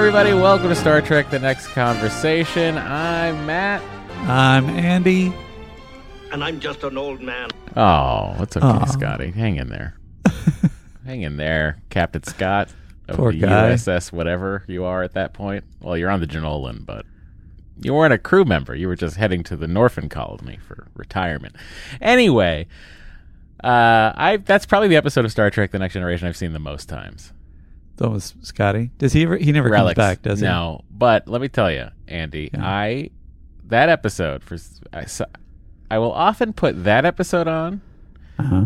Everybody, welcome to Star Trek The Next Conversation. I'm Matt. I'm Andy. and I'm just an old man. Oh, it's okay, Aw. Scotty. Hang in there. Hang in there, Captain Scott of Poor the guy. USS, whatever you are at that point. Well, you're on the Jenolan, but you weren't a crew member. You were just heading to the Norpin colony for retirement. Anyway, uh, I that's probably the episode of Star Trek: The Next Generation I've seen the most times. That was Scotty. Does he ever? He never Relics. comes back, does he? no, but let me tell you, Andy, Yeah. I that episode for I, I will often put that episode on Uh-huh.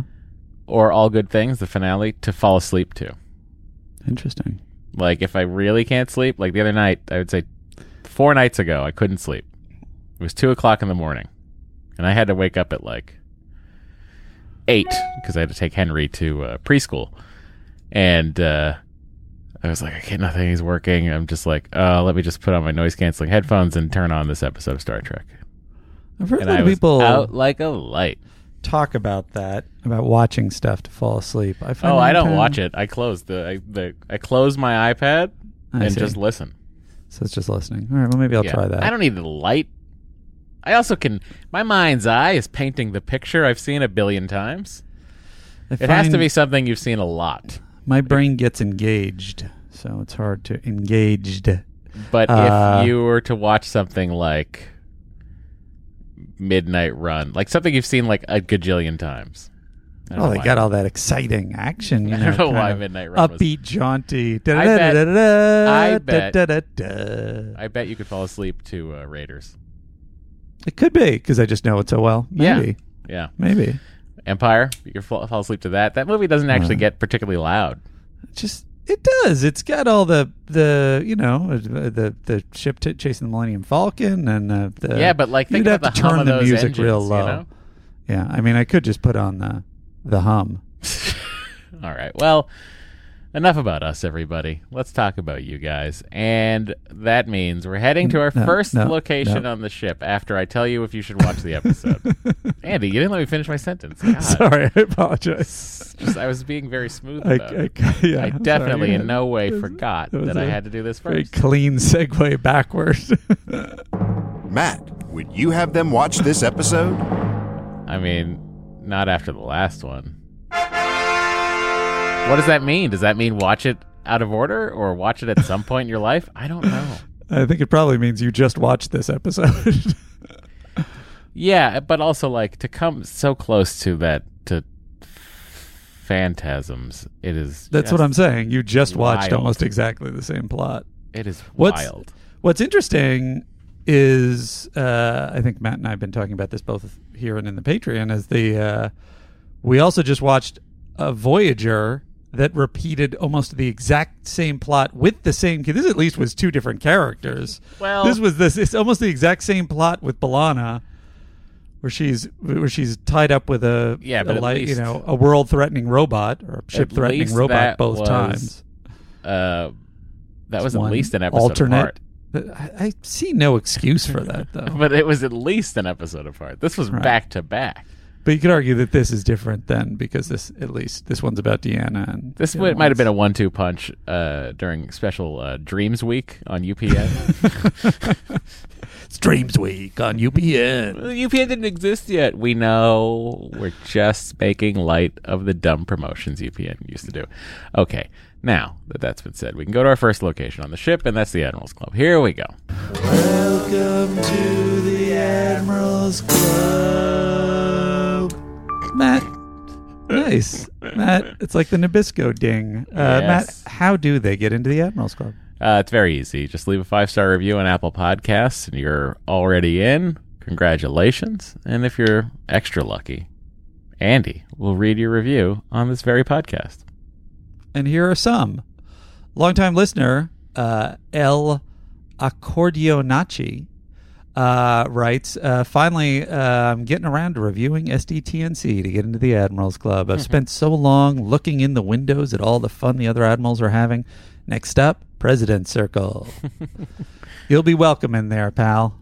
or All Good Things, the finale, to fall asleep to. Interesting. Like if I really can't sleep, like the other night, I would say four nights ago, I couldn't sleep. It was two o'clock in the morning, and I had to wake up at like eight because I had to take Henry to uh, preschool, and uh, I was like, I can't. Nothing is working. I'm just like, uh, let me just put on my noise canceling headphones and turn on this episode of Star Trek. I've heard And a lot I was people out like a light. talk about that, about watching stuff to fall asleep. I find Oh, that I don't watch it. I close the I, the I close my iPad I and see. just listen. So it's just listening. All right. Well, maybe I'll Yeah. try that. I don't need the light. I also can. My mind's eye is painting the picture I've seen a billion times. I It has to find be something you've seen a lot. My brain gets engaged, so it's hard to engaged. But Uh, if you were to watch something like Midnight Run, like something you've seen like a gajillion times. Oh, they why. got all that exciting action. You I know, don't know why Midnight Run was. upbeat, jaunty. bet- I bet- I I bet you could fall asleep to uh, Raiders. It could be because I just know it so well. Yeah. Maybe. Yeah, Maybe. Empire. You could fall, fall asleep to that. That movie doesn't actually Uh. get particularly loud. just it does. It's got all the the you know uh, the the ship t- chasing the Millennium Falcon and uh, the yeah, but like think you'd about have to turn of the those music engines, real you low. know? yeah. I mean, I could just put on the the hum. All right. Well, enough about us, everybody. Let's talk about you guys. And that means we're heading to our No, first no, location no. on the ship after I tell you if you should watch the episode. Andy, you didn't let me finish my sentence. God. Sorry, I apologize. Just, I was being very smooth I, about I, it. yeah, I definitely sorry. in no way was- forgot that was that I a had to do this Very first. clean segue backward. Matt, would you have them watch this episode? I mean, not after the last one. What does that mean? Does that mean watch it out of order or watch it at some point in your life? I don't know. I think it probably means you just watched this episode. Yeah, but also like to come so close to that to phantasms. It is. That's what I'm saying. You just watched wild. almost exactly the same plot. It is What's- wild. What's interesting is uh, I think Matt and I have been talking about this both here and in the Patreon. Is the uh, we also just watched a Voyager that repeated almost the exact same plot with the same. This at least was two different characters. Well- this was this. It's almost the exact same plot with B'Elanna. Where she's where she's tied up with a Yeah, but a at li- least- you know a world threatening robot or ship threatening robot that both was times. Uh, that was One at least an episode alternate. apart. I, I see no excuse for that though. But it was at least an episode apart. This was back to back. But you could argue that this is different then because this at least this one's about Deanna and This the might have been a one-two punch uh, during special uh, Dreams Week on UPN. It's Dreams Week on UPN. UPN didn't exist yet. We know. We're just making light of the dumb promotions UPN used to do. Okay, now that that's been said, we can go to our first location on the ship, and that's the Admirals Club. Here we go. Welcome to the Admirals Club. Matt, nice. Matt, it's like the Nabisco ding. Uh, Yes. Matt, how do they get into the Admirals Club? Uh, it's very easy. Just leave a five star review on Apple Podcasts, and you're already in. Congratulations! And if you're extra lucky, Andy will read your review on this very podcast. And here are some. Longtime listener, uh, El Accordionacci uh, writes, uh, finally, uh, I'm getting around to reviewing SDTNC to get into the Admirals Club. I've spent so long looking in the windows at all the fun the other Admirals are having. Next up, President's Circle. You'll be welcome in there, pal.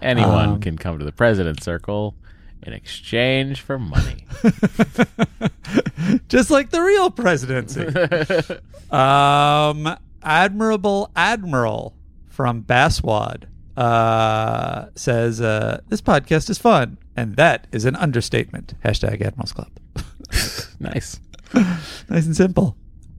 Anyone Um, can come to the president's circle in exchange for money. Just like the real presidency. um, Admirable Admiral from Basswad uh, says, uh, This podcast is fun. And that is an understatement. Hashtag Admirals Club. nice. nice and simple.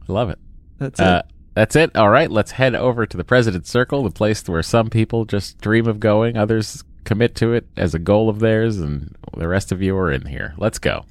I love it. That's Uh, it. that's it. All right, let's head over to the President's Circle, the place where some people just dream of going, others commit to it as a goal of theirs, and the rest of you are in here. Let's go.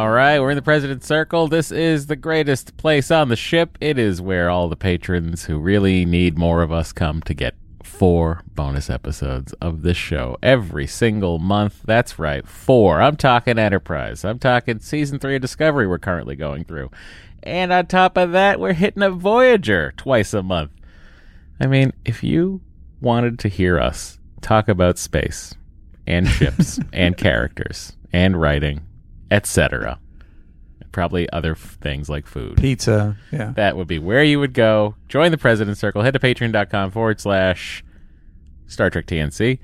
All right, we're in the President's Circle. This is the greatest place on the ship. It is where all the patrons who really need more of us come to get four bonus episodes of this show every single month. That's right, four. I'm talking Enterprise. I'm talking season three of Discovery we're currently going through. And on top of that, we're hitting a Voyager twice a month. I mean, if you wanted to hear us talk about space and ships and characters and writing, etc., probably other f- things like food, Pizza. Yeah. that would be where you would go. Join the President's Circle. Head to patreon.com forward slash Star Trek TNC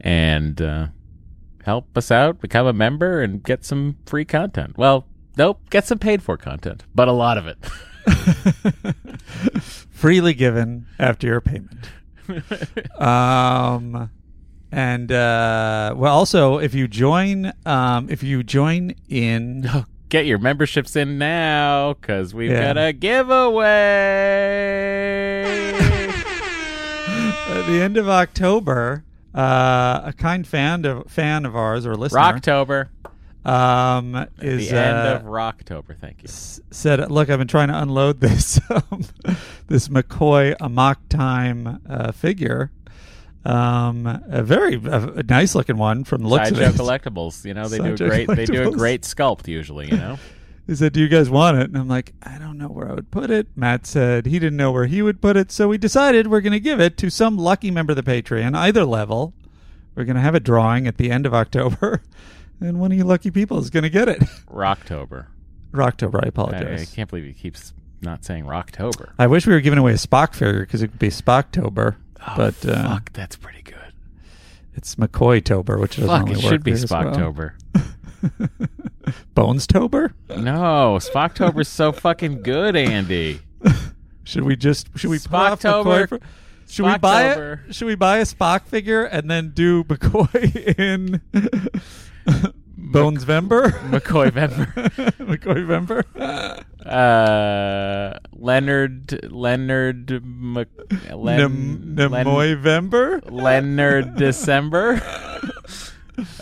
and uh, help us out, become a member, and get some free content. Well, nope, get some paid for content, but a lot of it. Freely given after your payment. um, and uh, well, also if you join, um, if you join in, Get your memberships in now because we've Yeah. got a giveaway. at the end of October, uh, a kind fan of fan of ours or listener, Rocktober. um, is the end uh, of Rocktober. Thank you. s- said, "Look, I've been trying to unload this um, this McCoy Amok Time uh, figure, um, a very a, nice looking one from the looks Sideshow of it." Collectibles. You know they do a great. They do a great sculpt usually. You know. He said, "Do you guys want it?" And I'm like, "I don't know where I would put it." Matt said he didn't know where he would put it, so we decided we're going to give it to some lucky member of the Patreon, either level. We're going to have a drawing at the end of October, and one of you lucky people is going to get it. Rocktober. Rocktober, I I, I can't believe he keeps not saying Rocktober. I wish we were giving away a Spock figure because it could be Spocktober, Oh, but uh, fuck, that's pretty good. it's McCoy Tober, which doesn't Fuck, really it work should be very well. Bones Tober. no, Spocktober's so fucking good, Andy. Should we just should we Spocktober. For, should we buy it? Should we buy a Spock figure and then do McCoy in Bones Vember? McCoy Vember. McCoy Vember. Uh, Leonard Leonard Mc, Len, Nem- Nimoy Vember. Leonard December.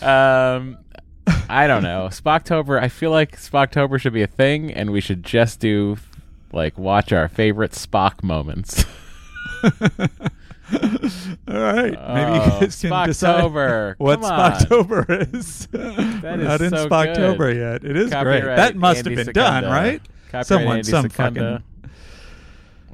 um, I don't know. Spocktober. I feel like Spocktober should be a thing, and we should just do like watch our favorite Spock moments. All right, maybe you Oh, guys can Spocktober. decide what Spocktober is. That We're not in so Spocktober good. yet. It is Copyright great. That must Andy have been done, right? Copyright Someone, Andy some Secunda. fucking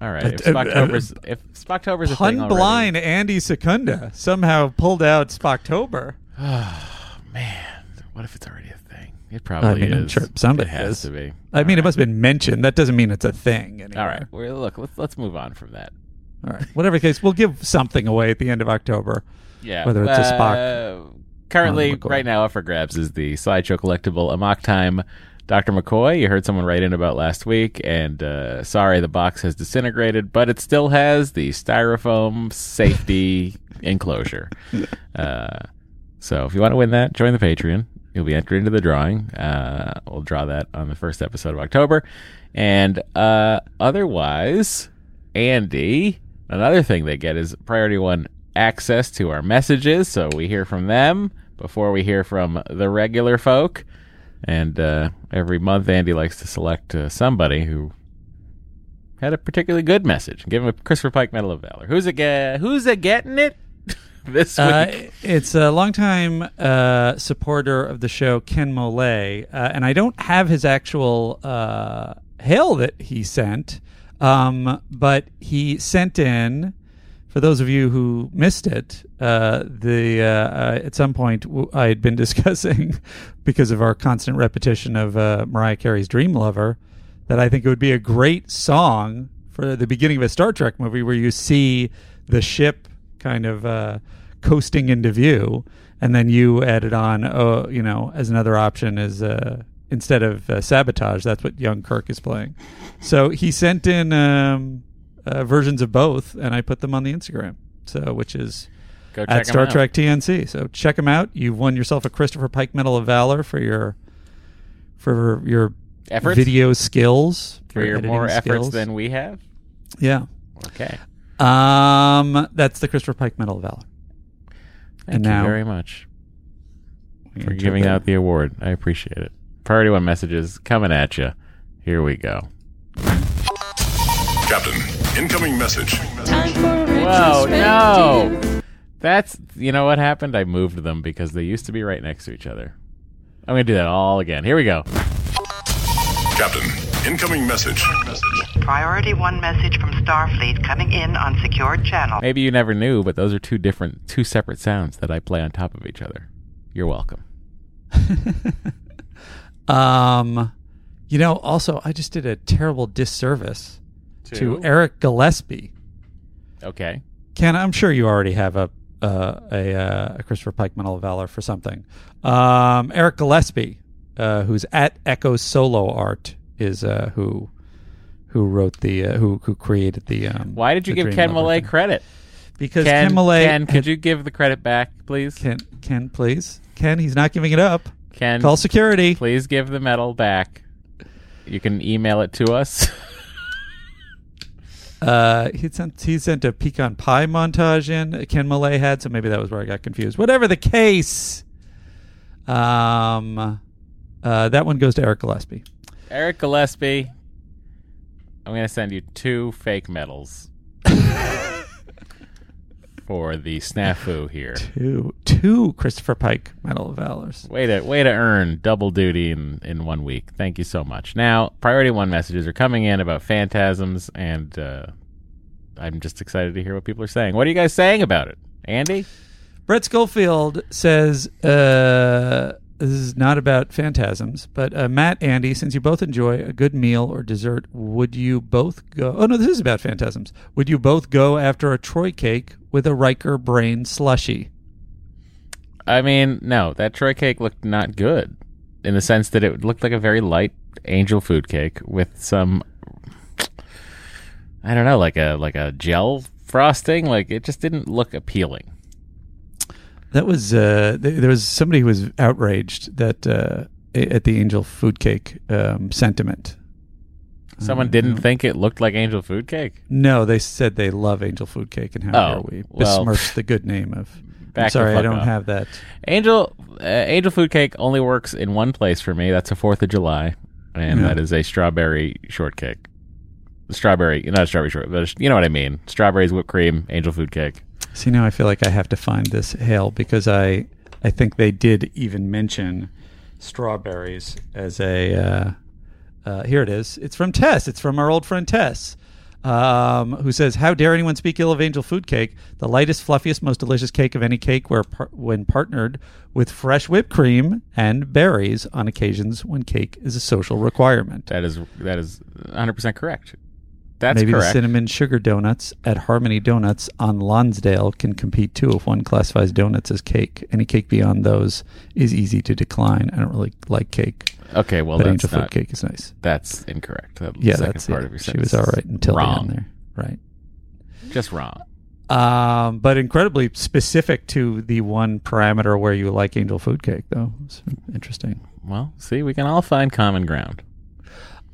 All right. If Uh, uh, Spocktober's if Spocktober's a thing pun blind Andy Secunda somehow pulled out Spocktober. Oh man, what if it's already a thing? It probably mean, I'm is. sure somebody it has is. to be. I mean, All it must have been mentioned. That doesn't mean it's a thing. Anymore. All right. Well, look, let's let's move on from that. All right. Whatever case, we'll give something away at the end of October. Yeah. Whether it's a Spock uh, Currently, right now, up for grabs is the sideshow collectible Amok Time Dr. McCoy. You heard someone write in about last week, and uh, sorry, the box has disintegrated, but it still has the styrofoam safety enclosure. Uh, so if you want to win that, join the Patreon. You'll be entered into the drawing. Uh, we'll draw that on the first episode of October. And uh, otherwise, Andy, another thing they get is priority one access to our messages. So we hear from them before we hear from the regular folk. And uh, every month, Andy likes to select uh, somebody who had a particularly good message and give him a Christopher Pike Medal of Valor. Who's a ge- Who's a getting it? this Uh, week? it's a longtime uh, supporter of the show, Ken Molay, uh, and I don't have his actual uh, hail that he sent, um, but he sent in. For those of you who missed it, uh, the uh, uh, at some point w- I had been discussing because of our constant repetition of uh, Mariah Carey's "Dream Lover" that I think it would be a great song for the beginning of a Star Trek movie where you see the ship kind of uh, coasting into view, and then you added on, oh, you know, as another option is uh, instead of uh, sabotage, that's what young Kirk is playing. So he sent in um, uh, versions of both, and I put them on the Instagram. So which is Go check at Star out. Trek TNC. So check them out. You've won yourself a Christopher Pike Medal of Valor for your for your Efforts? video skills for your editing more efforts skills. than we have. yeah. Okay. Um, that's the Christopher Pike Medal of Valor. Thank And you now- very much for giving out the award. I appreciate it. Priority one messages coming at you. Here we go. Captain, incoming message. Whoa, no! That's you know what happened. I moved them because they used to be right next to each other. I'm gonna do that all again. Here we go. Captain, incoming message. Priority one message from Starfleet coming in on secured channel. Maybe you never knew, but those are two different, two separate sounds that I play on top of each other. You're welcome. Um, you know, also I just did a terrible disservice to, To? Eric Gillespie. Okay. Ken, I'm sure you already have a uh, a, uh, a Christopher Pike Medal of Valor for something. Um, Eric Gillespie, uh, who's at Echo Solo Art, is uh, who who wrote the uh, who who created the. Um, Why did you give Ken Malay credit? Because Ken, Ken Malay. Ken, could you give the credit back, please? Ken, Ken, please, Ken, he's not giving it up. Ken, Call security. please give the medal back. You can email it to us. Uh, he sent he sent a pecan pie montage in Ken Malay had, so maybe that was where I got confused. Whatever the case, um, uh, that one goes to Eric Gillespie. Eric Gillespie, I'm going to send you two fake medals for the snafu here. Two two Christopher Pike Medal of Valors. Way to way to earn double duty in, in one week. Thank you so much. Now, priority one messages are coming in about phantasms, and uh, I'm just excited to hear what people are saying. What are you guys saying about it, Andy? Brett Schofield says uh, this is not about phantasms, but uh, Matt, Andy, since you both enjoy a good meal or dessert, would you both go? Oh no, this is about phantasms. Would you both go after a Troi cake with a Riker brain slushy? I mean, no, that Troy cake looked not good in the sense that it looked like a very light angel food cake with some I don't know, like a like a gel frosting, like it just didn't look appealing. That was uh, th- there was somebody who was outraged that uh, at the angel food cake um, sentiment. Someone didn't think it looked like angel food cake. No, they said they love angel food cake and how Oh, dare we well, besmirch the good name of. back I'm the sorry, I fuck don't off. have that. Angel uh, angel food cake only works in one place for me. That's a Fourth of July, and Yeah. that is a strawberry shortcake. Strawberry, not a strawberry short, but you know what I mean. Strawberries, whipped cream, angel food cake. See, now I feel like I have to find this hail because I I think they did even mention strawberries as a. Uh, uh, here it is. It's from Tess. It's from our old friend Tess, um, who says, "How dare anyone speak ill of angel food cake? The lightest, fluffiest, most delicious cake of any cake, where par- when partnered with fresh whipped cream and berries on occasions when cake is a social requirement." That is that is 100 percent correct. That's Maybe correct. the cinnamon sugar donuts at Harmony Donuts on Lonsdale can compete too if one classifies donuts as cake. Any cake beyond those is easy to decline. I don't really like cake, okay, well but that's angel not food cake is nice. that's incorrect. That Yeah, second that's part it. of your She was all right until wrong. the end there. Right. Just wrong. Um, but incredibly specific to the one parameter where you like angel food cake, though. It's interesting. Well, see, we can all find common ground.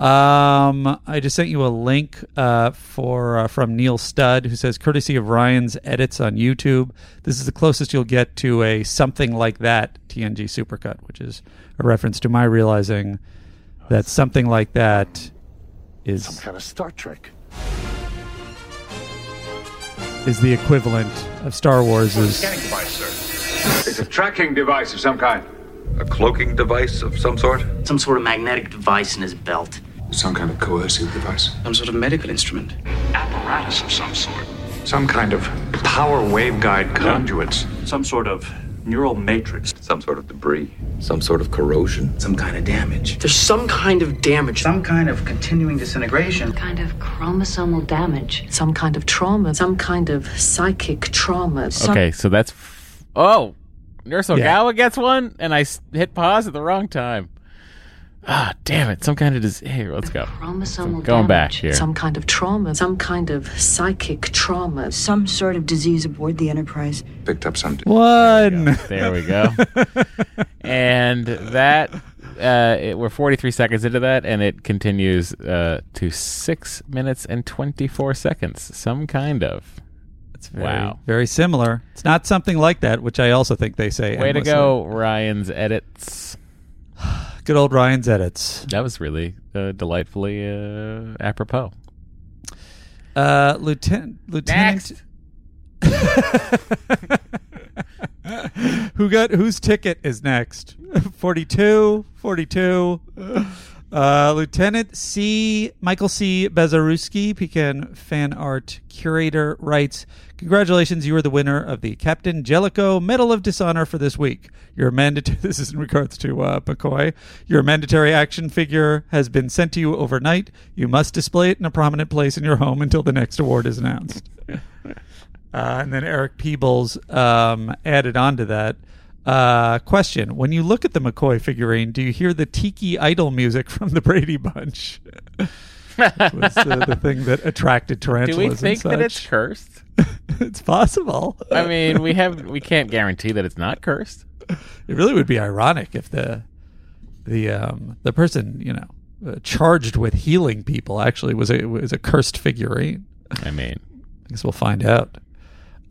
Um, I just sent you a link uh, for uh, from Neil Studd, who says, courtesy of Ryan's edits on YouTube. This is the closest you'll get to a something like that TNG supercut, which is a reference to my realizing that something like that is some kind of Star Trek. is the equivalent of Star Wars's. Scanning device, sir. It's a tracking device of some kind. A cloaking device of some sort? Some sort of magnetic device in his belt. Some kind of coercive device. Some sort of medical instrument. Apparatus of some sort. Some kind of power waveguide conduits. Some sort of neural matrix. Some sort of debris. Some sort of corrosion. Some kind of damage. There's some kind of damage. Some kind of continuing disintegration. Some Kind of chromosomal damage. Some kind of trauma. Some kind of psychic trauma. Some- Okay, so that's. F- oh! Nurse Ogawa gets one, and I hit pause at the wrong time. Ah, damn it. Some kind of disease. Here, let's go. Chromosomal Going back here. Some kind of trauma. Some kind of psychic trauma. Some sort of disease aboard the Enterprise. Picked up some. One. There we go. and that uh, it, we're 43 seconds into that, and it continues uh, to six minutes and 24 seconds. Some kind of. It's very, Wow. very similar. It's not something like that, which I also think they say. Way to go, Ryan's edits. Good old Ryan's edits. That was really uh, delightfully uh, apropos. Uh, Lieutenant. Lieutenant. Who got whose ticket is next? 42, 42. Uh, Lieutenant C. Michael C. Bezaruski, Pecan fan art curator, writes Congratulations, you are the winner of the Captain Jellicoe Medal of Dishonor for this week. Your mandatory, this is in regards to uh, McCoy. Your mandatory action figure has been sent to you overnight. You must display it in a prominent place in your home until the next award is announced. Uh, and then Eric Peebles um, added on to that. Uh, question: When you look at the McCoy figurine, do you hear the tiki idol music from the Brady Bunch? Was uh, the thing that attracted tarantulas. Do we and think that it's cursed? it's possible. I mean, we have we can't guarantee that it's not cursed. It really would be ironic if the the um, the person you know uh, charged with healing people actually was a was a cursed figurine. I mean, I guess we'll find out.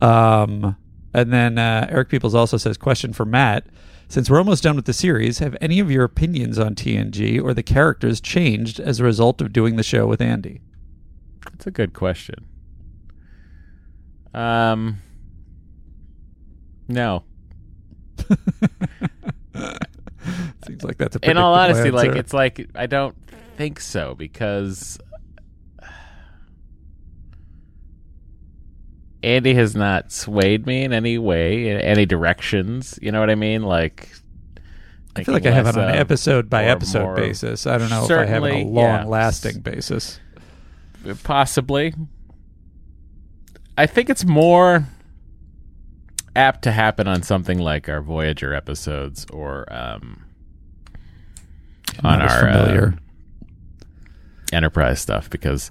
Um, and then uh, Eric Peoples also says, question for Matt. Since we're almost done with the series, have any of your opinions on TNG or the characters changed as a result of doing the show with Andy? That's a good question. Um, no. Seems like that's a In all honesty, like it's like I don't think so because Andy has not swayed me in any way, in any directions. You know what I mean? Like, I feel like I have it on an episode by episode more- basis. I don't know if I have it on a Certainly, yeah. long lasting basis. Possibly. I think it's more apt to happen on something like our Voyager episodes or um, on our uh. Enterprise stuff because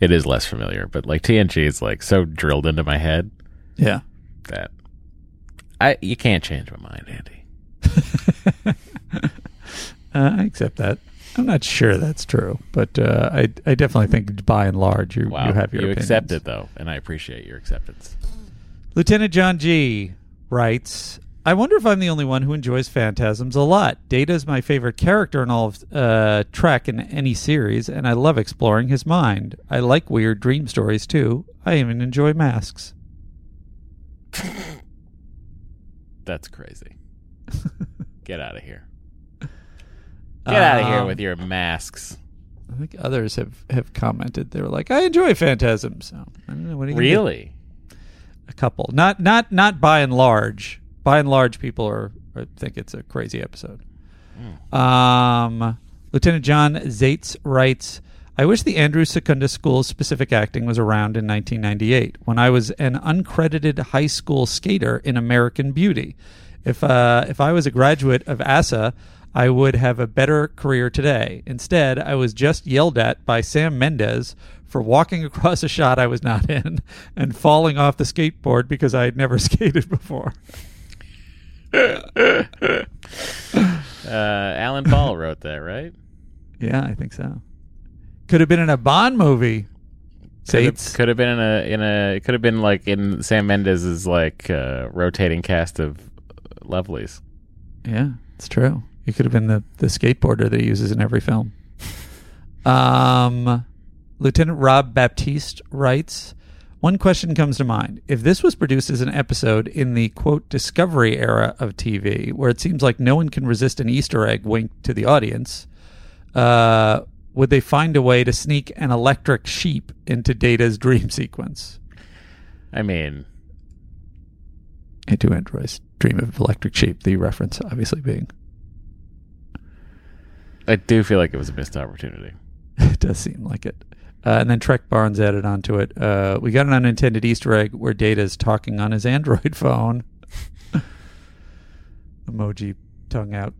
it is less familiar. But like TNG is like so drilled into my head Yeah. that I you can't change my mind, Andy. Uh, I accept that. I'm not sure that's true, but uh, I I definitely think by and large you, Wow, you have your you opinions. accept it though, and I appreciate your acceptance. Lieutenant John G writes, I wonder if I'm the only one who enjoys Phantasms a lot. Data is my favorite character in all of uh, Trek in any series, and I love exploring his mind. I like weird dream stories too. I even enjoy masks. That's crazy. Get out of here. Get out of here Um, with your masks. I think others have, have commented. They were like, I enjoy Phantasms. So, I don't know. What are you gonna do? Really? A couple. Not not not by and large. By and large, people are, are think it's a crazy episode. Um, Lieutenant John Zaitz writes, I wish the Andrew Secunda School's specific acting was around in 1998 when I was an uncredited high school skater in American Beauty. If uh, if I was a graduate of ASA, I would have a better career today. Instead, I was just yelled at by Sam Mendes for walking across a shot I was not in and falling off the skateboard because I had never skated before. Uh, Alan Paul wrote that, right? Yeah, I think so. Could have been in a Bond movie. Could have, could have been in a in a it could have been like in Sam Mendes's like uh, rotating cast of lovelies. Yeah, it's true. He could have been the, the skateboarder that he uses in every film. Um, Lieutenant Rob Baptiste writes, One question comes to mind. If this was produced as an episode in the quote discovery era of TV, where it seems like no one can resist an Easter egg wink to the audience, uh, would they find a way to sneak an electric sheep into Data's dream sequence? I mean, Into Android's dream of electric sheep, the reference obviously being. I do feel like it was a missed opportunity. it does seem like it. Uh, and then Trek Barnes added onto it. Uh, we got an unintended Easter egg where Data is talking on his Android phone. Emoji tongue out.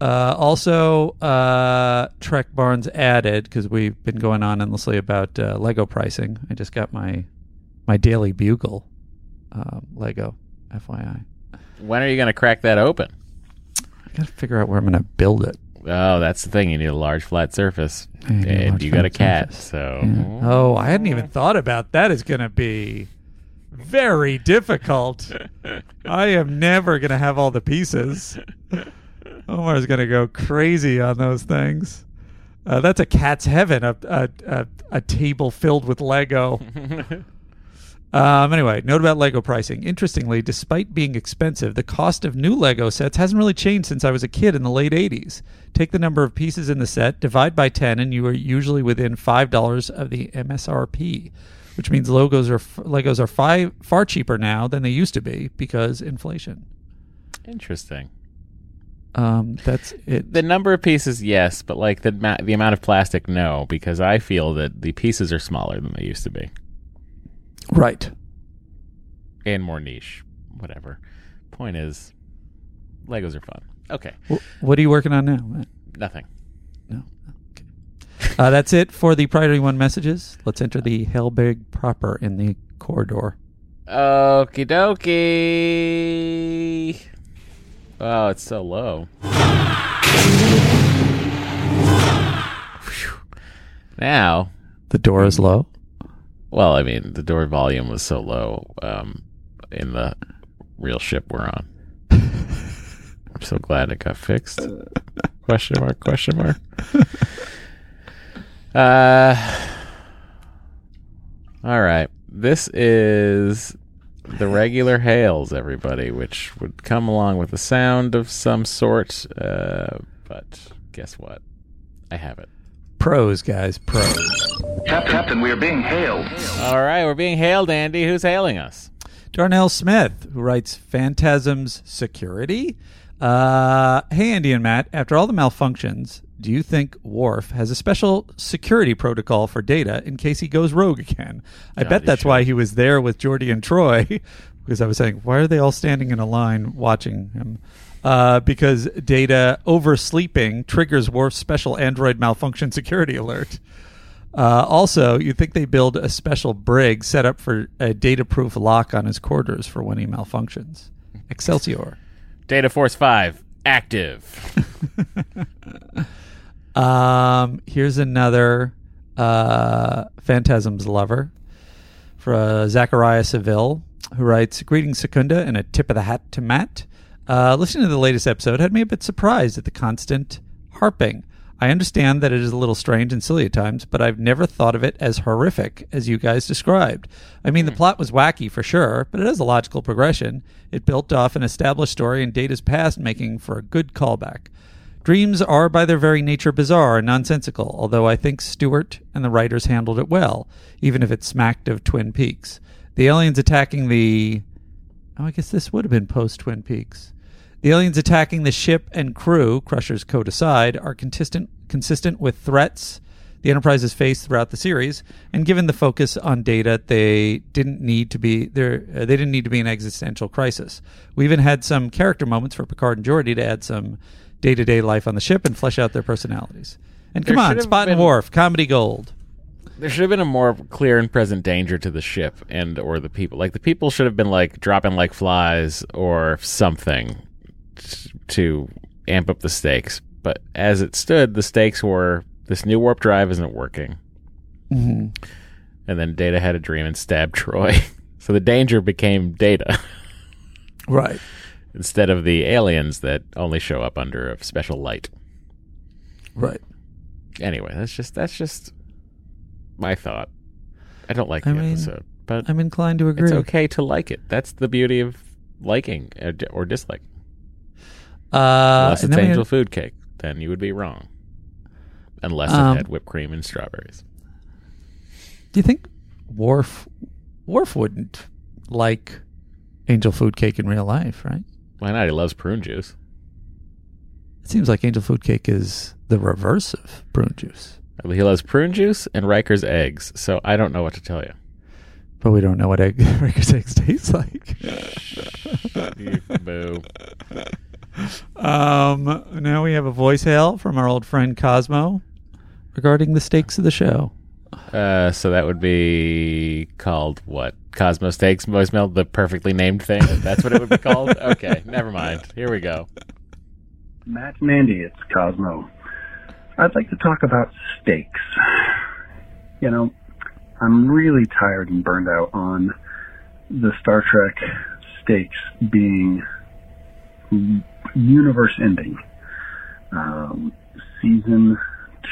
Uh, also, uh, Trek Barnes added because we've been going on endlessly about uh, Lego pricing. I just got my my Daily Bugle um, Lego, FYI. When are you going to crack that open? I got to figure out where I'm going to build it. Oh, that's the thing. You need a large flat surface, Yeah, you and you got a cat, surface. so Yeah. Oh, I hadn't even thought about that. Is going to be very difficult. I am never going to have all the pieces. Omar's going to go crazy on those things. Uh, that's a cat's heaven. A a, a, a table filled with Lego. Um, anyway, note about Lego pricing. Interestingly, despite being expensive, the cost of new Lego sets hasn't really changed since I was a kid in the late 80s. Take the number of pieces in the set, divide by 10, and you are usually within $5 of the MSRP, which means Legos are, Legos are fi- far cheaper now than they used to be because inflation. interesting. Um, that's it. The number of pieces, yes, but like the ma- the amount of plastic, no, because I feel that the pieces are smaller than they used to be Right. and more niche. Whatever. Point is, Legos are fun. Okay, Wh- what are you working on now? Matt? nothing. No. Okay. Uh, that's it for the Priority One messages. Let's enter the Hellbig proper in the corridor. Okie dokie. Oh, it's so low. Now, The door is low. Well, I mean, the door volume was so low um, in the real ship we're on. I'm so glad it got fixed. question mark? Question mark? Uh, all right. This is the regular hails, everybody, which would come along with a sound of some sort. Uh, but guess what? I have it. Pros, guys, pros. Captain, we are being hailed. All right, we're being hailed, Andy. Who's hailing us? Darnell Smith, who writes Phantasm's Security. Uh, hey, Andy and Matt, after all the malfunctions, do you think Worf has a special security protocol for Data in case he goes rogue again? I God, bet that's should. why he was there with Geordi and Troi, because I was saying, why are they all standing in a line watching him? Uh, because Data oversleeping triggers Worf's special Android malfunction security alert. Uh, also, you think they build a special brig set up for a data-proof lock on his quarters for when he malfunctions. Excelsior. Data Force 5, active. Um, here's another uh, Phantasm's lover for uh, Zachariah Seville, who writes Greetings, Secunda, and a tip of the hat to Matt. Uh, listening to the latest episode had me a bit surprised at the constant harping. I understand that it is a little strange and silly at times, but I've never thought of it as horrific as you guys described. I mean, the plot was wacky for sure, but it has a logical progression. It built off an established story and Data's past, making for a good callback. Dreams are by their very nature bizarre and nonsensical, although I think Stewart and the writers handled it well, even if it smacked of Twin Peaks. The aliens attacking the. Oh, I guess this would have been post Twin Peaks. The aliens attacking the ship and crew, Crusher's code aside, are consistent, consistent with threats the Enterprise has faced throughout the series, and given the focus on data, they didn't need to be there. Uh, they didn't need to be an existential crisis. We even had some character moments for Picard and Geordi to add some day-to-day life on the ship and flesh out their personalities. And come There on, Spot and been- Worf, comedy gold. There should have been a more clear and present danger to the ship and or the people. Like the people should have been like dropping like flies or something t- to amp up the stakes. But as it stood, the stakes were this new warp drive isn't working, Mhm. and then Data had a dream and stabbed Troi. so the danger became Data Right. instead of the aliens that only show up under a special light. Right. Anyway, that's just that's just my thought. I don't like I the mean, episode. but I'm inclined to agree. it's okay to like it. That's the beauty of liking or, dislike. Uh, Unless it's angel had- food cake, then you would be wrong. Unless Um, it had whipped cream and strawberries. Do you think Worf Worf wouldn't like angel food cake in real life, right? Why not? He loves prune juice. It seems like angel food cake is the reverse of prune juice, He loves prune juice and Riker's eggs. So I don't know what to tell you. but we don't know what egg Riker's eggs taste like. Boo. Um, now we have a voice hail from our old friend Cosmo regarding the stakes of the show. Uh, so that would be called what? Cosmo Steaks voicemail, the perfectly named thing. That's what it would be called. Okay, never mind. Here we go. Matt and Andy, it's Cosmo. I'd like to talk about stakes. You know, I'm really tired and burned out on the Star Trek stakes being universe ending. Um, season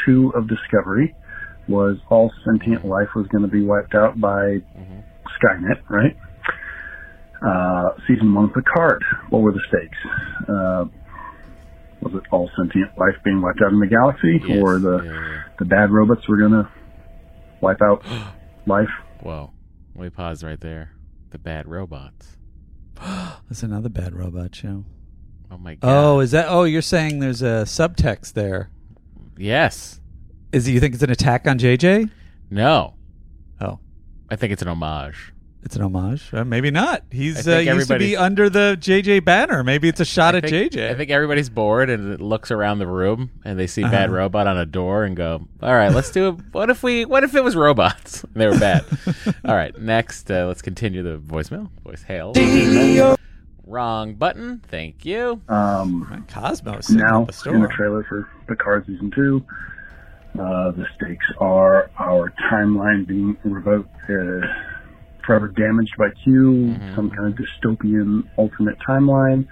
two of Discovery was all sentient life was going to be wiped out by Skynet, right? Uh, season one of Picard, what were the stakes? Uh, was it all sentient life being wiped out in the galaxy, or the the bad robots were going to wipe out life? Whoa. Let me pause right there. The bad robots. That's another bad robot show. Oh my oh, god. Oh, is that? Oh, you're saying there's a subtext there. Yes. Is it, you think it's an attack on JJ? No. Oh, I think it's an homage. It's an homage. Uh, maybe not. He's think uh, used to be under the JJ banner. Maybe it's a shot I at think, JJ. I think everybody's bored and it looks around the room and they see Uh-huh. bad robot on a door and go, "All right, let's do it. What if we? What if it was robots? they were bad. All right, next, uh, let's continue the voicemail. Voice hail. Wrong button. Thank you. Um, Cosmo now the store. in the trailer for Picard season two. Uh, the stakes are our timeline being revoked, uh, forever damaged by Q, some kind of dystopian alternate timeline.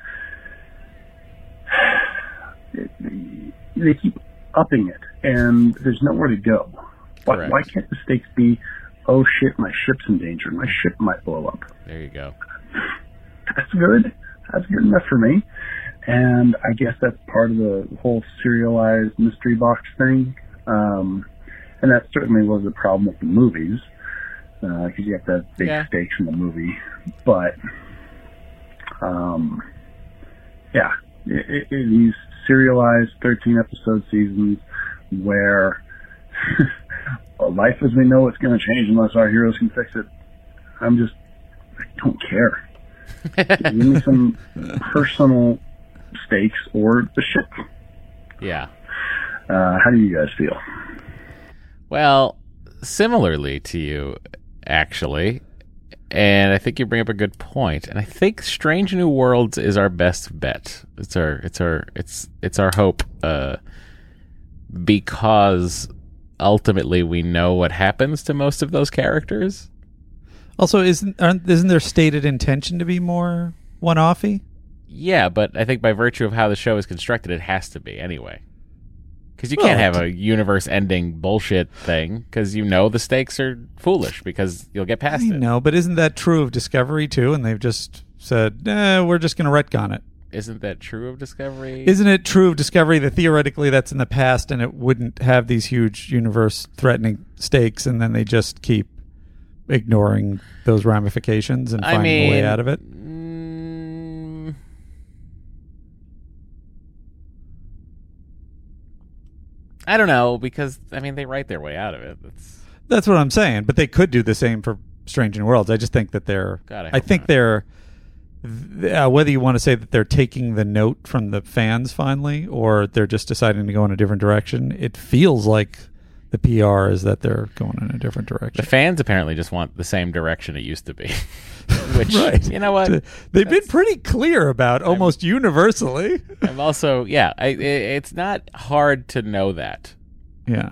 It- they keep upping it, and there's nowhere to go. Why, why can't the stakes be, oh shit, my ship's in danger, my ship might blow up? There you go. that's good. That's good enough for me. And I guess that's part of the whole serialized mystery box thing. Um, and that certainly was a problem with the movies, because you have to have big Yeah. stakes in the movie. But, um, yeah, it, it, it, these serialized 13 episode seasons where life as we know it's going to change unless our heroes can fix it. I'm just, I don't care. Give me some personal stakes or the ship. Yeah. Uh, how do you guys feel? Well, similarly to you, actually, and I think you bring up a good point. And I think Strange New Worlds is our best bet. It's our, it's our, it's, it's our hope, uh, because ultimately we know what happens to most of those characters. Also, isn't aren't, isn't there stated intention to be more one-offy? Yeah, but I think by virtue of how the show is constructed, it has to be anyway. Because you Well, can't have a universe-ending bullshit thing. Because you know the stakes are foolish. Because you'll get past I it. know, but isn't that true of Discovery too? And they've just said, eh, we're just going to retcon it. Isn't that true of Discovery? Isn't it true of Discovery that theoretically that's in the past and it wouldn't have these huge universe threatening stakes and then they just keep ignoring those ramifications and I finding a way out of it? mm, I don't know because I mean they write their way out of it. It's That's what I'm saying. But they could do the same for Strange New Worlds. I just think that they're. God, I I think they're. Uh, whether you want to say that they're taking the note from the fans finally, or they're just deciding to go in a different direction, it feels like the PR is that they're going in a different direction. the fans apparently just want the same direction it used to be. Which right. you know what? They've been pretty clear about almost universally. I'm also yeah. I, it, it's not hard to know that. Yeah.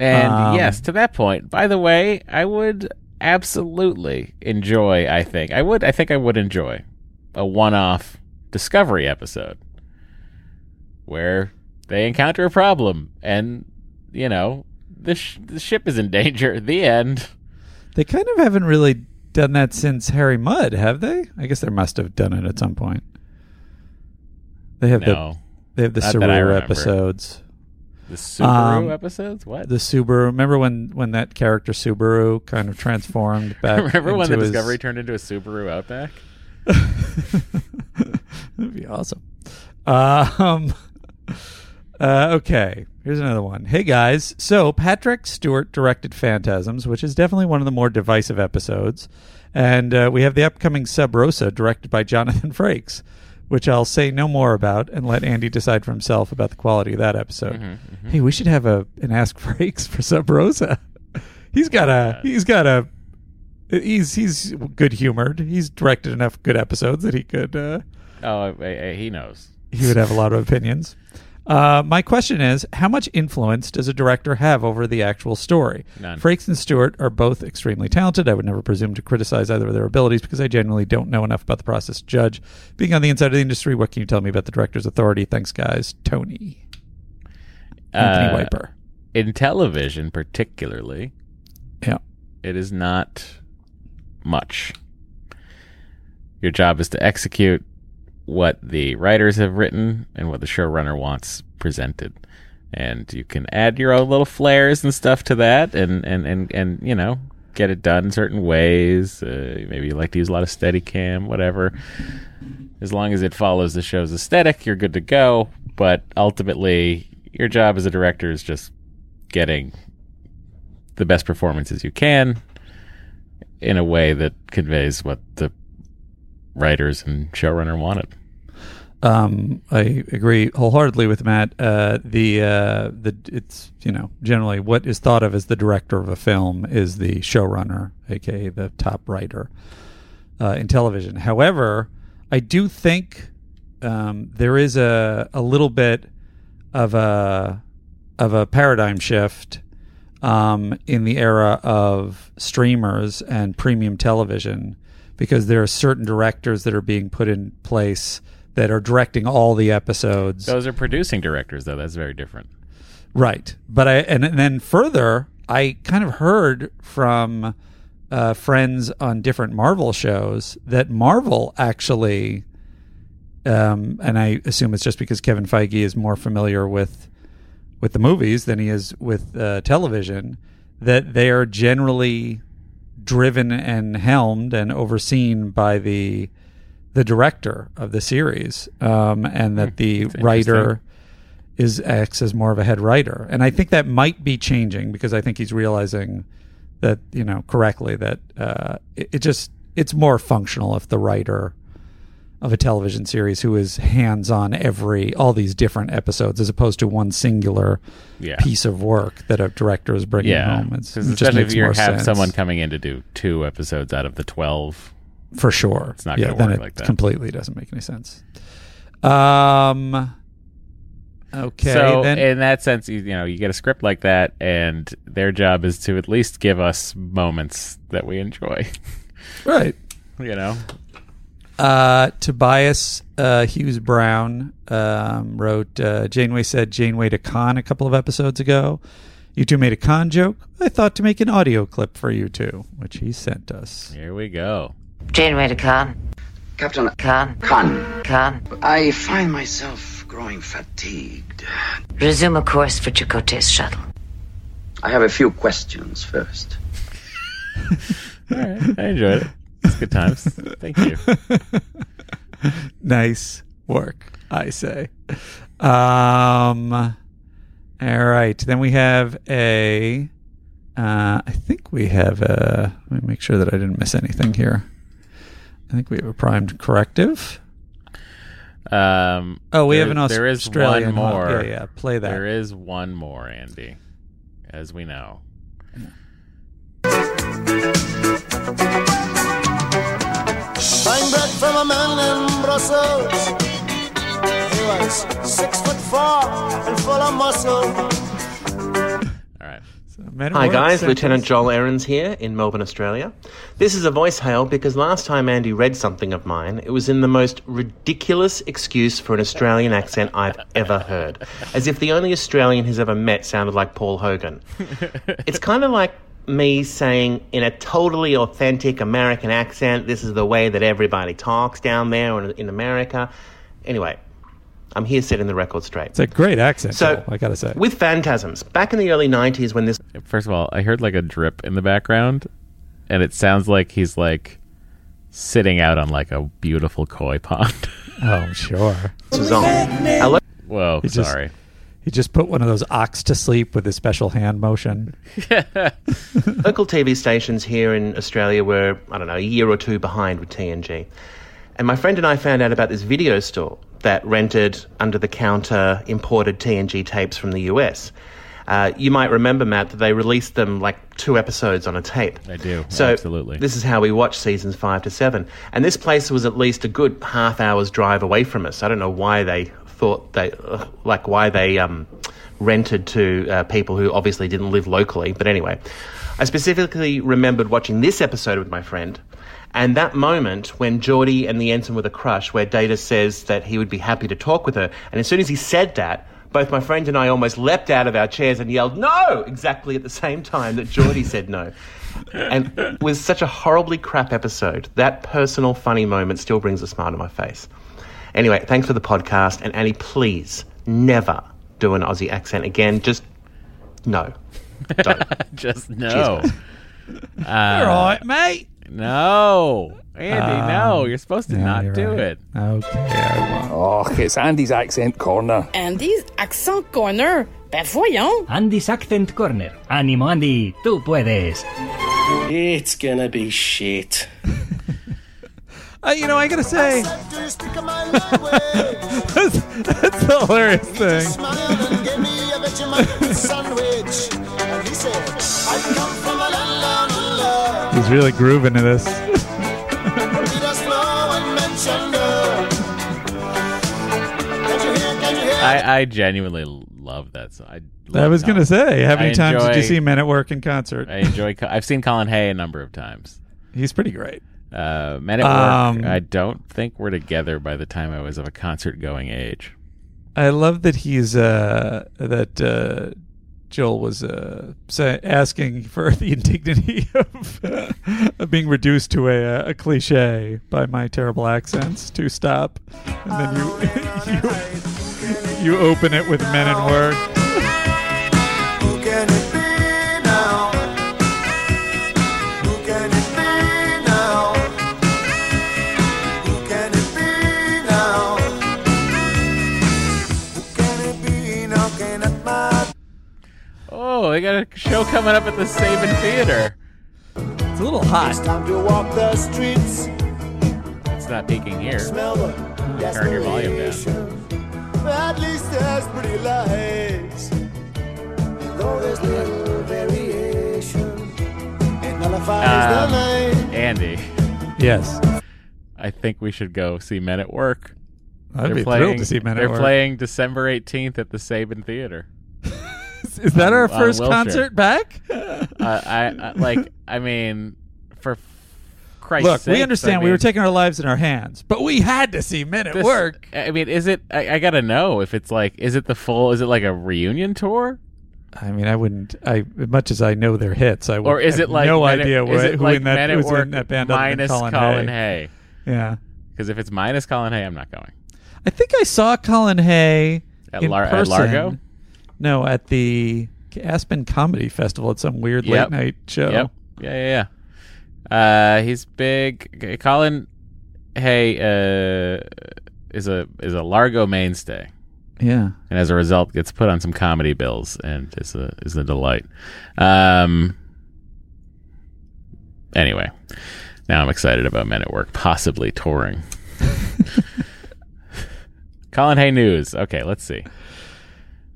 And Um, yes, to that point. By the way, I would absolutely enjoy. I think I would. I think I would enjoy a one-off Discovery episode where they encounter a problem, and you know the sh- the ship is in danger. The end. They kind of haven't really done that since Harry Mudd, have they? I guess they must have done it at some point. They have No. the they have the Subaru episodes. The Subaru Um, episodes? What? The Subaru. Remember when when that character Subaru kind of transformed back? Remember when the his- Discovery turned into a Subaru Outback? That'd be awesome. Um, uh, okay, here's another one. Hey guys, so Patrick Stewart directed Phantasms, which is definitely one of the more divisive episodes, and uh, we have the upcoming Sub Rosa, directed by Jonathan Frakes, which I'll say no more about and let Andy decide for himself about the quality of that episode. Mm-hmm, Hey, we should have a an Ask Frakes for Sub Rosa. he's got a he's got a he's he's good humored. He's directed enough good episodes that he could. Uh, Oh, he knows. he would have a lot of opinions. Uh, my question is, how much influence does a director have over the actual story? None. Frakes and Stewart are both extremely talented. I would never presume to criticize either of their abilities because I genuinely don't know enough about the process to judge. Being on the inside of the industry, what can you tell me about the director's authority? Thanks, guys. Tony. Anthony Uh, Wiper. In television, particularly, Yeah. it is not much. Your job is to execute what the writers have written and what the showrunner wants presented. And you can add your own little flares and stuff to that and, and, and, and you know, get it done certain ways. Uh, maybe you like to use a lot of steady cam, whatever. As long as it follows the show's aesthetic, you're good to go. But ultimately, your job as a director is just getting the best performances you can in a way that conveys what the writers and showrunner wanted. Um, I agree wholeheartedly with Matt. Uh, the uh, the it's you know generally what is thought of as the director of a film is the showrunner, aka the top writer uh, in television. However, I do think um, there is a a little bit of a of a paradigm shift um, in the era of streamers and premium television because there are certain directors that are being put in place that are directing all the episodes. Those are producing directors, though. That's very different. Right. But I and, and then further, I kind of heard from uh, friends on different Marvel shows that Marvel actually, um, and I assume it's just because Kevin Feige is more familiar with with the movies than he is with uh, television, that they are generally driven and helmed and overseen by the the director of the series, um, and that the That's writer is acts as more of a head writer. And I think that might be changing because I think he's realizing that you know correctly that uh, it, it just it's more functional if the writer of a television series who is hands on every all these different episodes as opposed to one singular Yeah. piece of work that a director is bringing Yeah, home. It's, it just especially if you have sense. someone coming in to do two episodes out of the twelve. for sure. It's not yeah, gonna then work like that. Completely doesn't make any sense. Um. Okay. so then, in that sense, you, you know, you get a script like that, and their job is to at least give us moments that we enjoy. right. you know, Uh, Tobias uh, Hughes Brown um, wrote uh, Janeway said Janeway to Khan a couple of episodes ago. You two made a Khan joke. I thought to make an audio clip for you two, which he sent us. here we go. Janeway to Khan. Captain Khan. Khan, Khan. I find myself growing fatigued. Resume a course for Chakotay's shuttle. I have a few questions first. All right, I enjoyed it. It's good times. Thank you. nice work, I say. Um, all right. Then we have a. Uh, I think we have a. Let me make sure that I didn't miss anything here. I think we have a primed corrective. Um, Oh, we there- have an There is Australian one one. more. Yeah, yeah, play that. There is one more, Andy, as we know. Buying bread from a man in Brussels. He was six foot four and full of muscle. Hi guys, Lieutenant Joel Ahrens here in Melbourne, Australia. This is a voice hail because last time Andy read something of mine, it was in the most ridiculous excuse for an Australian accent I've ever heard. As if the only Australian he's ever met sounded like Paul Hogan. It's kind of like me saying in a totally authentic American accent, this is the way that everybody talks down there in America. Anyway, I'm here setting the record straight. It's a great accent, So- Joel, I gotta say. With Phantasms, back in the early 90s when this First of all, I heard like a drip in the background, and it sounds like he's like sitting out on like a beautiful koi pond. Oh, sure. was on. I lo- Whoa, He just- sorry. He just put one of those ox to sleep with his special hand motion. Local TV stations here in Australia were, I don't know, a year or two behind with TNG. And my friend and I found out about this video store that rented under the counter imported TNG tapes from the US. Uh, you might remember, Matt, that they released them like two episodes on a tape. I do. So absolutely. this is how we watched seasons five to seven. And this place was at least a good half hour's drive away from us. I don't know why they thought they, like, why they um, rented to uh, people who obviously didn't live locally. But anyway, I specifically remembered watching this episode with my friend. And that moment when Geordi and the ensign were the crush, where Data says that he would be happy to talk with her. And as soon as he said that, both my friend and I almost leapt out of our chairs and yelled, No! exactly at the same time that Geordi said no. And it was such a horribly crap episode. That personal funny moment still brings a smile to my face. Anyway, thanks for the podcast. And Annie, please never do an Aussie accent again. Just no. Don't. just Cheers, no. guys. Uh, All right, mate. No, Andy, no. Um, You're supposed to yeah, not do right. it. Okay, I. Oh, it's Andy's accent corner. Andy's Accent Corner. Ben voyons. Andy's Accent Corner. Ánimo, Andy, tú puedes. It's gonna be shit. Uh, you know, I gotta say, that's, that's the hilarious thing. He's really grooving to this. I, I genuinely love that song. I, I love was gonna say, how I many times did you enjoy- see Men at Work in concert? I enjoy. I've seen Colin Hay a number of times. He's pretty great. Uh, Men at Work. Um, I don't think we're together by the time I was of a concert going age. I love that he's uh, that uh, Joel was uh, asking for the indignity of, of being reduced to a, a cliche by my terrible accents to stop, and then you you, you open it with Men at Work. Oh, they got a show coming up at the Saban Theater. It's a little hot. It's time to walk the streets. It's not peaking here. Smell the Turn your volume down. At least there's pretty lights. Though there's little variation. It nullifies the Um, night. Andy, Yes, I think we should go see Men at Work. I'd They're be playing, thrilled to see Men at Work. They're playing December 18th at the Saban Theater. Is that our first Wilshire. concert back? uh, I, I like. I mean, for Christ's Look, we understand I we were taking our lives in our hands, but we had to see Men at this- Work. I mean, is it? I, I gotta know if it's like. Is it the full? Is it like a reunion tour? I mean, I wouldn't. I as much as I know their hits, I would, Or is have it like no Men idea is what, who like in that at who's Work in that band minus Colin, Colin Hay. Hay? Yeah, Because if it's minus Colin Hay, I'm not going. I think I saw Colin Hay At Lar- at. Largo? No, at the Aspen Comedy Festival at some weird Yep. late night show. Yep. Yeah, yeah, yeah. Uh, he's big. Colin Hay uh, is a is a Largo mainstay. Yeah. and as a result gets put on some comedy bills and is a is a delight. Um. Anyway, now I'm excited about Men at Work possibly touring. Colin Hay news. Okay, let's see.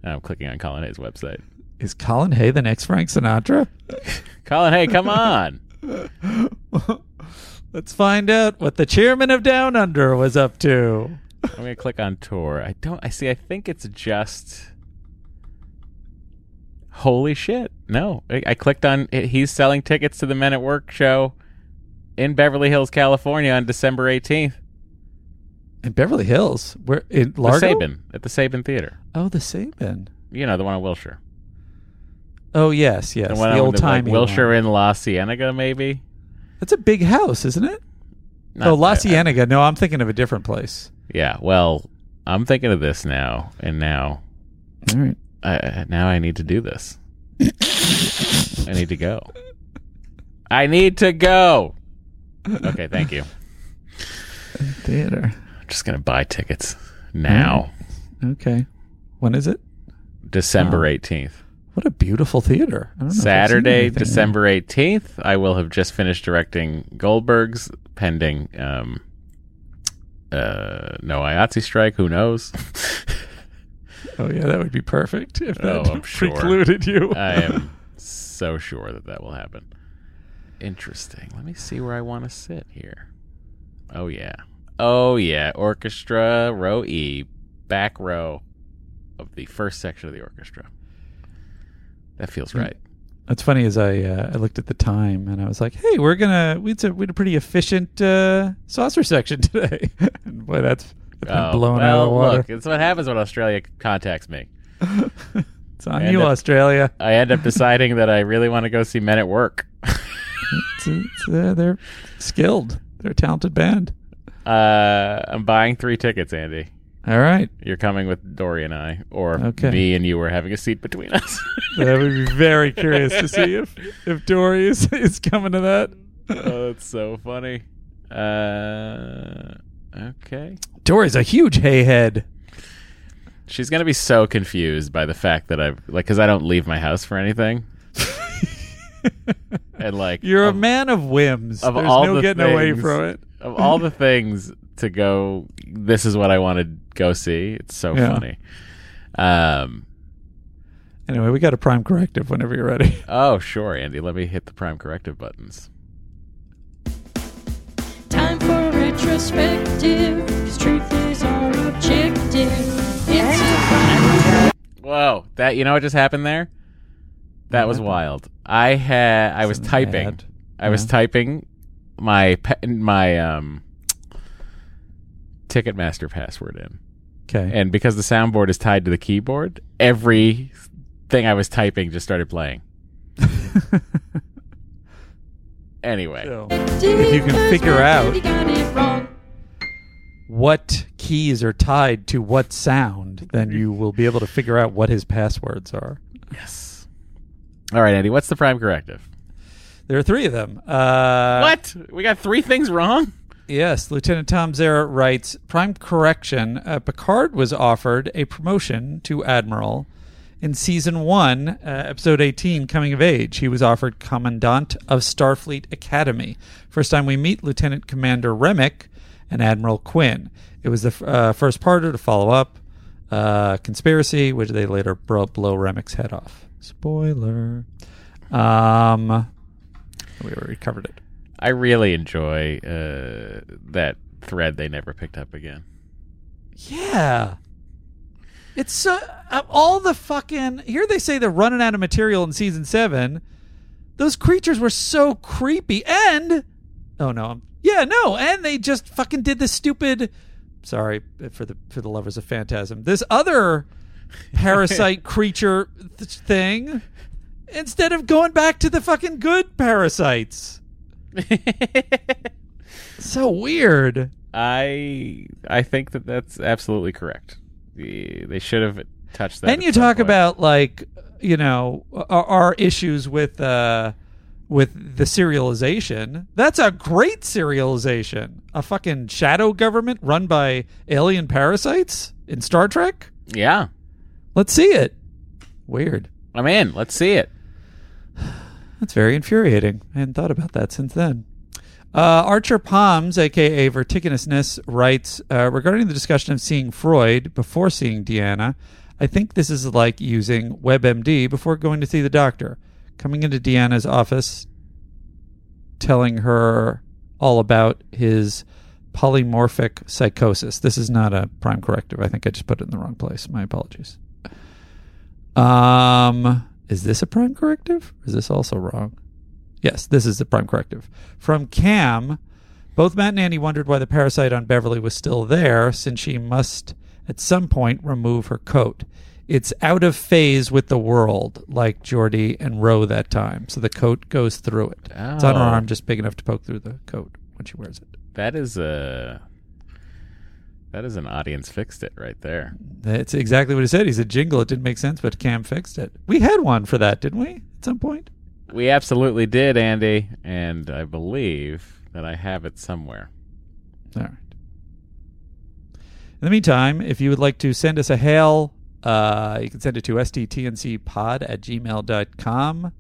I'm clicking on Colin Hay's website. Is Colin Hay the next Frank Sinatra? Colin Hay, come on. Let's find out what the chairman of Down Under was up to. I'm gonna click on tour. I don't. I see. I think it's just. Holy shit! No, I, I clicked on. He's selling tickets to the Men at Work show in Beverly Hills, California, on December 18th. In Beverly Hills, where in Largo, The? Saban at the Saban Theater. Oh, the Saban. You know the one on Wilshire. Oh yes, yes, The the, one on old like, timey Wilshire in La Cienega, maybe. That's a big house, isn't it? Not oh, La. Cienega. No, I'm thinking of a different place. Yeah. Well, I'm thinking of this now, and now, All right. I, now I need to do this. I need to go. I need to go. Okay, thank you. Theater. Just gonna buy tickets now, Okay. When is it? December Oh. 18th. What a beautiful theater. I don't know if I've seen Saturday. December 18th, I will have just finished directing Goldberg's pending um uh no IATSE strike, who knows? Oh yeah, that would be perfect if oh, that sure. precluded you. I am so sure that that will happen. Interesting. Let me see where I want to sit here. Oh yeah. Oh yeah, orchestra row E, back row of the first section of the orchestra. That feels right. That's funny. As I uh, I looked at the time and I was like, "Hey, we're gonna we had a, we had a pretty efficient uh, saucer section today." and boy, that's, that's Oh, blown well, out of the water. Look, it's what happens when Australia contacts me. it's on I you, up- Australia. I end up deciding that I really want to go see Men at Work. It's, it's, uh, they're skilled. They're a talented band. Uh, I'm buying three tickets, Andy. All right, You're coming with Dory and I, or Okay. me and you are having a seat between us. I would be very curious to see if if Dory is, is coming to that. oh, that's so funny. Uh, okay. Dory's a huge hay head. She's gonna be so confused by the fact that I've like, because I don't leave my house for anything. and like, You're of, a man of whims. of There's all no the getting away from it. Of all the things to go, this is what I want to go see. It's so Yeah. funny. Um. Anyway, we got a prime corrective whenever you're ready. Oh, sure, Andy. Let me hit the prime corrective buttons. Time for a retrospective, 'cause truth is our objective. It's a Whoa, that you know what just happened there? That was wild. I had I was typing. bad. I was typing my pe- my um Ticketmaster password in. Okay. And because the soundboard is tied to the keyboard, every thing I was typing just started playing. anyway, if you can figure out He got it wrong. what keys are tied to what sound, then you will be able to figure out what his passwords are. yes. All right, Andy, what's the prime corrective? There are three of them. Uh, what? We got three things wrong? Yes, Lieutenant Tom Zera writes Prime correction uh, Picard was offered a promotion to Admiral in season one, uh, episode 18, Coming of Age. He was offered Commandant of Starfleet Academy. First time we meet Lieutenant Commander Remmick and Admiral Quinn. It was the f- uh, first parter to follow up uh, Conspiracy, which they later bro- blow Remmick's head off. Spoiler. Um, we already covered it. I really enjoy uh, that thread they never picked up again. Yeah. It's so uh, all the fucking here they say they're running out of material in season 7. Those creatures were so creepy and oh no, I'm, yeah, no, and they just fucking did this stupid sorry for the for the lovers of phantasm. This other parasite creature th- thing instead of going back to the fucking good parasites. so weird. I I think that that's absolutely correct. The, they should have touched that. and you talk point. about like you know our, our issues with uh with the serialization that's a great serialization a fucking shadow government run by alien parasites in star trek yeah, let's see it weird I'm in. Let's see it. That's very infuriating i hadn't thought about that since then uh, Archer Palms, aka Vertiginousness, writes uh, regarding the discussion of seeing Freud before seeing Deanna. I think this is like using WebMD before going to see the doctor. Coming into Deanna's office, telling her all about his polymorphic psychosis. This is not a prime corrective. I think I just put it in the wrong place. My apologies. Um, is this a prime corrective? Is this also wrong? Yes, this is the prime corrective. From Cam, both Matt and Annie wondered why the parasite on Beverly was still there, since she must at some point remove her coat. it's out of phase with the world, like Geordi and Ro that time. So the coat goes through it. It's on her Oh. arm, just big enough to poke through the coat when she wears it. That is a that is an audience fixed it right there. That's exactly what he said. He said jingle. It didn't make sense, but Cam fixed it. We had one for that, didn't we? At some point. We absolutely did, Andy, and I believe that I have it somewhere. All right. In the meantime, if you would like to send us a hail, uh, you can send it to sdtncpod at gmail.com.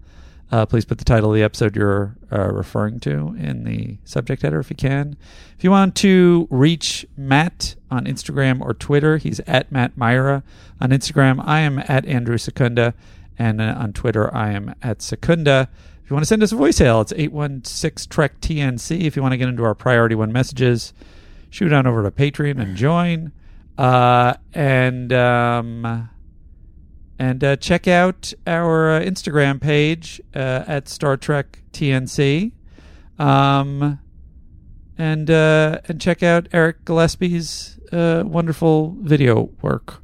Uh, please put the title of the episode you're uh, referring to in the subject header if you can. If you want to reach Matt on Instagram or Twitter, he's at Matt Mira. On Instagram, I am at Andrew Secunda. And uh, on Twitter, I am at Secunda. If you want to send us a voicemail, it's 816 Trek TNC. If you want to get into our priority one messages, shoot on over to Patreon and join. Uh, and um, and uh, check out our uh, Instagram page uh, at Star Trek TNC. Um, and uh, and check out Eric Gillespie's uh, wonderful video work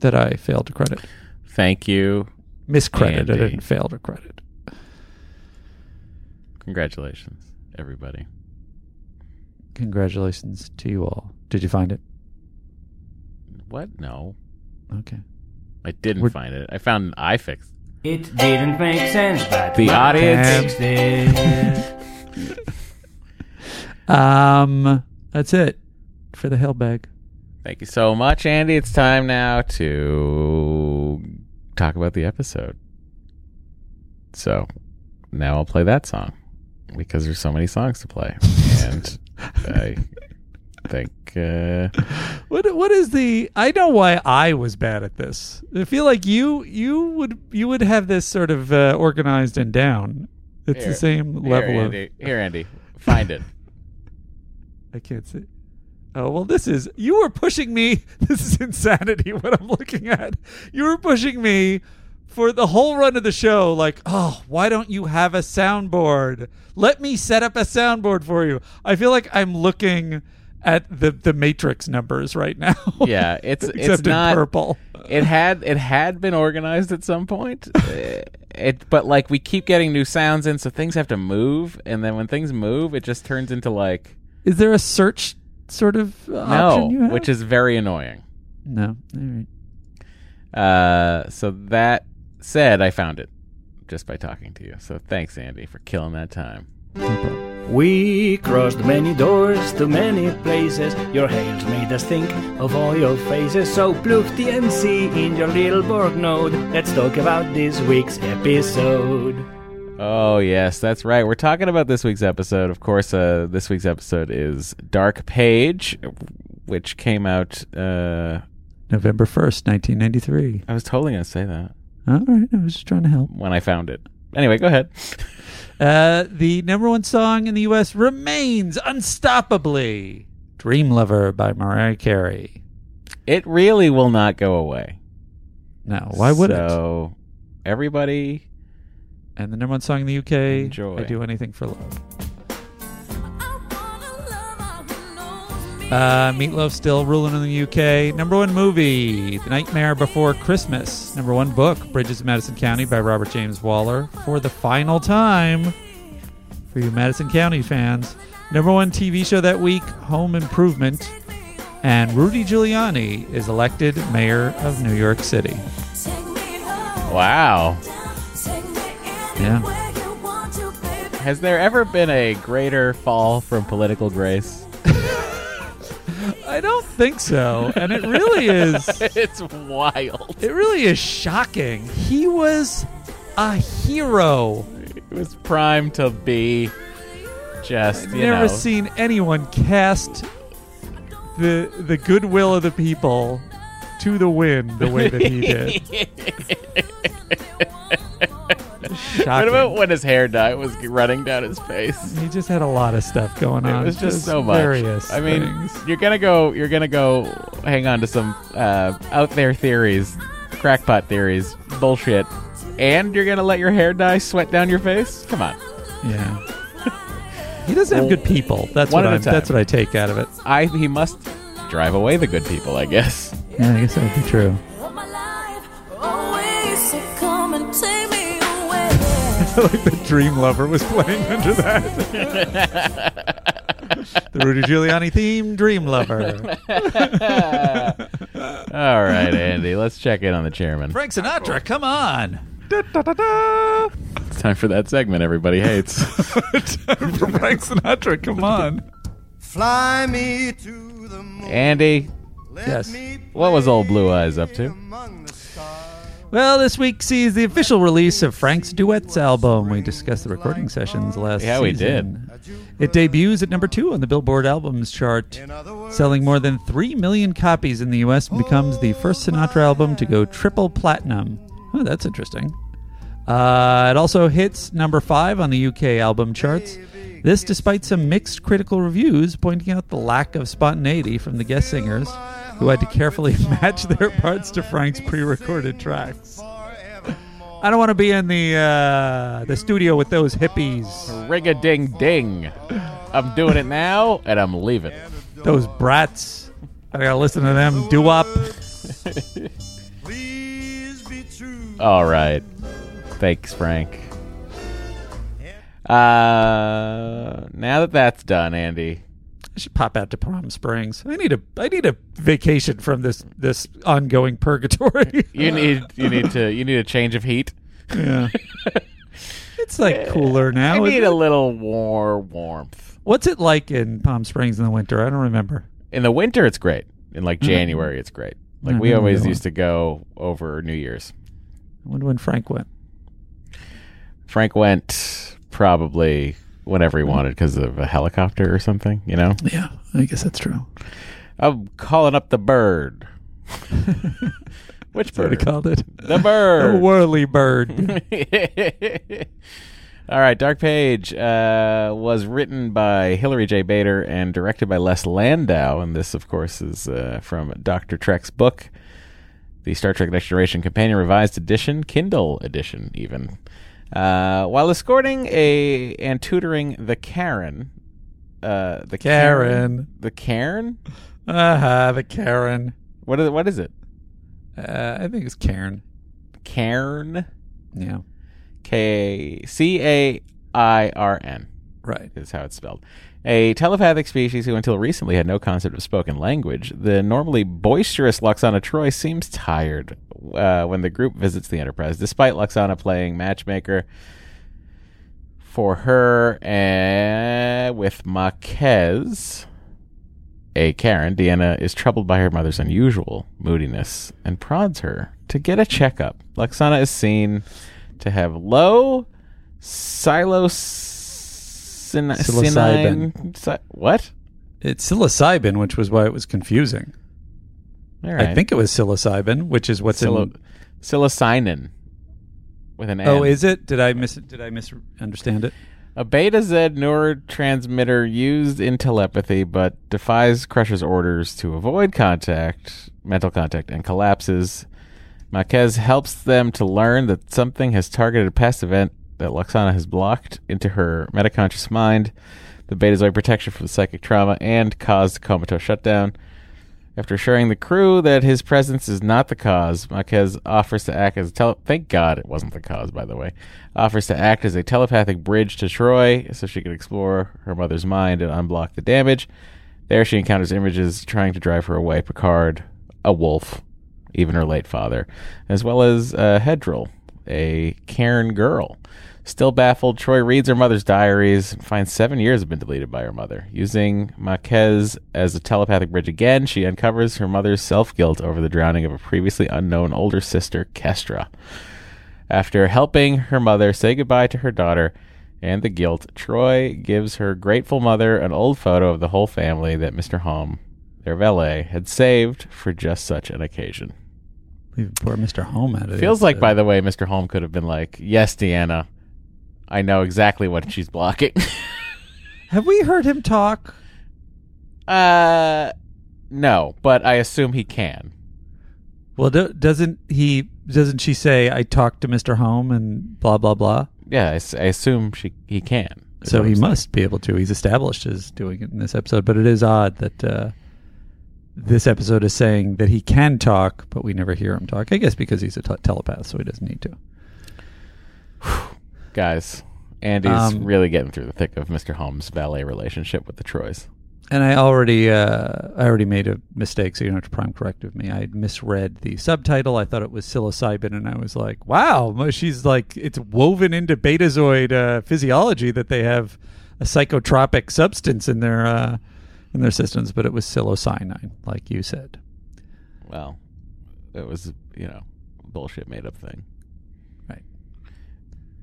that I failed to credit. Thank you. Miscredited. Andy. didn't fail to credit. Congratulations, everybody. Congratulations to you all. Did you find it? What? No. Okay. I didn't We're- find it. I found an iFix. It didn't make sense, but The audience- fixed it. Um, that's it for the hell bag. Thank you so much, Andy. It's time now to talk about the episode. So now I'll play that song because there's so many songs to play, and I think uh, What what is the? I know why I was bad at this. I feel like you you would you would have this sort of uh, organized and down. It's here- the same here, level of. Here, Andy, find it. I can't see. Oh well, this is you were pushing me. This is insanity. What I'm looking at. You were pushing me for the whole run of the show. Like, oh, why don't you have a soundboard? Let me set up a soundboard for you. I feel like I'm looking at the the Matrix numbers right now. Yeah, it's except it's in not purple. It had it had been organized at some point. Uh, it but like we keep getting new sounds in, so things have to move, and then when things move, it just turns into like Is there a search sort of no, which is very annoying. no. All right. Uh, so that said, I found it just by talking to you. So thanks, Andy, for killing that time. We crossed many doors to many places. Your hails made us think of all your faces. So plug TNC in your little Borg node. Let's talk about this week's episode. Oh yes, that's right. We're talking about this week's episode. Of course, uh, this week's episode is Dark Page, which came out. Uh, November first, nineteen ninety three. I was totally gonna say that All right. I was just trying to help. when I found it. Anyway, go ahead. Uh, the number one song in the U.S. remains unstoppably "Dream Lover" by Mariah Carey. It really will not go away. No, why would it? so, everybody, And the number one song in the U.K. Enjoy. I do anything for love. Uh, Meatloaf still ruling in the UK. Number one movie, The Nightmare Before Christmas. Number one book, Bridges of Madison County by Robert James Waller. For the final time, for you Madison County fans. Number one TV show that week, Home Improvement. And Rudy Giuliani is elected mayor of New York City. wow. Yeah. Has there ever been a greater fall from political grace? I don't think so. And it really is. it's wild. It really is shocking. He was a hero. It was primed to be just, you Never know. seen anyone cast the the goodwill of the people to the wind the way that he did. What about when his hair dye was running down his face? He just had a lot of stuff going on. It was just so much. Various I mean, things. you're gonna go. You're gonna go. Hang on to some uh, out there theories, crackpot theories, bullshit, and you're gonna let your hair dye sweat down your face. Come on. yeah. He doesn't have good people. That's what I'm, that's what I take out of it. I he must drive away the good people. I guess. Yeah, I guess that would be true. like the Dream Lover was playing under that. the Rudy Giuliani theme, Dream Lover. All right, Andy, let's check in on the chairman. Frank Sinatra, come on. It's time for that segment everybody hates. For Frank Sinatra, come on. Fly me to the moon. Andy, Yes. what was old Blue Eyes up to? Well, this week sees the official release of Frank's Duets album. We discussed the recording sessions last Yeah, we season. It debuts at number two on the Billboard Albums chart, selling more than 3 million copies in the U.S. and becomes the first Sinatra album to go triple platinum. Oh, that's interesting. Uh, it also hits number five on the UK album charts. This despite some mixed critical reviews pointing out the lack of spontaneity from the guest singers, who had to carefully match their parts to Frank's pre-recorded tracks. I don't want to be in the uh, the studio with those hippies, Ring a ding ding. I'm doing it now, and I'm leaving. those brats. I gotta listen to them do up. All right. Thanks, Frank. Uh, now that that's done, Andy, I should pop out to Palm Springs. I need a I need a vacation from this this ongoing purgatory. you need you need to you need a change of heat. yeah. It's like cooler now. I need it? a little more warmth. What's it like in Palm Springs in the winter? I don't remember. In the winter, it's great. In like January, it's great. Like Mhm, we always used to go over New Year's. I wonder when Frank went. Frank went probably whenever he wanted because of a helicopter or something. You know. Yeah, I guess that's true. I'm calling up the bird. Which That's what he bird? called it. The bird. The whirly bird. All right, Dark Page uh, was written by Hilary J. Bader and directed by Les Landau, and this, of course, is uh, from Dr. Trek's book, the Star Trek Next Generation Companion Revised Edition, Kindle edition, even. Uh, while escorting a and tutoring the Karen, uh, the Karen. the Karen. Uh-huh, the Karen. What is what is it? Uh, I think it's Karen. Cairn. Yeah. K C A I R N. Right. Is how it's spelled. A telepathic species who until recently had no concept of spoken language. The normally boisterous Lwaxana Troi seems tired uh, when the group visits the Enterprise, despite Lwaxana playing matchmaker for her and with Maques. A Cairn, Deanna is troubled by her mother's unusual moodiness and prods her to get a checkup. Lwaxana is seen to have low psilocin- Psilocybin. cinine- si- what? It's psilocybin, which was why it was confusing. All I think it was psilocybin, which is what's Psilo- in. psilocinin with an oh, N. Oh, is it? Did I miss? It? Did I misunderstand it? A beta Z neurotransmitter used in telepathy, but defies Crusher's orders to avoid contact, mental contact, and collapses. Maques helps them to learn that something has targeted a past event that Lwaxana has blocked into her metaconscious mind, the Betazoid protection from the psychic trauma, and caused comatose shutdown. After assuring the crew that his presence is not the cause, Maques offers to act as a tele- thank God it wasn't the cause, by the way. Offers to act as a telepathic bridge to Troi so she can explore her mother's mind and unblock the damage. There she encounters images trying to drive her away. Picard, a wolf, even her late father, as well as uh, Hedril, a Cairn girl. Still baffled, Troi reads her mother's diaries and finds seven years have been deleted by her mother. Using Maques as a telepathic bridge again, she uncovers her mother's self guilt over the drowning of a previously unknown older sister, Kestra. After helping her mother say goodbye to her daughter and the guilt, Troi gives her grateful mother an old photo of the whole family that Mr. Homn, their valet, had saved for just such an occasion. Leave poor Mr. Homn out of it. Feels like, by the way, Mr. Homn could have been like, "Yes, Deanna, I know exactly what she's blocking." Have we heard him talk? uh, no, but I assume he can. Well, do, doesn't he? Doesn't she say, "I talked to Mr. Homn" and blah blah blah? Yeah, I assume she he can. So he saying. must be able to. He's established as doing it in this episode, but it is odd that uh, this episode is saying that he can talk, but we never hear him talk. I guess because he's a t- telepath, so he doesn't need to. guys. Andy's Um, really getting through the thick of Mr. Homn's ballet relationship with the Trois. And I already, uh, I already made a mistake, so you don't have to prime correct with me. I misread the subtitle. I thought it was psilocybin, and I was like, "Wow, she's like, it's woven into Betazoid uh, physiology that they have a psychotropic substance in their uh, in their systems." But it was psilocyanine, like you said. Well, it was you know bullshit made up thing. Right.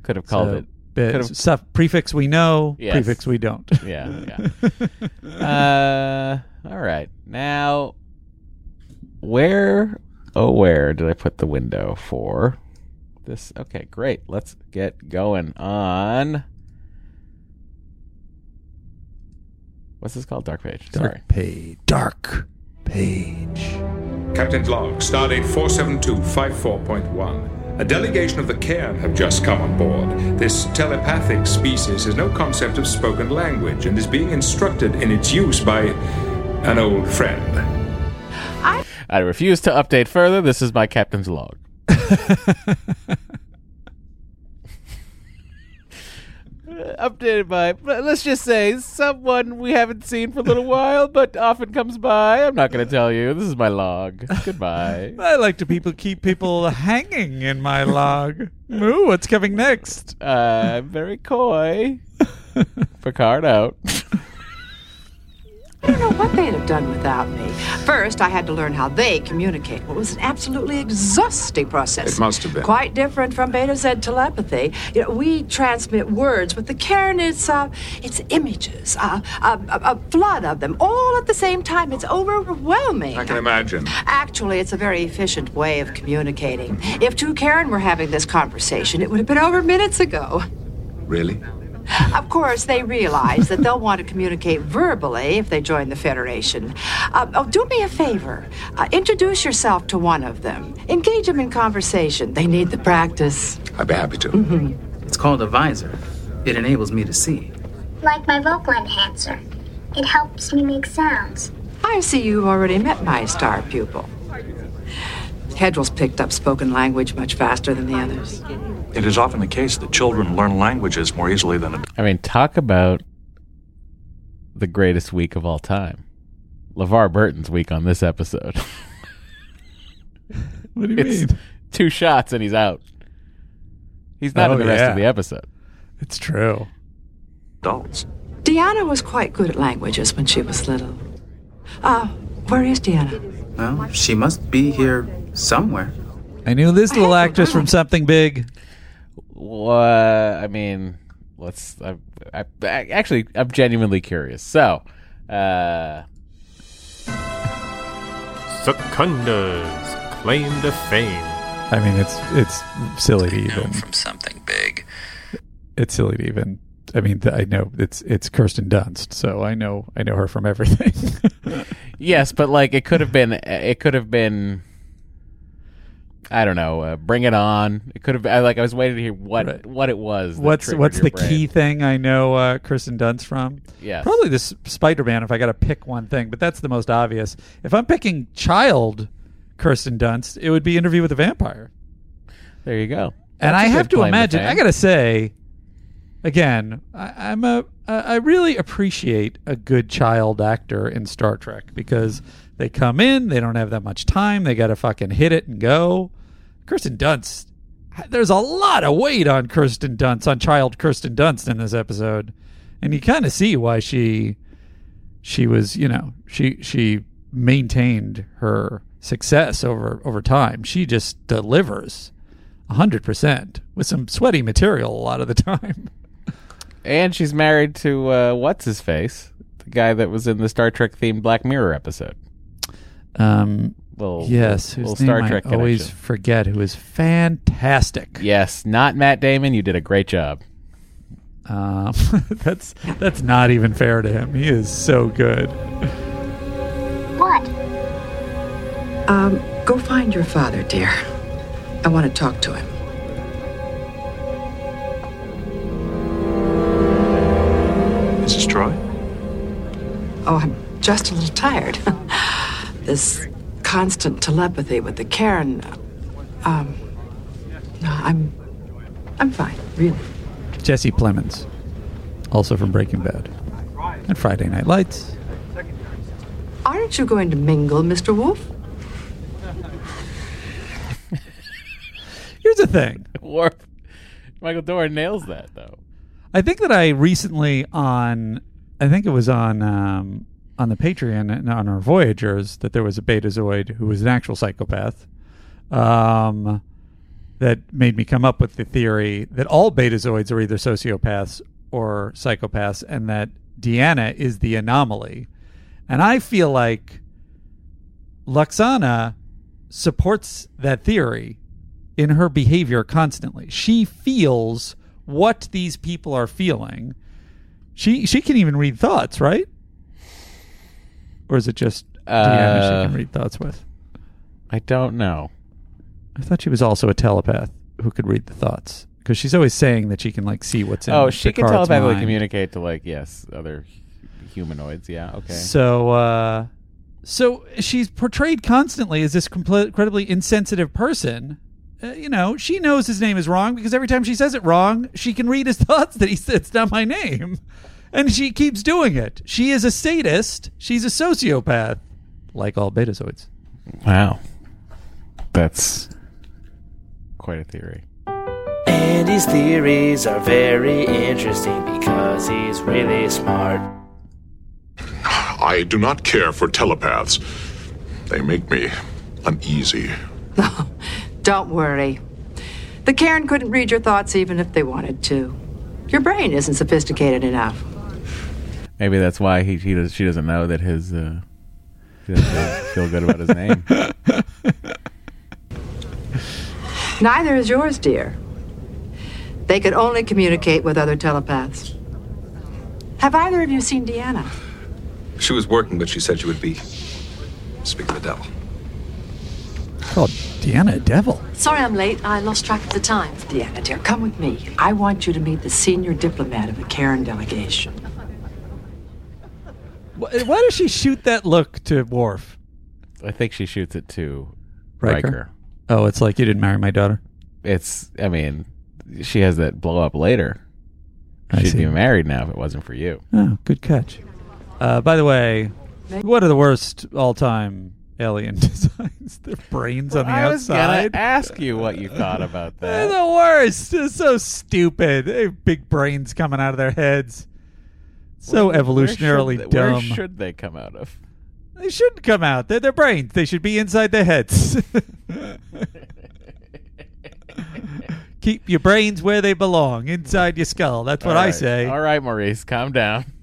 Could have called So, it. bit- could have- stuff prefix we know, Yes. prefix we don't. Yeah, yeah. uh, all right. Now, where, oh, where did I put the window for this? Okay, great. Let's get going on. What's this called? Dark Page. Dark Sorry. page. Dark page. Captain's log, stardate 47254.1. A delegation of the Cairn have just come on board. This telepathic species has no concept of spoken language and is being instructed in its use by an old friend. I, I refuse to update further. This is my captain's log. Updated by, let's just say, someone we haven't seen for a little while, but often comes by. I'm not going to tell you. This is my log. Goodbye. I like to people keep people hanging in my log. Moo, what's coming next? Uh, I'm very coy. Picard out. I don't know what they'd have done without me. First, I had to learn how they communicate. It was an absolutely exhausting process. It must have been. Quite different from Beta Z telepathy. You know, we transmit words, but the Cairn, is uh, it's images, uh, a, a, a flood of them, all at the same time. It's overwhelming. I can imagine. Actually, it's a very efficient way of communicating. If two Cairn were having this conversation, it would have been over minutes ago. Really? Of course, they realize that they'll want to communicate verbally if they join the Federation. Uh, oh, do me a favor. Uh, introduce yourself to one of them. Engage them in conversation. They need the practice. I'd be happy to. It's called a visor. It enables me to see. Like my vocal enhancer. It helps me make sounds. I see you've already met my star pupil. Hedril's picked up spoken language much faster than the others. It is often the case that children learn languages more easily than adults. I mean, talk about the greatest week of all time. LeVar Burton's week on this episode. What do you it's mean? two shots and he's out. He's not Oh, in the rest of the episode. It's true. adults. Deanna was quite good at languages when she was little. Ah, where is Deanna? Well, she must be here somewhere. I knew this little actress from something big. What? I mean, let's. I, I, I actually, I'm genuinely curious. So, uh, Secunda's claim to fame. I mean, it's it's silly to even. From something big. It's silly to even. I mean, I know it's it's Kirsten Dunst, so I know I know her from everything. yes, but like it could have been. It could have been. I don't know. Uh, bring it on. It could have. been like I was waiting to hear what what it was. what's what's the brain. key thing I know uh, Kirsten Dunst from? Yeah, probably this Spider Man. If I got to pick one thing, but that's the most obvious. If I'm picking child Kirsten Dunst, it would be Interview with a Vampire. There you go. and I have to imagine. I gotta say, again, I, I'm a. I I really appreciate a good child actor in Star Trek because they come in, they don't have that much time, they got to fucking hit it and go. Kirsten Dunst, there's a lot of weight on Kirsten Dunst, on child Kirsten Dunst in this episode, and you kind of see why she, she was, you know, she she maintained her success over over time. She just delivers hundred percent with some sweaty material a lot of the time. And she's married to uh, what's his face, the guy that was in the Star Trek themed Black Mirror episode. Um, Little- yes, little Star name Trek I always connection. forget. Who is fantastic. Yes, not Matt Damon. You did a great job. Um, that's that's not even fair to him. He is so good. What? Um, go find your father, dear. I want to talk to him. Mrs. Troi? Oh, I'm just a little tired. this constant telepathy with the Cairn. Um, no, I'm, I'm fine, really. Jesse Plemons, also from Breaking Bad, and Friday Night Lights. Aren't you going to mingle, Mr. Wolf? Here's the thing. Worf. Michael Dorn nails that though. I think that I recently on, I think it was on um, on the Patreon and on our Voyagers that there was a Betazoid who was an actual psychopath. Um, that made me come up with the theory that all Betazoids are either sociopaths or psychopaths, and that Deanna is the anomaly. And I feel like Lwaxana supports that theory in her behavior constantly. She feels what these people are feeling. She she can even read thoughts, right? Or is it just Deanna she Uh, can read thoughts with? I don't know. I thought she was also a telepath who could read the thoughts because she's always saying that she can like see what's in. Oh, she can Picard's telepathically mind. communicate to like yes, other hu- humanoids. Yeah, okay. So, uh, so she's portrayed constantly as this compl- incredibly insensitive person. Uh, you know, she knows his name is wrong because every time she says it wrong, she can read his thoughts that he said it's not my name, and she keeps doing it. She is a sadist. She's a sociopath, like all betazoids. Wow, that's quite a theory. Andy's theories are very interesting because he's really smart. I do not care for telepaths. They make me uneasy. Don't worry. The Cairn couldn't read your thoughts even if they wanted to. Your brain isn't sophisticated enough. Maybe that's why he, he does, she doesn't know that his uh, he doesn't feel good about his name. Neither is yours, dear. They could only communicate with other telepaths. Have either of you seen Deanna? She was working, but she said she would be speaking to the devil. Called Deanna a devil. Sorry I'm late. I lost track of the time. Deanna, dear, come with me. I want you to meet the senior diplomat of the Cairn delegation. Why, why does she shoot that look to Worf? I think she shoots it to Riker? Riker. Oh, it's like you didn't marry my daughter. It's. I mean, she has that blow up later. I She'd see. be married now if it wasn't for you. Oh, good catch. Uh, by the way, what are the worst all-time alien designs? Their brains on the I was outside. gonna ask you what you thought about They're that. the worst. They're so stupid. They have big brains coming out of their heads. So Where- evolutionarily where should, dumb. Where should they come out of? They shouldn't come out. They're their brains. They should be inside their heads. Keep your brains where they belong, inside your skull. That's what All I say. All right, Maurice, calm down.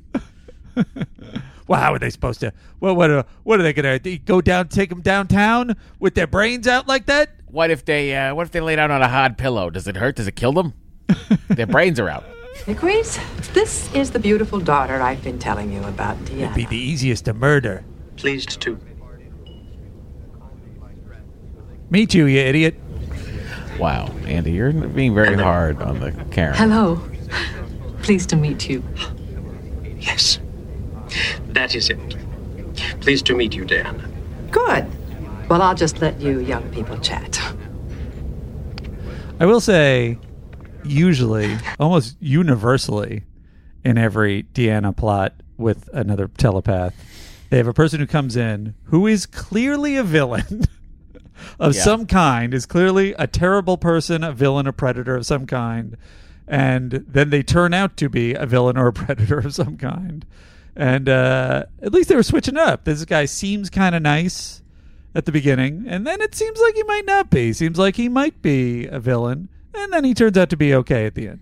Well, how are they supposed to? Well, what are what are they gonna go down, take them downtown with their brains out like that? What if they? Uh, what if they lay down on a hard pillow? Does it hurt? Does it kill them? Their brains are out. Nicoise, this is the beautiful daughter I've been telling you about, It'd be the easiest to murder. Pleased to. Meet you, you idiot. Wow, Andy, you're being very hard on the Cairn. Hello. Pleased to meet you. Yes. That is it. Pleased to meet you, Diana. Good. Well, I'll just let you young people chat. I will say, usually, almost universally, in every Deanna plot with another telepath, they have a person who comes in who is clearly a villain of Yeah. some kind, is clearly a terrible person, a villain, a predator of some kind, and then they turn out to be a villain or a predator of some kind. And uh, at least they were switching up. This guy seems kind of nice at the beginning, and then it seems like he might not be. Seems like he might be a villain, and then he turns out to be okay at the end.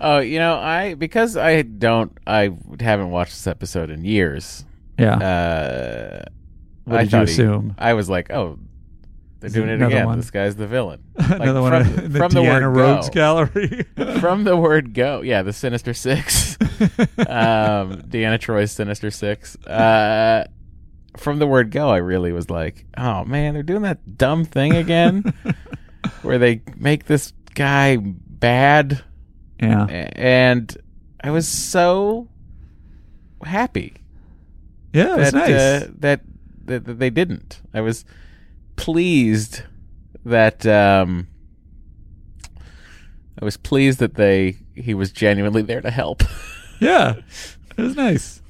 Oh, you know, I because I don't, I haven't watched this episode in years. Yeah. Uh, What I did you thought he- assume? I was like, oh, they're Is doing it again. one? This guy's the villain. Like, Another one from, the from the word Rhodes go. gallery. from the word go, yeah, the Sinister Six, um, Deanna Troi's Sinister Six. Uh, from the word go, I really was like, oh man, they're doing that dumb thing again, where they make this guy bad. Yeah. And I was so happy. Yeah, it was that, nice. uh, that, that that they didn't. I was pleased that um I was pleased that they he was genuinely there to help. Yeah, it was nice.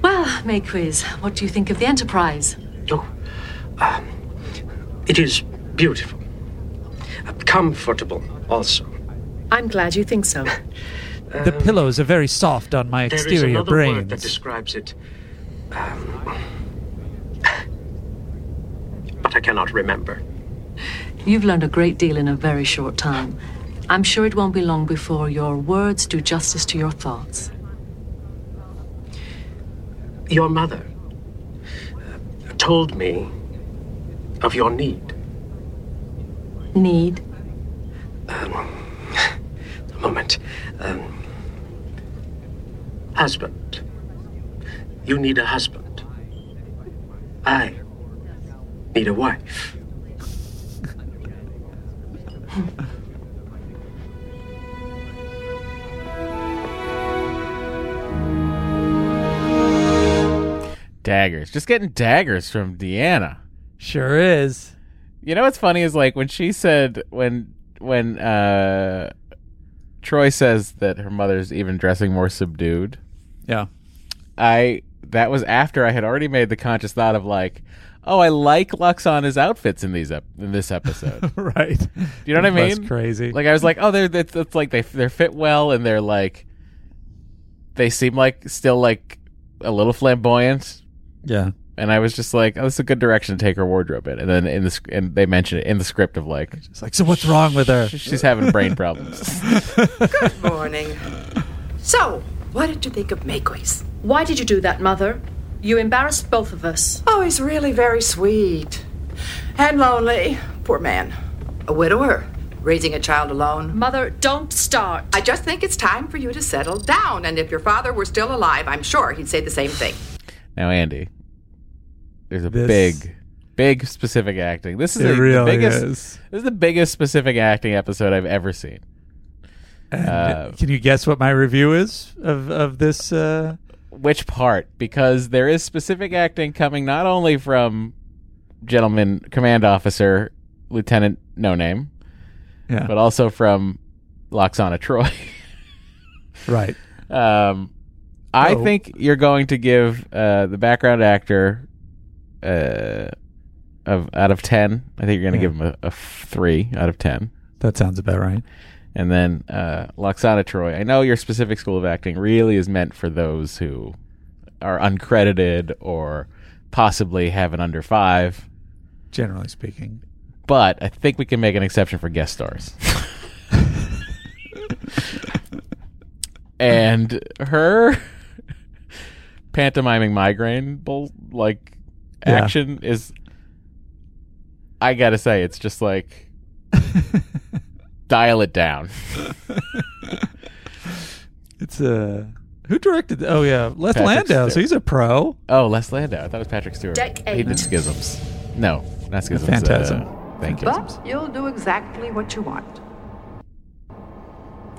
Well, Maques, what do you think of the Enterprise? Oh, um, it is beautiful. Comfortable, also. I'm glad you think so. The pillows are very soft on my exterior There is exterior another word that describes it. Um, but I cannot remember. You've learned a great deal in a very short time. I'm sure it won't be long before your words do justice to your thoughts. Your mother uh, told me of your need. Need? Um, a moment. Um, husband. You need a husband. I need a wife. daggers. Just getting daggers from Deanna. Sure is. You know what's funny is like when she said when when uh Troi says that her mother's even dressing more subdued. Yeah. I that was after I had already made the conscious thought of like, oh, I like Lwaxana's outfits in these ep- in this episode. right. Do you know what I That's mean? crazy. Like I was like, oh, they're it's, it's like they they fit well and they're like they seem like still like a little flamboyant. Yeah. And I was just like, oh, this is a good direction to take her wardrobe in. And then in the and they mention it in the script of like, it's like, so what's wrong with her? She's having brain problems. Good morning. So, what did you think of Maques? Why did you do that, Mother? You embarrassed both of us. Oh, he's really very sweet. And lonely. Poor man. A widower. Raising a child alone. Mother, don't start. I just think it's time for you to settle down. And if your father were still alive, I'm sure he'd say the same thing. Now, Andy, there's a This- big, big specific acting. This is a, the biggest. is. This is the biggest specific acting episode I've ever seen. Uh, can you guess what my review is of of this? Uh... Which part? Because there is specific acting coming not only from gentleman command officer Lieutenant No Name, Yeah. but also from Lwaxana Troi. Right. Um, I Oh. think you're going to give uh, the background actor uh, of out of ten. I think you're going to give him a three out of ten. That sounds about right. And then uh, Lwaxana Troi. I know your specific school of acting really is meant for those who are uncredited or possibly have an under five. Generally speaking, But I think we can make an exception for guest stars. and her pantomiming migraine bull like Yeah. action is I gotta say, it's just like dial it down. it's uh who directed? th- Oh yeah, Les Patrick Landau. So he's a pro. Oh, Les Landau. I thought it was Patrick Stewart. Deck He did schisms. No, not schisms. Phantasm. Uh, thank you. But you'll do exactly what you want.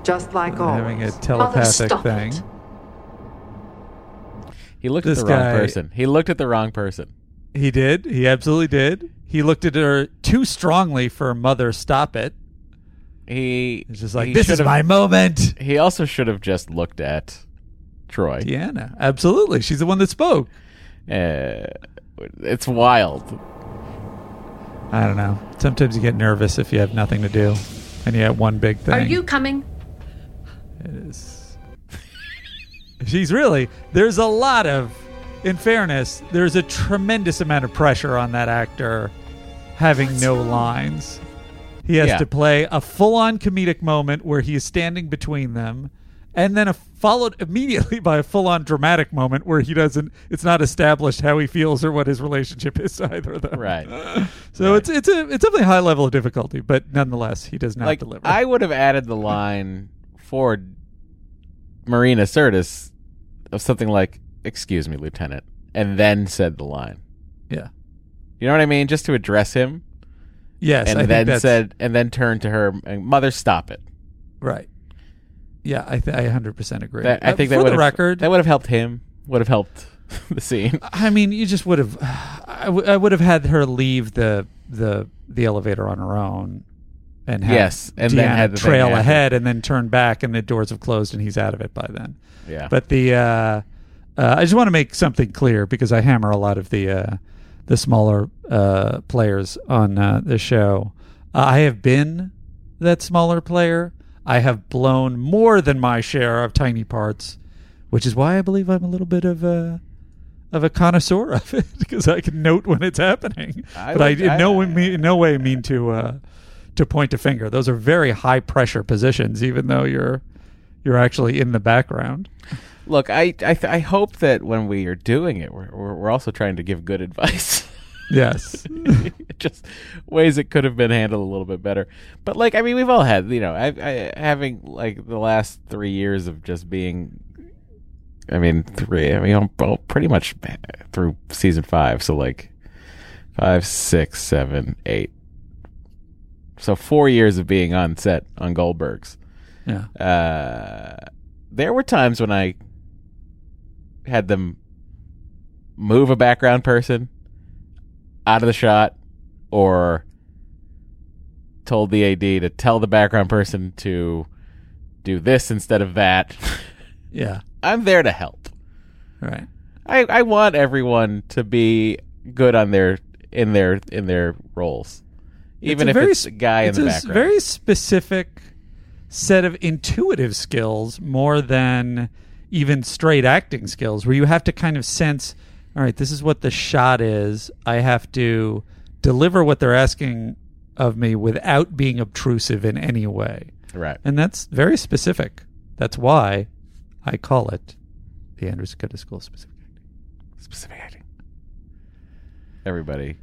Just like always. Having a telepathic stop thing. it. He looked This at the wrong person. He looked at the wrong person. He did. He absolutely did. He looked at her too strongly for mother. Stop it. He He's just like, he this is should've- my moment. He also should have just looked at Troi. Deanna, absolutely. She's the one that spoke. Uh, it's wild. I don't know. Sometimes you get nervous if you have nothing to do, and you have one big thing. Are you coming? It is. She's really. There's a lot of. In fairness, there's a tremendous amount of pressure on that actor having no lines. He has Yeah. to play a full-on comedic moment where he is standing between them, and then a, followed immediately by a full-on dramatic moment where he doesn't. It's not established how he feels or what his relationship is to either of them. Right. So it's it's a it's definitely a high level of difficulty, but nonetheless, he does not like deliver. I would have added the line for Marina Sirtis of something like "Excuse me, Lieutenant," and then said the line. yeah. You know what I mean? Just to address him. Yes, and I think then said, and then turned to her, "Mother, stop it." Right. Yeah, I th- I 100% agree. That, I Uh, think for that would record, that would have helped him. Would have helped the scene. I mean, you just would have. I, w- I would have had her leave the the the elevator on her own, and have Yes, and Deanna then had the trail ahead and then turn back and the doors have closed and he's out of it by then. Yeah. But the uh, uh, I just want to make something clear because I hammer a lot of the uh, the smaller uh, players on uh, the show. Uh, I have been that smaller player. I have blown more than my share of tiny parts, which is why I believe I'm a little bit of a of a connoisseur of it because I can note when it's happening. I but I in no I- way mean, in no way mean to uh, to point a finger. Those are very high pressure positions, even though you're you're actually in the background. Look, I I, th- I hope that when we are doing it, we're we're, also trying to give good advice. Yes. just ways it could have been handled a little bit better. But like, I mean, we've all had, you know, I, I having like the last three years of just being. I mean, three. I mean, well, pretty much through season five. So like, five, six, seven, eight. So four years of being on set on Goldberg's. Yeah. Uh, there were times when I had them move a background person out of the shot or told the AD to tell the background person to do this instead of that. Yeah. I'm there to help. Right. I, I want everyone to be good on their in their in their roles. Even a if very it's a guy in the background. it's a background. very specific set of intuitive skills more than even straight acting skills where you have to kind of sense all right this is what the shot is i have to deliver what they're asking of me without being obtrusive in any way Right. and that's very specific that's why i call it the andrew Secunda school specific Specific acting. Everybody,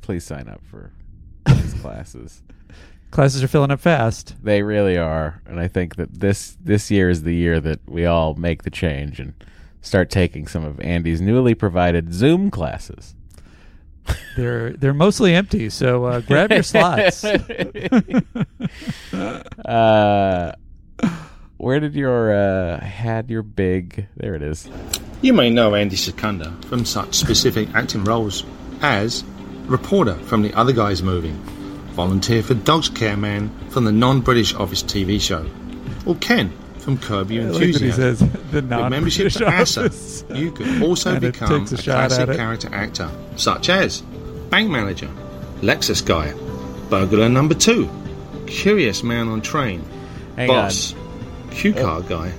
please sign up for these classes. classes are filling up fast They really are, and I think that this this year is the year that we all make the change and start taking some of Andy's newly provided Zoom classes. they're they're mostly empty so uh, grab your slots uh, where did your uh, had your big? There it is. You may know Andy Secunda from such specific acting roles as reporter from The Other Guys movie, volunteer for Dogs Care Man from the non-British Office TV show, or Ken from Curb Your I like Enthusiasm. says the With membership non-British to ASSA, office. you could also become a, a classic character actor, such as Bank Manager, Lexus Guy, Burglar Number Two, Curious Man on Train, Hang Boss, Q Car oh. Guy,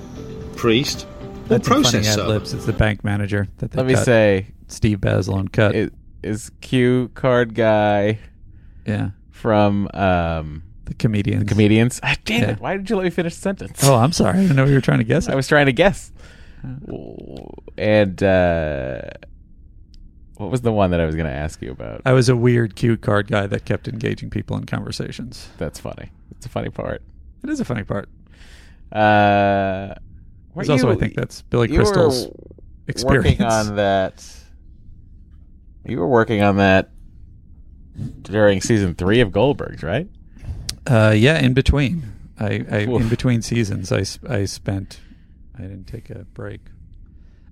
Priest, or That's some funny Process ad Server. libs. It's the bank manager that they Let me say, Steve Basilone cut. is, is Q card guy? Yeah. From um the comedians. comedians. Ah, damn Yeah. it! Why did you let me finish the sentence? Oh, I'm sorry. I didn't know you were trying to guess. I It. was trying to guess. And uh, what was the one that I was going to ask you about? I was a weird cute card guy that kept engaging people in conversations. That's funny. It's a funny part. It is a funny part. Uh, There's also, I think, that's Billy you were Crystal's experience. Working on that. You were working on that during season three of Goldberg's, right? Uh, yeah, in between. I, I in between seasons, I, I spent. I didn't take a break.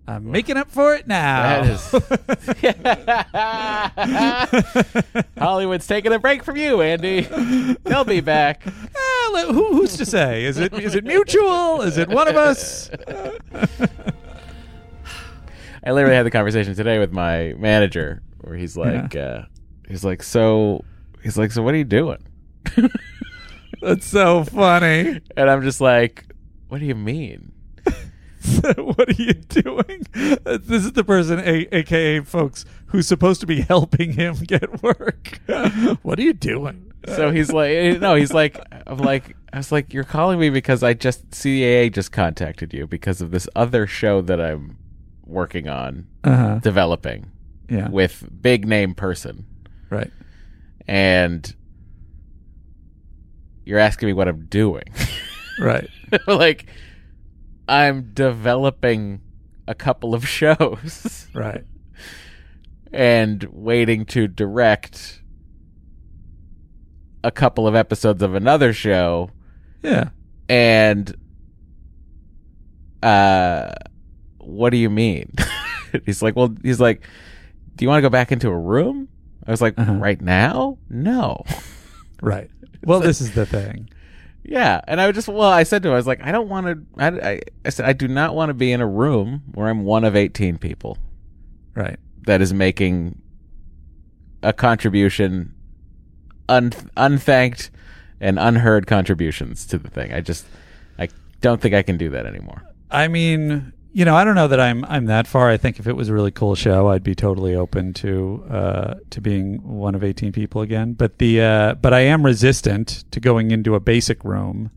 I'm making up for it now. Hollywood's taking a break from you, Andy. They'll be back. Le- who, who's to say? Is it is it mutual? Is it one of us? I literally had the conversation today with my manager where he's like, uh, he's like, so, he's like, so what are you doing? That's so funny. And I'm just like, what do you mean? what are you doing? Uh, This is the person, a, aka folks, who's supposed to be helping him get work. what are you doing? So he's like, no, he's like, I'm like, I was like, you're calling me because I just CAA just contacted you because of this other show that I'm working on, Uh-huh. developing, Yeah. with big name person, Right. and you're asking me what I'm doing, Right. like, I'm developing a couple of shows, Right. and waiting to direct a couple of episodes of another show. Yeah. And uh what do you mean? he's like, "Well, he's like, do you want to go back into a room?" I was like, uh-huh. "Right now?" No. Right. Well, this is the thing. Yeah, and I would just well, I said to him, I was like, I don't want to. I, I, I said I do not want to be in a room where I'm one of 18 people Right. that is making a contribution, un, unthanked and unheard contributions to the thing. I just, I don't think I can do that anymore. I mean, you know, I don't know that I'm I'm that far. I think if it was a really cool show, I'd be totally open to uh, to being one of 18 people again. But the uh, but I am resistant to going into a basic room,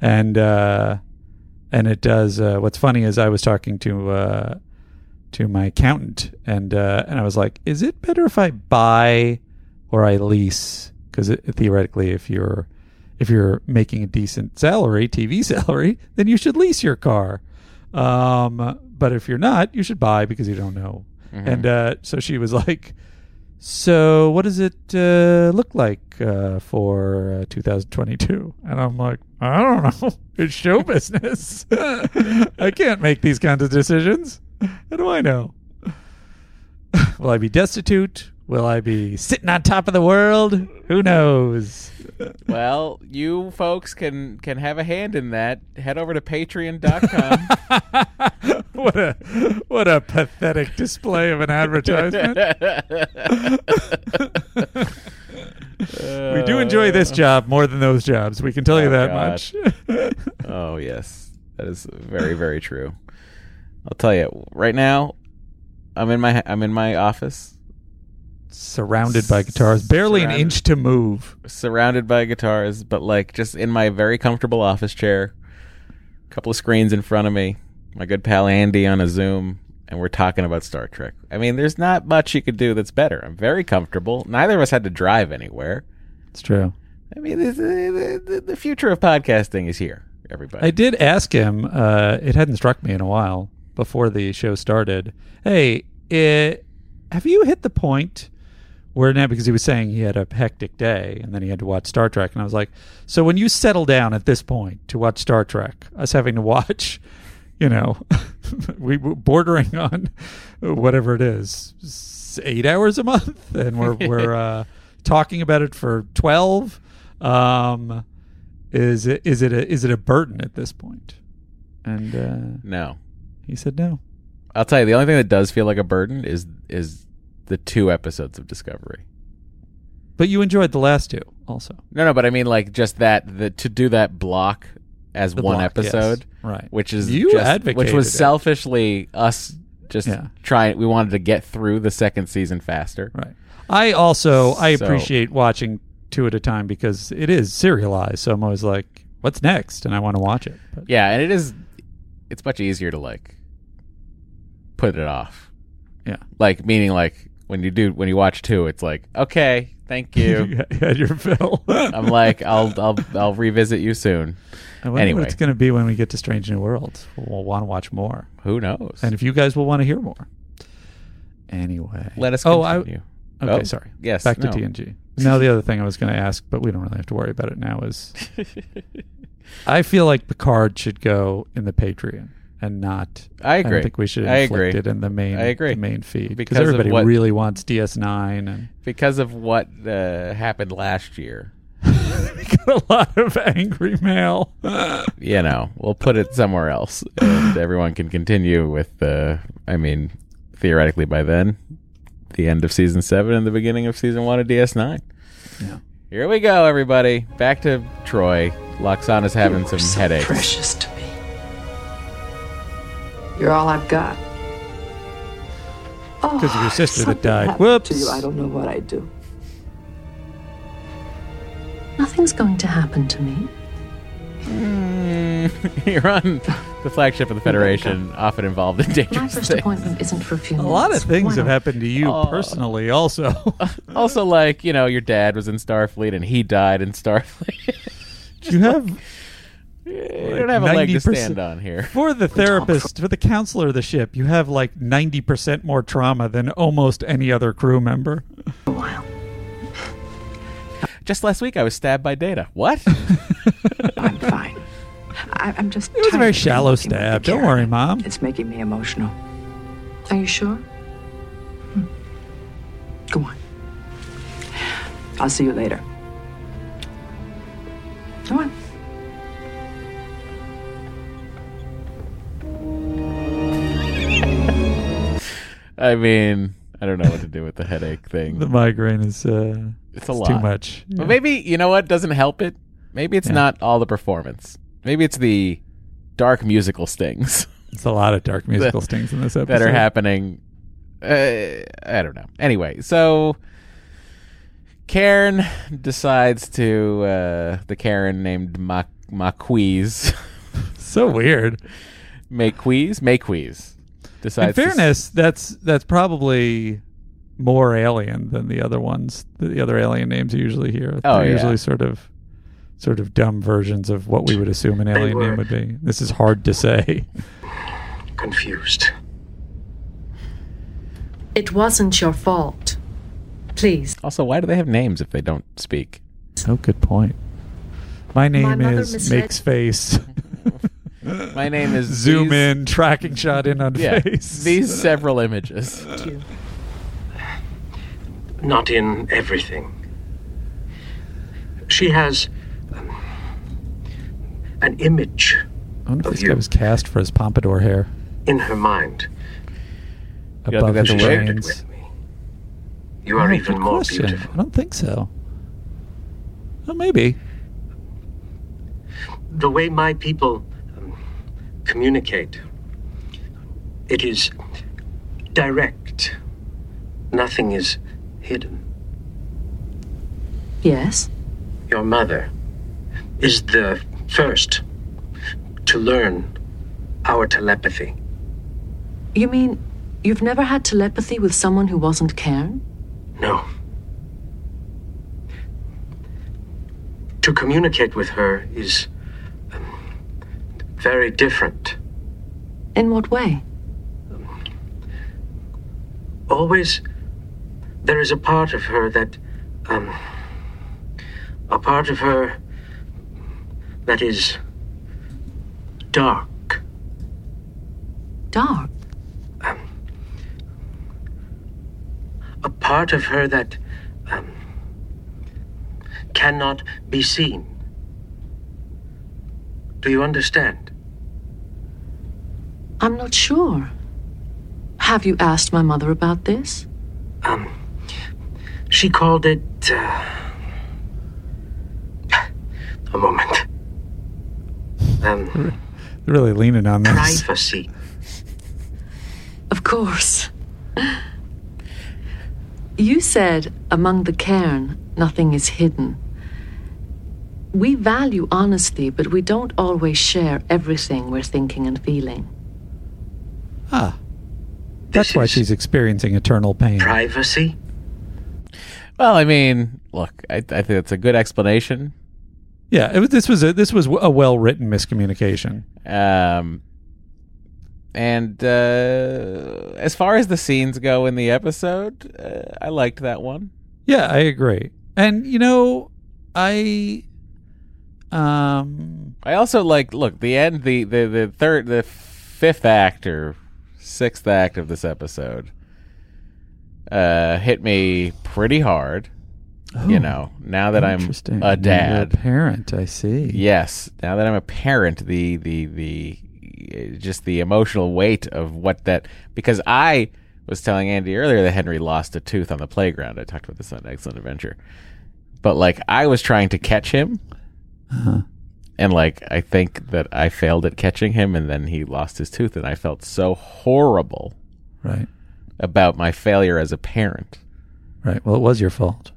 and uh, and it does. Uh, what's funny is I was talking to uh, to my accountant, and uh, and I was like, is it better if I buy or I lease? Because theoretically, if you're if you're making a decent salary, TV salary, then you should lease your car. Um, but if you're not, you should buy because you don't know. Mhm. And uh, so she was like, "So what does it uh, look like uh, for uh, 2022?" And I'm like, "I don't know. It's show business. I can't make these kinds of decisions. How do I know? Will I be destitute? Will I be sitting on top of the world? Who knows?" Well, you folks can can have a hand in that. Head over to patreon.com. what a what a pathetic display of an advertisement. we do enjoy this job more than those jobs. We can tell you Oh, that God. much. oh yes, that is very very true. I'll tell you right now. I'm in my I'm in my office, Surrounded by guitars, barely an Surrounded- inch to move. surrounded by guitars, but like just in my very comfortable office chair. A couple of screens in front of me. My good pal Andy on a Zoom, and we're talking about Star Trek. I mean, there's not much you could do that's better. I'm very comfortable. Neither of us had to drive anywhere. It's true. I mean, this, the, the, the future of podcasting is here. Everybody. I did ask him. Uh, it hadn't struck me in a while before the show started. Hey, have you hit the point where now? Because he was saying he had a hectic day and then he had to watch Star Trek, and I was like, so when you settle down at this point to watch Star Trek, us having to watch, you know, we were bordering on whatever it is, eight hours a month, and we're we're uh, talking about it for twelve. Um, is it is it a is it a burden at this point? And uh, no. he said no. I'll tell you, the only thing that does feel like a burden is is the two episodes of Discovery. But you enjoyed the last two also. No, no, but I mean like just that the to do that block as The one block, yes. episode, Right. Which is You just, which was it. selfishly us just Yeah. trying. We wanted to get through the second season faster. Right. I also I So- appreciate watching two at a time because it is serialized. So I'm always like, what's next? And I want to watch it. But Yeah, and it is. It's much easier to like put it off. Yeah. Like meaning like when you do when you watch two, it's like okay, thank you. you had your fill. I'm like I'll I'll I'll revisit you soon. I wonder anyway, what it's going to be when we get to Strange New Worlds. We'll want to watch more. who knows? And if you guys will want to hear more. Anyway. Let us Oh. I, okay, Oh, sorry. yes, Back no. to TNG. Now, the other thing I was going to ask, but we don't really have to worry about it now, is I feel like Picard should go in the Patreon and not. I agree. don't think we should I inflict agree. it in the main. I agree. The main feed Because because everybody what- really wants DS9 and because of what uh, happened last year. got a lot of angry mail. you know, we'll put it somewhere else, and everyone can continue with. Uh, I mean, theoretically, by then, the end of season seven and the beginning of season one of DS9. Yeah. Here we go, everybody. Back to Troi. Lwaxana's having some so headaches. precious to me. You're all I've got. Because of your sister that Something died. happened Whoops. To you, I don't know what I'd do. Nothing's going to happen to me. Mm, You're on the flagship of the Federation, often involved in dangerous My first things. appointment isn't for a few A minutes. lot of things Why have not? happened to you Oh. personally, also. Also, like you know, your dad was in Starfleet and he died in Starfleet. Do you have. you don't have a leg to stand on here. For the therapist, for the counselor of the ship, you have like 90% more trauma than almost any other crew member. Just last week, I was stabbed by Data. What? I'm fine. I, I'm just. It was a very shallow looking at the stab. Don't worry, Mom. It's making me emotional. Are you sure? Hmm. Go on. I'll see you later. Come on. I mean, I don't know what to do with the headache thing. The migraine is uh, it's a it's lot. too much. But maybe you know what doesn't help it. Maybe it's Yeah. not all the performance. Maybe it's the dark musical stings It's a lot of dark musical stings in this episode that are happening. Uh, I don't know. Anyway, so Cairn decides to uh, the Cairn named Ma- Maques. so weird. Maques, Maques decides. In to s- fairness, that's that's probably more alien than the other ones. The other alien names you usually hear. Oh, They're yeah. usually sort of sort of dumb versions of what we would assume an alien name would be. This is hard to say. Confused. It wasn't your fault. Please. Also, why do they have names if they don't speak? Oh, good point. My name mother is misled- makes face. My name is zoom these- in, tracking shot in on Yeah, face. these several images. Not in everything. She has um, an image I wonder if of this guy was cast for his pompadour hair in her mind. You above think his that's chains. You are Oh, even more question. beautiful. I don't think so. Well, maybe. The way my people communicate, it is direct. Nothing is hidden. Yes? Your mother is the first to learn our telepathy. You mean you've never had telepathy with someone who wasn't Cairn? No. To communicate with her is very different. In what way? Always, there is a part of her that, um, a part of her that is dark. Dark? A part of her that um, cannot be seen. Do you understand? I'm not sure. Have you asked my mother about this? Um, she called it. Uh, a moment. Um, Really leaning on this. privacy. Of course. You said among the cairn, nothing is hidden. We value honesty, but we don't always share everything we're thinking and feeling. Ah. That's why she's experiencing eternal pain. Privacy? Well, I mean, look, I, I think that's a good explanation. Yeah, it was, this was a this was a well written miscommunication. Um, and uh, as far as the scenes go in the episode, uh, I liked that one. Yeah, I agree. And you know, I um I also like look the end the the the third the fifth act or sixth act of this episode uh hit me pretty hard. you know, now that I'm a dad, a parent, I see. Yes, now that I'm a parent, the the the just the emotional weight of what that because I was telling Andy earlier that Henry lost a tooth on the playground. I talked about this on Excellent Adventure, but like I was trying to catch him, Uh-huh. And like I think that I failed at catching him, and then he lost his tooth, and I felt so horrible, Right. about my failure as a parent. Right. Well, it was your fault.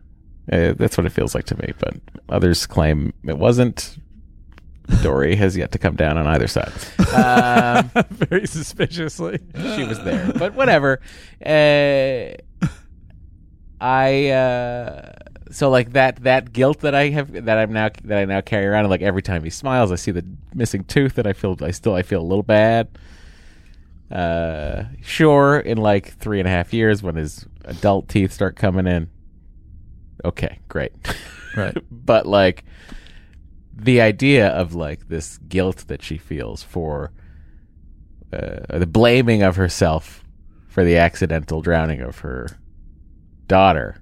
Uh, that's what it feels like to me, but others claim it wasn't. Dory has yet to come down on either side. Um, Very suspiciously. she was there, but whatever. Uh, I uh, so like that that guilt that I have that I'm now that I now carry around. and, Like every time he smiles, I see the missing tooth that I feel. I still I feel a little bad. Uh, sure, in like three and a half years when his adult teeth start coming in. Okay, great. Right. but like the idea of like this guilt that she feels for uh, the blaming of herself for the accidental drowning of her daughter.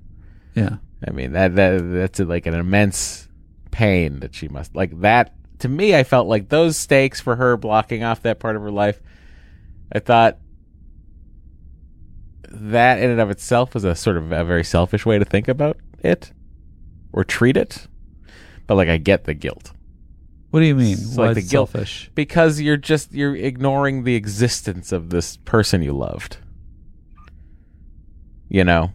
Yeah. I mean that that that's like an immense pain that she must like that to me I felt like those stakes for her blocking off that part of her life I thought that in and of itself was a sort of a very selfish way to think about it or treat it. But like I get the guilt. What do you mean? It's Why like the guilt? selfish? because you're just you're ignoring the existence of this person you loved. You know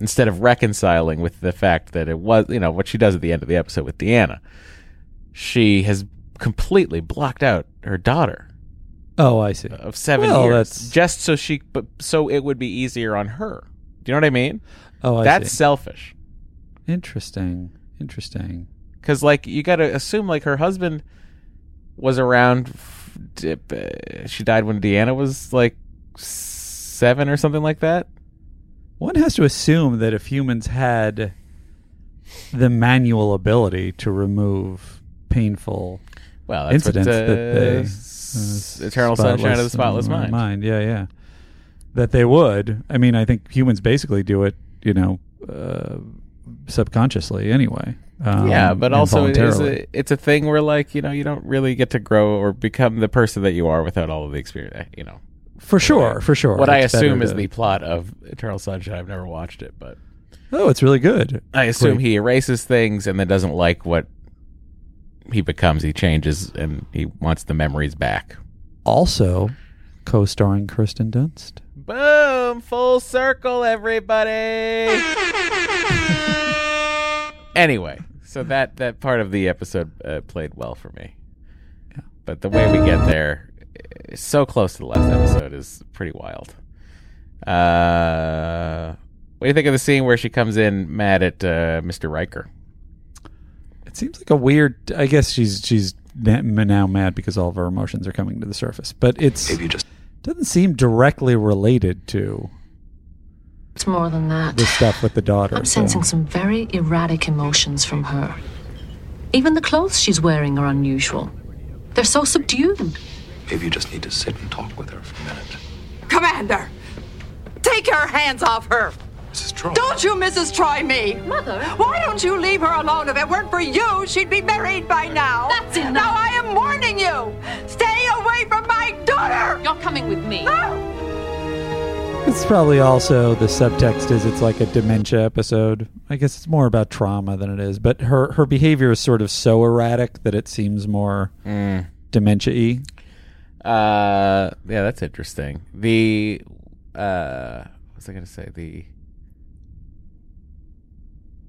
instead of reconciling with the fact that it was you know what she does at the end of the episode with Deanna she has completely blocked out her daughter Oh, I see. of 7 Well, years that's- just so she but so it would be easier on her do you know what I mean Oh, I that's see. selfish Interesting. Interesting. because like you got to assume like her husband was around uh, she died when deanna was like seven or something like that One has to assume that if humans had the manual ability to remove painful Well, that's what, incidents uh, that they s- Eternal Sunshine of the Spotless Mind. Yeah, yeah. That they would. I mean, I think humans basically do it, you know, uh, subconsciously anyway. Um, yeah but also it is a, it's a thing where like you know you don't really get to grow or become the person that you are without all of the experience you know for sure, for sure. what i It's better assume is to- the plot of eternal sunshine i've never watched it but Oh, it's really good. I assume Great. he erases things and then doesn't like what he becomes. He changes and he wants the memories back. also co-starring Kirsten Dunst. Boom! Full circle, everybody. anyway, so that that part of the episode uh, played well for me. But the way we get there, so close to the last episode, is pretty wild. Uh, what do you think of the scene where she comes in mad at uh, Mr. Riker? It seems like a weird. I guess she's she's now mad because all of her emotions are coming to the surface, but it's Maybe you just doesn't seem directly related to It's more than that. the stuff with the daughter. I'm so- sensing some very erratic emotions from her. Even the clothes she's wearing are unusual. They're so subdued. Maybe you just need to sit and talk with her for a minute. Commander, take your hands off her. Mrs. Troi. Don't you, Mrs. Troi, me. Mother. Why don't you leave her alone? If it weren't for you, she'd be married by now. That's enough. Now I am warning you. Stay away from my daughter. You're coming with me. It's probably also the subtext is it's like a dementia episode. I guess it's more about trauma than it is, but her her behavior is sort of so erratic that it seems more Mm. dementia-y. Uh, yeah, that's interesting. The uh, what was I going to say? The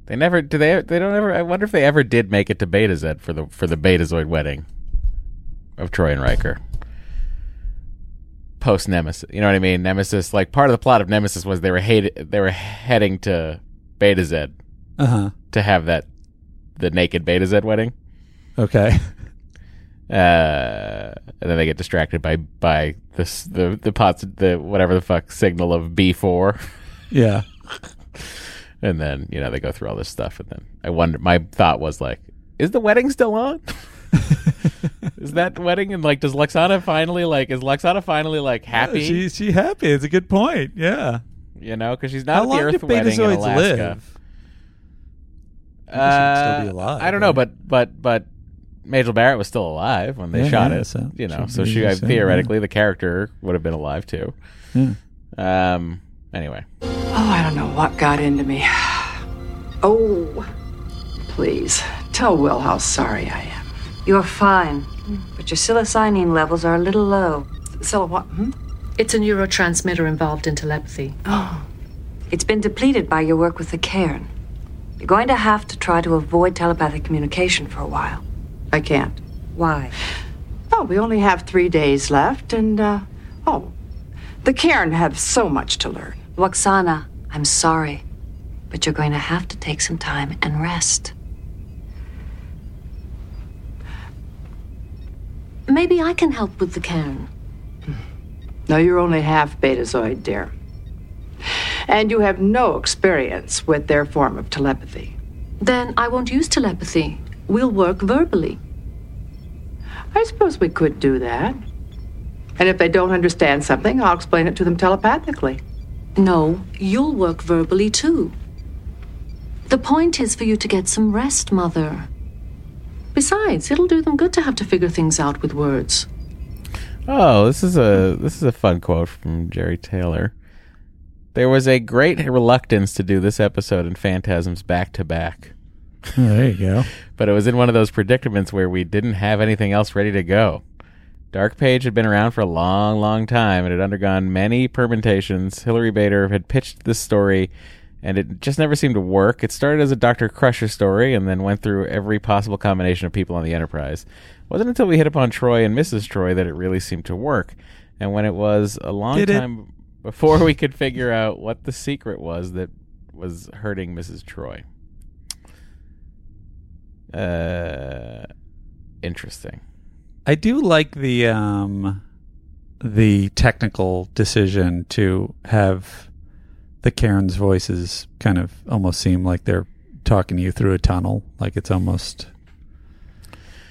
they never do they they don't ever. I wonder if they ever did make it to Betazed for the for the Betazoid wedding of Troi and Riker. Post Nemesis, you know what I mean? Nemesis, like part of the plot of Nemesis was they were hated, they were heading to Betazed Uh-huh. to have that the naked Betazed wedding. Okay. Uh, and then they get distracted by by this the the pots the whatever the fuck signal of B four. Yeah. and then you know they go through all this stuff, and then I wonder. My thought was like, is the wedding still on? is that wedding and like does Lwaxana finally like is Lwaxana finally like happy? She she happy. It's a good point. Yeah. you know, because she's not How at the long Earth wedding in Alaska. live? Maybe still be Uh, I don't know, but but but Majel Barrett was still alive when they Yeah, shot yeah, it. so you know, she'd so she the uh, same, theoretically the character would have been alive too. Yeah. Um. Anyway, Oh, I don't know what got into me. Oh, please tell Will how sorry I am. You're fine, but your psilosynine levels are a little low. So what? Hmm? It's a neurotransmitter involved in telepathy. Oh. It's been depleted by your work with the cairn. You're going to have to try to avoid telepathic communication for a while. I can't. Why? Oh, we only have three days left, and, uh, oh, the Cairn have so much to learn. Lwaxana, I'm sorry, but you're going to have to take some time and rest. Maybe I can help with the cairn. No, you're only half betazoid, dear. And you have no experience with their form of telepathy. Then I won't use telepathy. We'll work verbally. I suppose we could do that. And if they don't understand something, I'll explain it to them telepathically. No, you'll work verbally too. The point is for you to get some rest, Mother. Besides, it'll do them good to have to figure things out with words. Oh, this is a this is a fun quote from Jeri Taylor. There was a great reluctance to do this episode and Phantasms back to back. Oh, there you go. But it was in one of those predicaments where we didn't have anything else ready to go. Dark Page had been around for a long, long time and had undergone many permutations. Hilary Bader had pitched this story and it just never seemed to work. It started as a Dr. Crusher story and then went through every possible combination of people on the Enterprise. It wasn't until we hit upon Troi and Mrs. Troi that it really seemed to work. And when it was a long Did it? time before we could figure out what the secret was that was hurting Mrs. Troi. Uh, interesting. I do like the um, the technical decision to have the Cairn's voices kind of almost seem like they're talking to you through a tunnel. Like it's almost,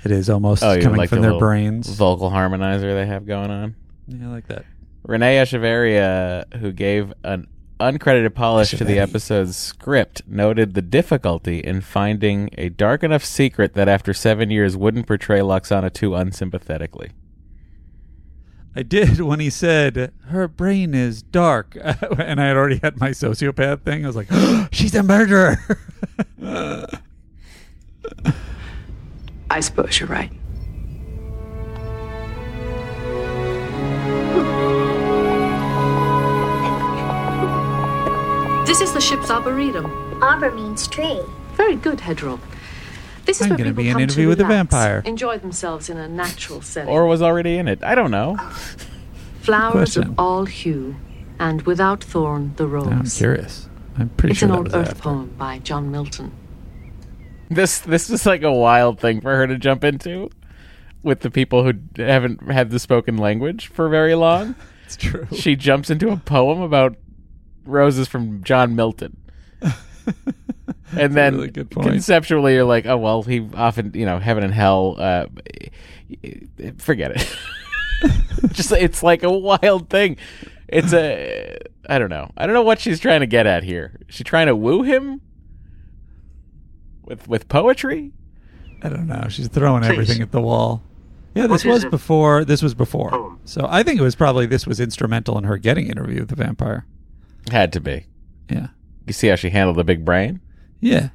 it is almost Oh, coming like from the their brains. vocal harmonizer they have going on. Yeah, I like that. René Echevarria, who gave an uncredited polish to the episode's script, noted the difficulty in finding a dark enough secret that after seven years wouldn't portray Lwaxana too unsympathetically. I did when he said her brain is dark, and I had already had my sociopath thing. I was like, she's a murderer. I suppose you're right. This is the ship's arboretum. Arbor means tree. Very good, Hedril. This is I'm where gonna people be in come interview to with a relax, vampire. enjoy themselves in a natural setting. Or was already in it. I don't know. Flowers Question. of all hue, and without thorn the rose. I'm curious. I'm pretty sure. it's sure an that old was Earth after. poem by John Milton. This this is like a wild thing for her to jump into with the people who haven't had the spoken language for very long. It's true. She jumps into a poem about roses from John Milton. and then really good point. conceptually you're like, oh well, he often, you know, heaven and hell uh forget it. Just it's like a wild thing. It's a I don't know. I don't know what she's trying to get at here. Is she trying to woo him with with poetry? I don't know. She's throwing Please. everything at the wall. Yeah, this was before. This was before. So I think it was probably this was instrumental in her getting interview with the vampire. Had to be. Yeah, You see how she handled the big brain? yeah.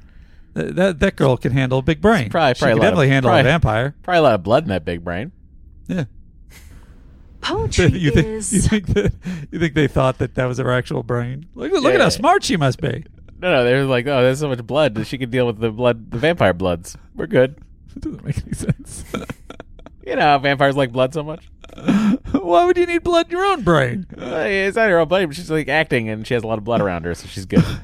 Th- that that girl can handle a big brain. Probably, she probably can a lot definitely of, handle probably, a vampire. Probably a lot of blood in that big brain. Yeah. Poetry you think is you think that you think they thought that that was her actual brain? Look, look at Yeah. how smart she must be. No, no, they're like, oh, there's so much blood that she could deal with the blood, the vampire bloods. We're good. It doesn't make any sense. You know how vampires like blood so much. Why would you need blood in your own brain? Uh, it's not her own blood, but she's like acting, and she has a lot of blood around her, so she's good.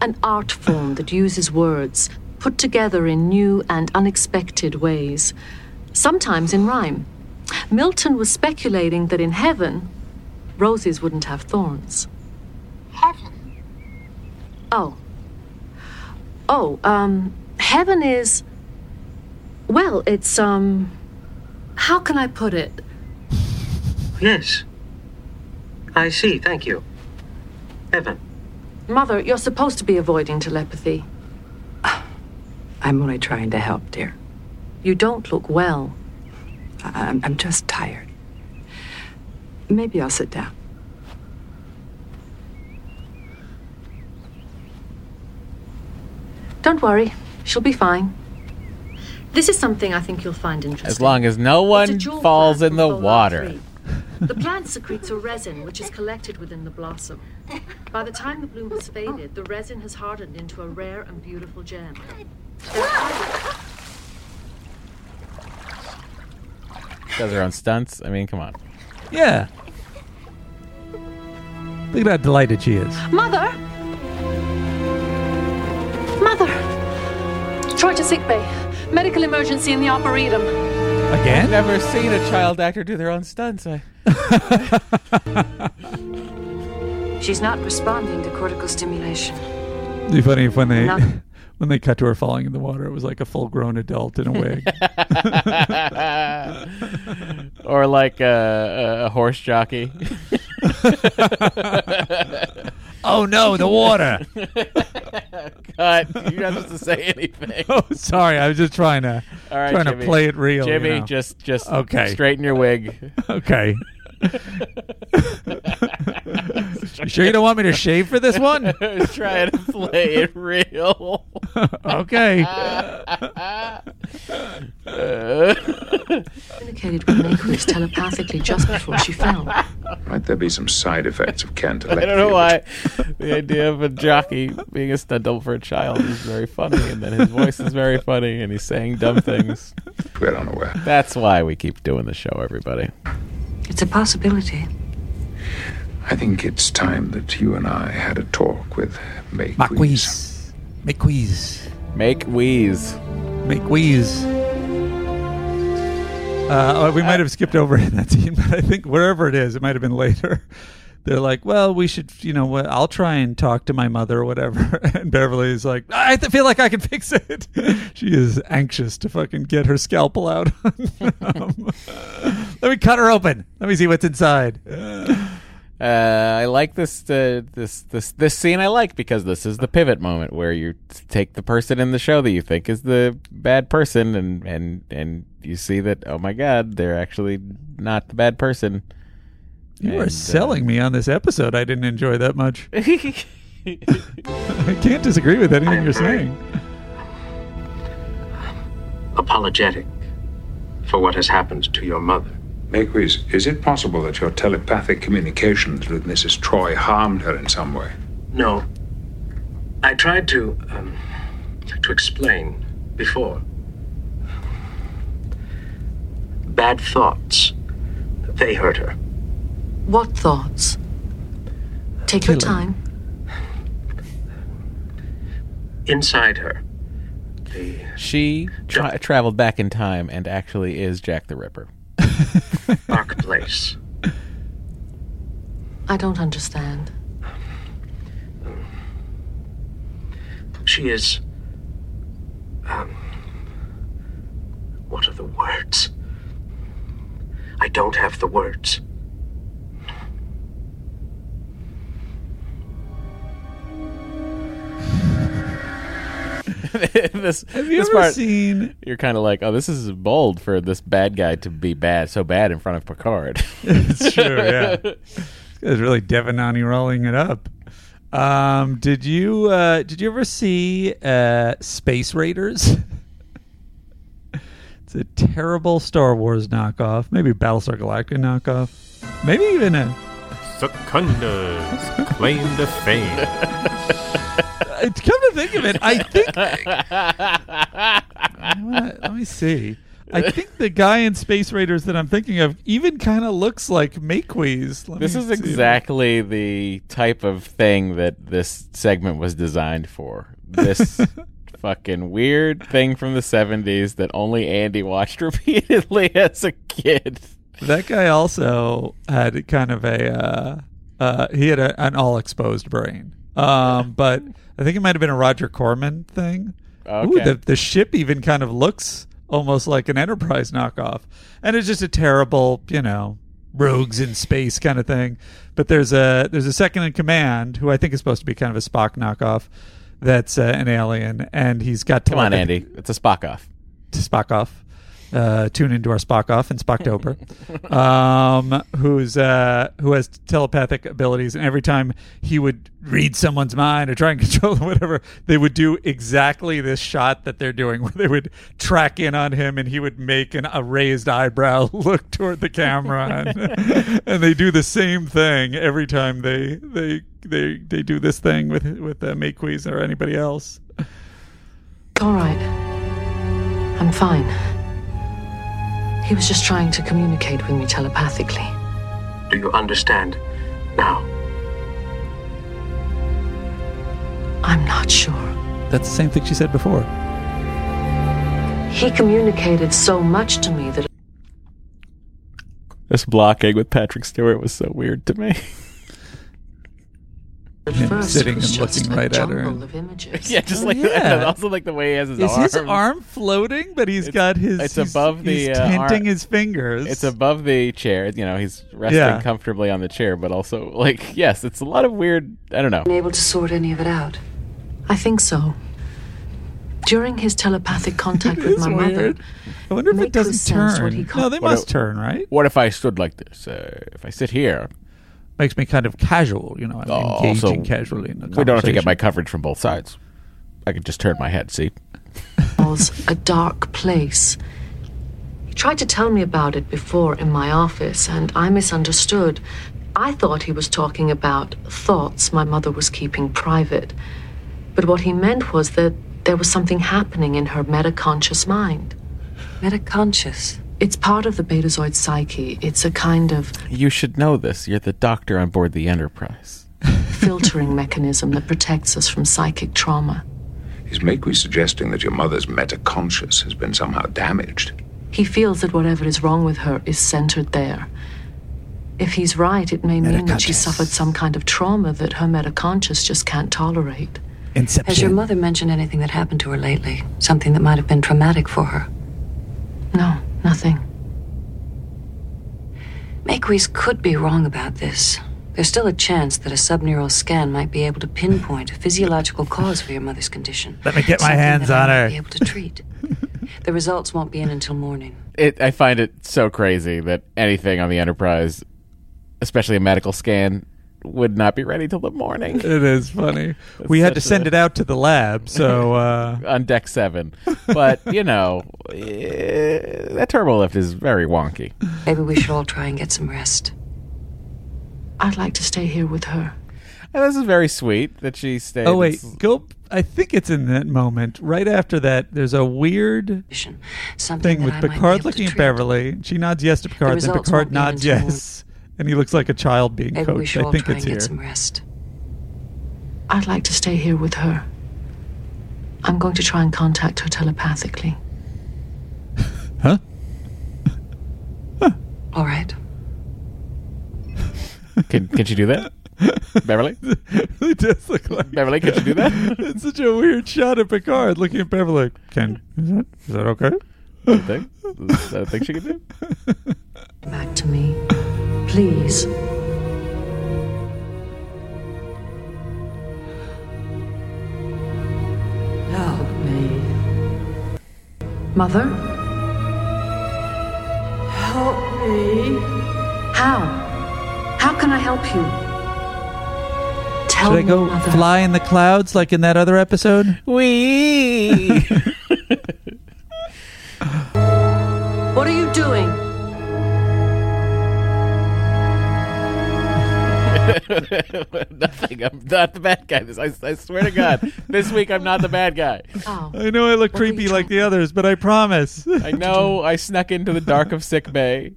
an art form that uses words put together in new and unexpected ways, sometimes in rhyme. Milton was speculating that in heaven, roses wouldn't have thorns. Heaven. Oh. Oh, um, heaven is. Well, it's, um. How can I put it? Yes. I see, thank you. Evan. Mother, you're supposed to be avoiding telepathy. I'm only trying to help, dear. You don't look well. I- I'm, I'm just tired. Maybe I'll sit down. Don't worry, she'll be fine. This is something I think you'll find interesting. As long as no one falls in the water. tree. The plant secretes a resin which is collected within the blossom. By the time the bloom has faded, the resin has hardened into a rare and beautiful gem. Does her own stunts. I mean, come on. Yeah. Look at how delighted she is. Mother! Mother! Try to sickbay. Medical emergency in the arboretum. Again? I've never seen a child actor do their own stunts. I, She's not responding to cortical stimulation. It'd be funny if when they Not- when they cut to her falling in the water, it was like a full grown adult in a wig. or like a, a, a horse jockey. Oh no, the water. Cut. You're not supposed to say anything. oh, sorry. I was just trying to All right, trying Jimmy. to play it real. you Jimmy, know. just just Okay. straighten your wig. Okay. You sure you don't want me to shave for this one? I was trying to play it real. okay. Communicated with Maques telepathically just before she fell. Might there be some side effects of I don't know why the idea of a jockey being a stunt double for a child is very funny, and then his voice is very funny, and he's saying dumb things. We're unaware. That's why we keep doing the show, everybody. It's a possibility. I think it's time that you and I had a talk with Makeweez. Maqueeze. Maqueeze. Make wheeze. Maqueeze. Uh, oh, we might have skipped over in that scene, but I think wherever it is, it might have been later. They're like, well, we should, you know, what? I'll try and talk to my mother or whatever. And Beverly's like, I feel like I can fix it. she is anxious to fucking get her scalpel out. Um, let me cut her open. Let me see what's inside. Uh, I like this uh, this this this scene. I like because this is the pivot moment where you take the person in the show that you think is the bad person, and and and you see that oh my god, they're actually not the bad person. You are And, uh, selling me on this episode. I didn't enjoy that much. I can't disagree with anything you're saying. Apologetic for what has happened to your mother. Maques, is it possible that your telepathic communications with Mrs. Troi harmed her in some way? No. I tried to um, to explain before. Bad thoughts. They hurt her. What thoughts? Take your time. Inside her. She tra- traveled back in time and actually is Jack the Ripper. Dark place. I don't understand. She is. Um, what are the words? I don't have the words. this, Have you this ever part, seen? You're kind of like, oh, this is bold for this bad guy to be bad, so bad in front of Picard. it's true. Yeah, this guy's really Devanani rolling it up. Um, did you uh, did you ever see uh, Space Raiders? it's a terrible Star Wars knockoff, maybe Battlestar Galactica knockoff, maybe even a. Secunda's claim to fame. Uh, Come to think of it, I think. let, let me see. I think the guy in Space Raiders that I'm thinking of even kind of looks like Makeweez. Let this is exactly the type of thing that this segment was designed for. This fucking weird thing from the 70s that only Andy watched repeatedly as a kid. That guy also had kind of a uh, uh, he had a, an all exposed brain. Um, but I think it might have been a Roger Corman thing. Ooh, Okay. the the ship even kind of looks almost like an Enterprise knockoff, and it's just a terrible, you know, rogues in space kind of thing. But there's a there's a second in command who I think is supposed to be kind of a Spock knockoff. That's uh, an alien, and he's got Come on, telepathy- Andy. It's a Spock off. to Spock off. Uh, tune into our Spock off and Spocktober, um, who's uh, who has telepathic abilities, and every time he would read someone's mind or try and control them, whatever, they would do exactly this shot that they're doing, where they would track in on him, and he would make an, a raised eyebrow look toward the camera, and, and they do the same thing every time they they they they do this thing with with uh, Makeweez or anybody else. All right. I'm fine. He was just trying to communicate with me telepathically. Do you understand now? I'm not sure. That's the same thing she said before. He communicated so much to me that This blocking with Patrick Stewart was so weird to me. At him sitting and looking right at her. jumble and- of images. Yeah, just Oh, like yeah. and also like the way he has his Is arm. his arm floating? But he's got his. It's he's- above the He's uh, hinting arm- his fingers. It's above the chair. You know, he's resting Yeah. comfortably on the chair, but also like yes, it's a lot of weird. I don't know. Been able to sort any of it out? I think so. During his telepathic contact with is my mother. I wonder if it doesn't sensed turn. what he no, they What must a- turn, right? What if I stood like this? Uh, if I sit here, Makes me kind of casual, you know. I'm Oh, engaging also, casually in the conversation. we don't have to get my coverage from both sides. I can just turn my head. See, was a dark place. He tried to tell me about it before in my office, and I misunderstood. I thought he was talking about thoughts my mother was keeping private. But what he meant was that there was something happening in her metaconscious mind. Metaconscious? It's part of the Betazoid psyche. It's a kind of you should know this. You're the doctor on board the Enterprise. filtering mechanism that protects us from psychic trauma. Is Maques suggesting that your mother's metaconscious has been somehow damaged? He feels that whatever is wrong with her is centered there. If he's right, it may mean that she suffered some kind of trauma that her metaconscious just can't tolerate. Inception. Has your mother mentioned anything that happened to her lately? Something that might have been traumatic for her? No, nothing. Maques could be wrong about this. There's still a chance that a subneural scan might be able to pinpoint a physiological cause for your mother's condition. Let me get my Something hands that I on might her. Be able to treat. the results won't be in until morning. It. I find it so crazy that anything on the Enterprise, especially a medical scan, would not be ready till the morning. It is funny. we had to send a- it out to the lab, so uh, on deck seven. But you know, eh, that turbo lift is very wonky. Maybe we should all try and get some rest. I'd like to stay here with her. And this is very sweet that she stayed. Oh wait, go. I think it's in that moment. Right after that, there's a weird Something thing with I might be Picard looking at. Beverly. She nods yes to Picard, then Picard nods until yes, and he looks like a child being Maybe coached. should I think try it's and here. get some rest. I'd like to stay here with her. I'm going to try and contact her telepathically. Huh? huh? All right. Can can she do that, Beverly? it does look like Beverly. Can you do that? it's such a weird shot of Picard looking at Beverly. Can is that is that okay? You think? Is that a thing she can do? Back to me. Please. Help me. Mother? Help me. How? How can I help you? Tell Should I me, go Mother. fly in the clouds like in that other episode? We. What are you doing? Nothing. I'm not the bad guy. This, I, I swear to God, this week I'm not the bad guy. Oh. I know I look creepy like the others, but I promise. I know I snuck into the dark of sick bay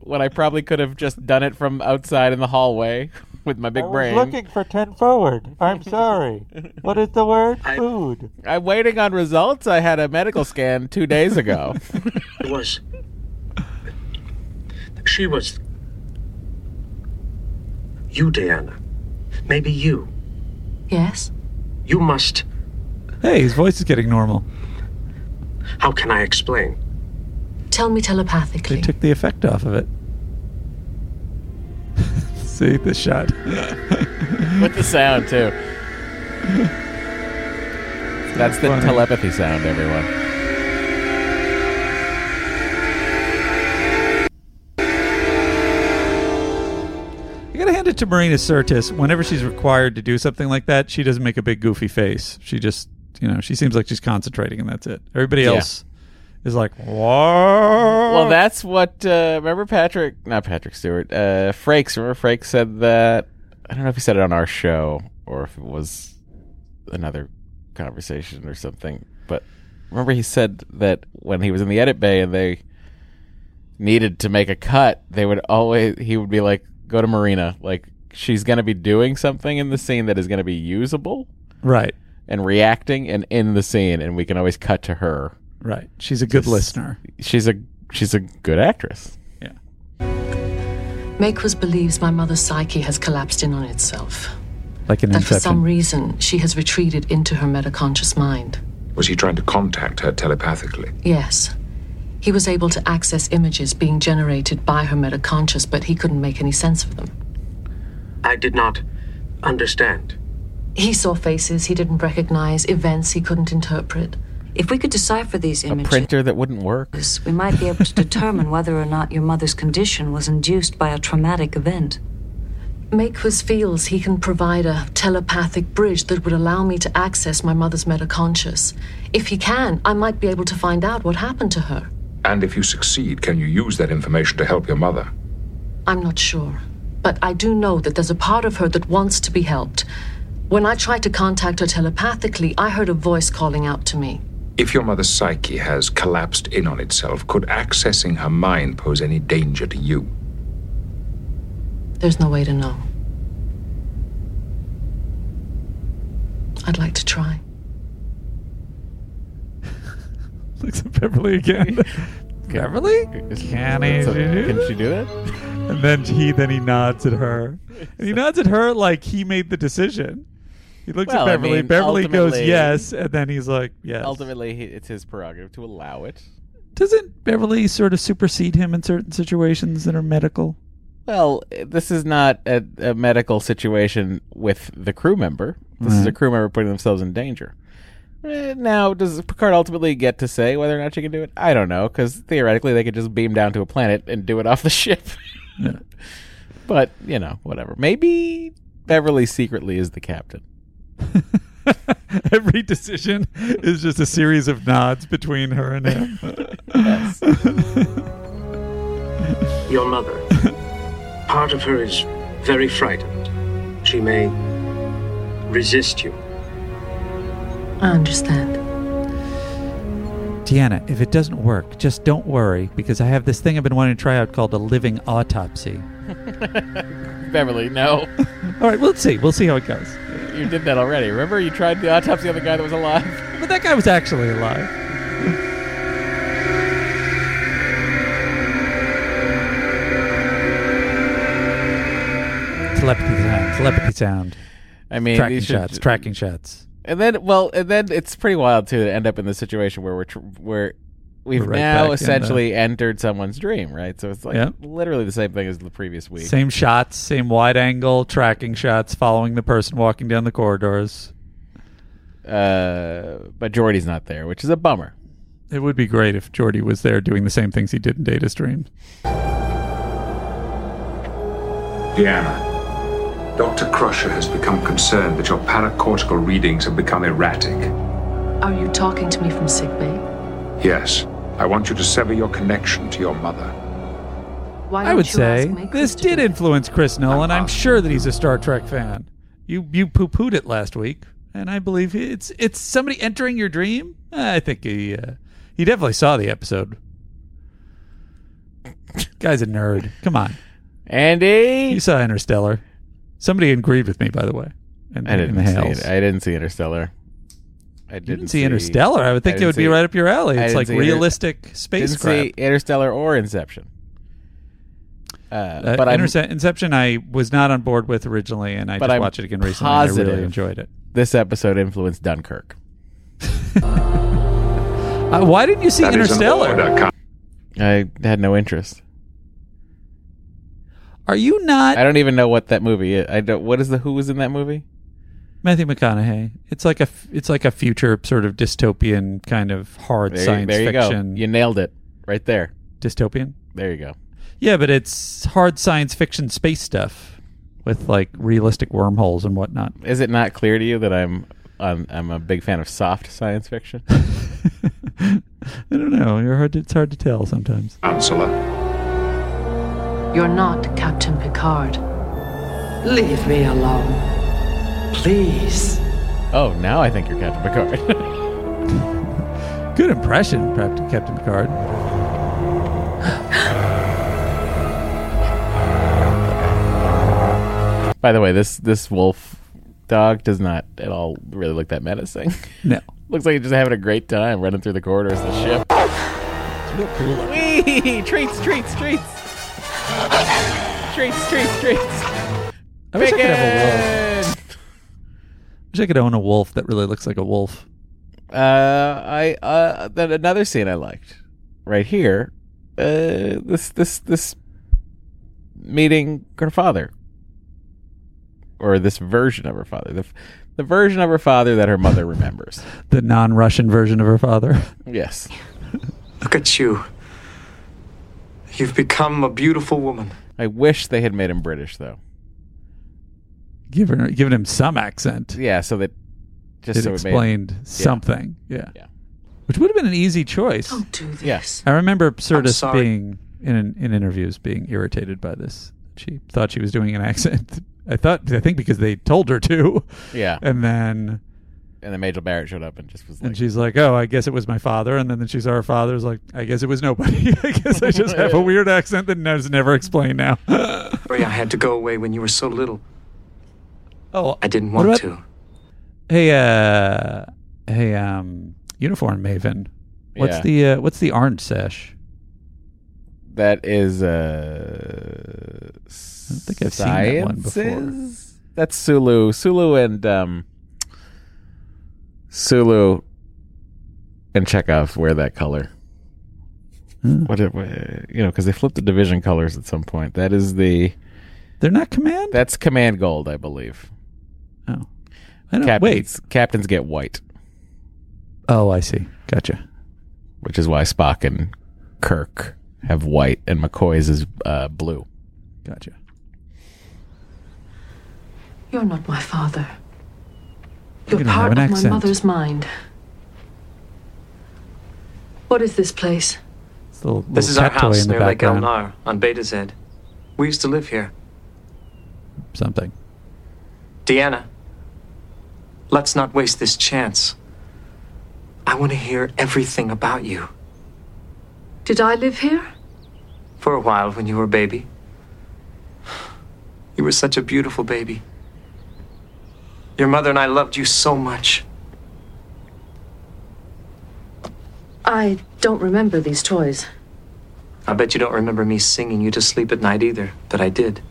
when I probably could have just done it from outside in the hallway with my big brain. Looking for ten forward. I'm sorry. What is the word? Food. I'm waiting on results. I had a medical scan two days ago. It was. She was. You, Deanna. Maybe you. Yes? You must. Hey, his voice is getting normal. How can I explain? Tell me telepathically. They took the effect off of it. See the shot. with the sound, too. That's the Funny. telepathy sound, everyone. Hand it to Marina Sirtis. Whenever she's required to do something like that, she doesn't make a big goofy face. She just, you know, she seems like she's concentrating, and that's it. Everybody Yeah. else is like, "Whoa!" Well, that's what. Uh, remember Patrick? Not Patrick Stewart. Uh, Frakes. Remember Frakes said that. I don't know if he said it on our show or if it was another conversation or something. But remember he said that when he was in the edit bay and they needed to make a cut, they would always he would be like, "Go to Marina." Like she's going to be doing something in the scene that is going to be usable, right, and reacting and in the scene, and we can always cut to her. right. She's a good Just- listener. She's a she's a good actress. Yeah. Maques believes my mother's psyche has collapsed in on itself. Like an that for some reason she has retreated into her metaconscious mind. Was he trying to contact her telepathically? Yes. He was able to access images being generated by her metaconscious, but he couldn't make any sense of them. I did not understand. He saw faces he didn't recognize, events he couldn't interpret. If we could decipher these images, A images, printer that wouldn't work. we might be able to determine whether or not your mother's condition was induced by a traumatic event. Maques feels he can provide a telepathic bridge that would allow me to access my mother's metaconscious. If he can, I might be able to find out what happened to her. And if you succeed, can you use that information to help your mother? I'm not sure. But I do know that there's a part of her that wants to be helped. When I tried to contact her telepathically, I heard a voice calling out to me. If your mother's psyche has collapsed in on itself, could accessing her mind pose any danger to you? There's no way to know. I'd like to try. Looks at Beverly again. Beverly? Can he So- can she do that? And then he then he nods at her. And he nods at her like he made the decision. He looks Well, at Beverly. mean, Beverly goes yes, and then he's like yes. Ultimately, he, it's his prerogative to allow it. Doesn't Beverly sort of supersede him in certain situations that are medical? Well, this is not a, a medical situation with the crew member. This is a crew member putting themselves in danger. Eh, Now, does Picard ultimately get to say whether or not she can do it? I don't know, because theoretically they could just beam down to a planet and do it off the ship. Yeah. But, you know, whatever. Maybe Beverly secretly is the captain. Every decision is just a series of nods between her and him. Your mother. Part of her is very frightened. She may resist you. I understand. Deanna, if it doesn't work, just don't worry because I have this thing I've been wanting to try out called a living autopsy. Beverly, no. All right, we'll see. We'll see how it goes. you did that already. Remember, you tried the autopsy on the guy that was alive? But that guy was actually alive. Telepathy sound. Telepathy sound. I mean, tracking you should- shots. Tracking shots. And then, well, and then it's pretty wild too to end up in the situation where we're tr- where we've We're right now back in essentially entered someone's dream, right? So it's like Yeah. literally the same thing as the previous week. Same shots, same wide angle tracking shots, following the person walking down the corridors. Uh, but Geordi's not there, which is a bummer. It would be great if Geordi was there doing the same things he did in Data's dream. Deanna, Dr. Crusher has become concerned that your paracortical readings have become erratic. Are you talking to me from sickbay? Yes, I want you to sever your connection to your mother. Why I would you say ask me? this did influence Chris Nolan. I'm sure that he's a Star Trek fan. You you poo pooed it last week, and I believe it's it's somebody entering your dream. I think he uh, he definitely saw the episode. Guy's a nerd. Come on, Andy. You saw Interstellar. Somebody agreed with me, by the way. In, I didn't see it. I didn't see Interstellar. I didn't, see Interstellar? I would think it would be see- right up your alley. It's like see Inter- realistic Didn't spacecraft. see Interstellar or Inception. Uh, Uh, but I'm Inception, I was not on board with originally, and I just I'm watched it again recently. and I really enjoyed it. This episode influenced Dunkirk. Uh, why didn't you see That is an Interstellar? I had no interest. Are you not I don't even know what that movie is. I don't. What is the who was in that movie? Matthew McConaughey? It's like a f- it's like a future sort of dystopian kind of hard There, you- science there you fiction. go. You nailed it right there. Dystopian. There you go. Yeah, but it's hard science fiction space stuff with like realistic wormholes and whatnot. Is it not clear to you that I'm I'm, I'm a big fan of soft science fiction? I don't know. You're hard. To, it's hard to tell sometimes. Ansela. You're not Captain Picard. Leave me alone. Please. oh, now I think you're Captain Picard. Good impression, Captain Captain Picard. By the way, this this wolf dog does not at all really look that menacing. No. Looks like he's just having a great time running through the corridors of the ship. It's real cool. Wee! Treats, treats, treats! Treats, treats, treats! I wish I could have a wolf. I wish I could own a wolf that really looks like a wolf. Uh, I uh, then another scene I liked right here. Uh, this this this meeting her father, or this version of her father, the the version of her father that her mother remembers. The non-Russian version of her father. Yes. Look at you. You've become a beautiful woman. I wish they had made him British though. Giving giving him some accent. Yeah, so that just it so it made- explained Yeah. something. Yeah. Yeah. Which would have been an easy choice. Don't do this. Yes. I remember Sirtis sorry. being in in interviews being irritated by this. She thought she was doing an accent. I thought I think because they told her to. Yeah. And then And then Majel Barrett showed up and just was like, and she's like, "Oh, I guess it was my father." And then she saw her father's like, "I guess it was nobody. I guess I just have a weird accent that is never explained now." Ray, I had to go away when you were so little. Oh, I didn't want about- to. hey, uh, hey, um, uniform maven. What's Yeah. the uh, what's the orange sash? that is uh, I think I've seen that one before. That's Sulu, Sulu, and um, Sulu and Chekov wear that color. Hmm. What, it, you know, because they flipped the division colors at some point. That is the. They're not command. That's command gold, I believe. Oh, I don't, captains, captains get white, Oh, I see. Gotcha. which is why Spock and Kirk have white, and McCoy's is uh, blue. Gotcha. You're not my father. You You're don't have part an of my mother's mind. What is this place? It's the little, This is our toy house in the near Lake background. Elnar on Betazed. We used to live here. Something. Deanna, let's not waste this chance. I want to hear everything about you. Did I live here? For a while when you were a baby. You were such a beautiful baby. Your mother and I loved you so much. I don't remember these toys. I bet you don't remember me singing you to sleep at night either, but I did.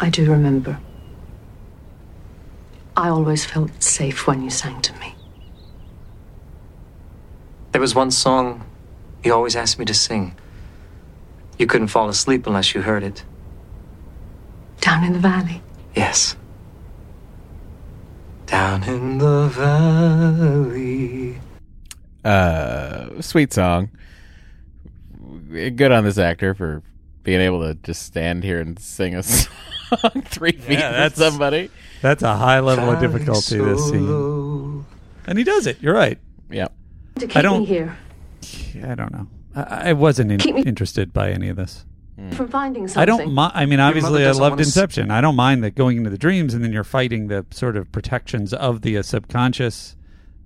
I do remember. I always felt safe when you sang to me. There was one song you always asked me to sing. You couldn't fall asleep unless you heard it. Down in the valley. Yes. Down in the valley. uh sweet song good on this actor for being able to just stand here and sing a song three feet Yeah, from that's- somebody That's a high level of difficulty. This scene, and he does it. You're right. yeah To keep I don't. me here. I don't know. I, I wasn't in, interested by any of this. From finding something. I don't mind. I mean, obviously, I loved wanna Inception. I don't mind that going into the dreams and then you're fighting the sort of protections of the uh, subconscious.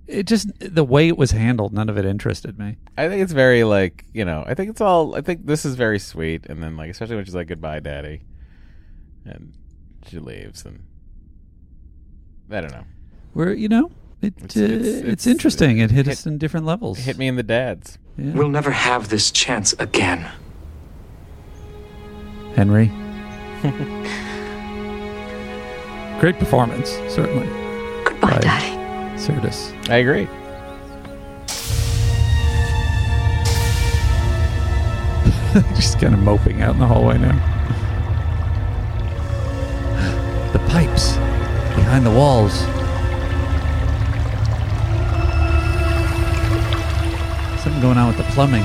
It just the way it was handled, none of it interested me. i think it's very like you know i think it's all i think this is very sweet and then like especially when she's like goodbye daddy and she leaves and i don't know Where you know, it, It's- uh, it's- it's, it's- interesting. It hit, hit- us in different levels. hit me in the dads Yeah. We'll never have this chance again. Henry. Great performance, certainly. Goodbye, Right. Daddy. Sirtis. i agree Just kind of moping out in the hallway now. The pipes behind the walls. Something going on with the plumbing.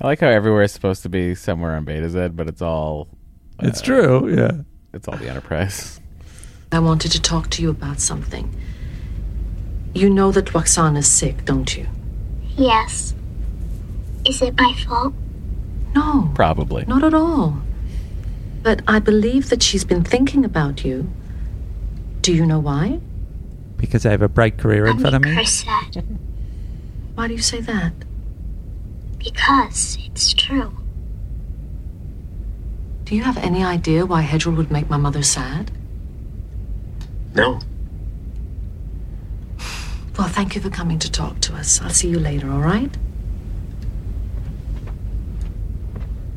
I like how everywhere is supposed to be somewhere on Betazed but it's all It's uh, true, yeah. it's all the enterprise I wanted to talk to you about something. You know that Lwaxana's sick, don't you? Yes. Is it my fault? No, probably not at all. But I believe that she's been thinking about you. Do you know why? Because I have a bright career in front of me. Chris said. Why do you say that? Because it's true. Do you have any idea why Hedril would make my mother sad? No. Well, thank you for coming to talk to us. I'll see you later, all right?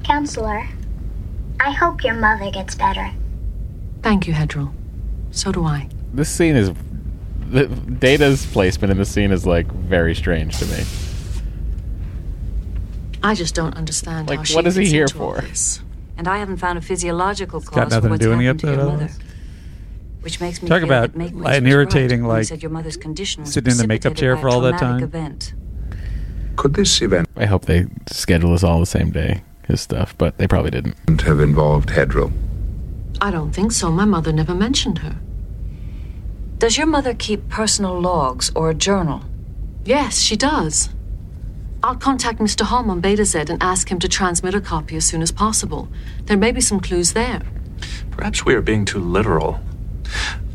Counselor, I hope your mother gets better. Thank you, Hedril. So do I. This scene is. The, Data's placement in the scene is like very strange to me. I just don't understand Like, how she what is he here for? this. And I haven't found a physiological got cause for what's do any happened of to your mother. Which makes me Talk about an was right irritating, when like, said your mother's condition sitting in the makeup chair for all that time. Event. Could this event I hope they schedule us all the same day, his stuff, but they probably didn't. have involved Hedril? I don't think so. My mother never mentioned her. Does your mother keep personal logs or a journal? Yes, she does. I'll contact Mr. Homn on Betazed and ask him to transmit a copy as soon as possible. There may be some clues there. Perhaps we are being too literal.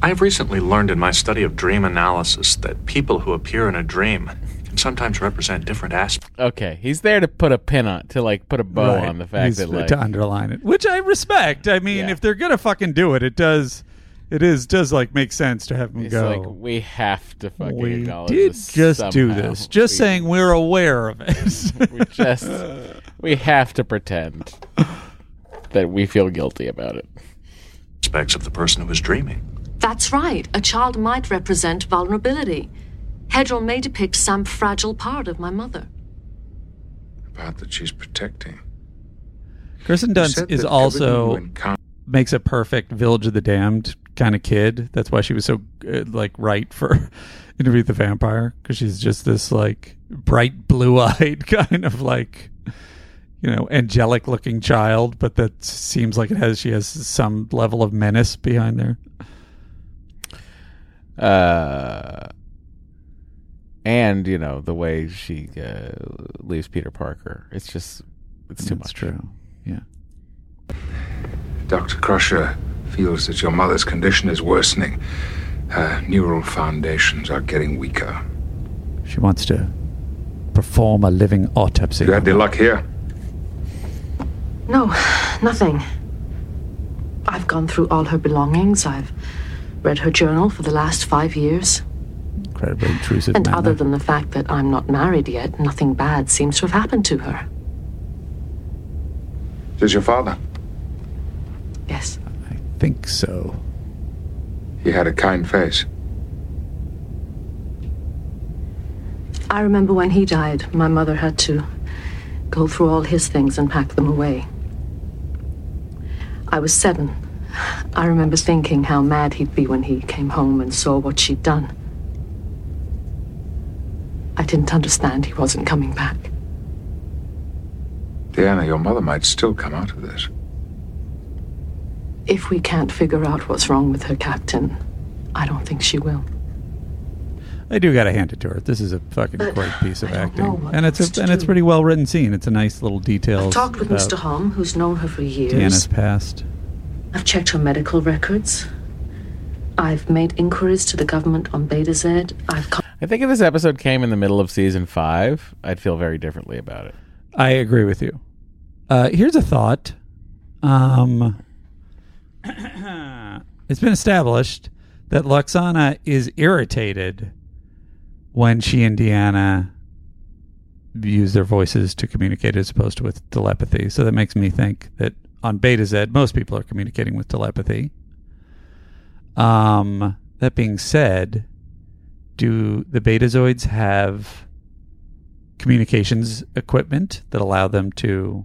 I have recently learned in my study of dream analysis that people who appear in a dream can sometimes represent different aspects. Okay, he's there to put a pin on, to like put a bow Right. on the fact He's that like to underline it, which I respect. I mean, if they're gonna fucking do it, it does. It is does like make sense to have them It's go. like we have to fucking we acknowledge did this just do this. Just saying we're aware of it. we just we have to pretend that we feel guilty about it. Aspects of the person who is dreaming. That's right. A child might represent vulnerability. Hedril may depict some fragile part of my mother. Part that she's protecting. Kirsten You Dunst is also everything makes a perfect Village of the Damned kind of kid. That's why she was so uh, like right for Interview with the Vampire because she's just this like bright blue eyed kind of like you know angelic looking child, but that seems like it has she has some level of menace behind there. Uh, and you know the way she uh, leaves Peter Parker. It's just it's too That's much. true. Yeah. Dr. Crusher feels that your mother's condition is worsening. Her neural foundations are getting weaker. She wants to perform a living autopsy. You had the luck here? No, nothing. I've gone through all her belongings. I've read her journal for the last five years. Incredibly intrusive. And manner. other than the fact that I'm not married yet, nothing bad seems to have happened to her. Is your father? Yes. I think so. He had a kind face. I remember when he died, my mother had to go through all his things and pack them away. I was seven. I remember thinking how mad he'd be when he came home and saw what she'd done. I didn't understand he wasn't coming back. Deanna, your mother might still come out of this. If we can't figure out what's wrong with her, Captain, I don't think she will. I do gotta hand it to her. This is a fucking But great piece of I acting, and it's a to and it's pretty well written scene. It's a nice little detail. I've talked with Mr. Homn, who's known her for years. Deanna's past. I've checked her medical records. I've made inquiries to the government on Betazed. I've con- I think if this episode came in the middle of season five, I'd feel very differently about it. I agree with you. Uh, here's a thought. Um, it's been established that Lwaxana is irritated when she and Deanna use their voices to communicate as opposed to with telepathy. So that makes me think that on Betazed, most people are communicating with telepathy. Um, that being said, do the Beta Betazoids have communications equipment that allow them to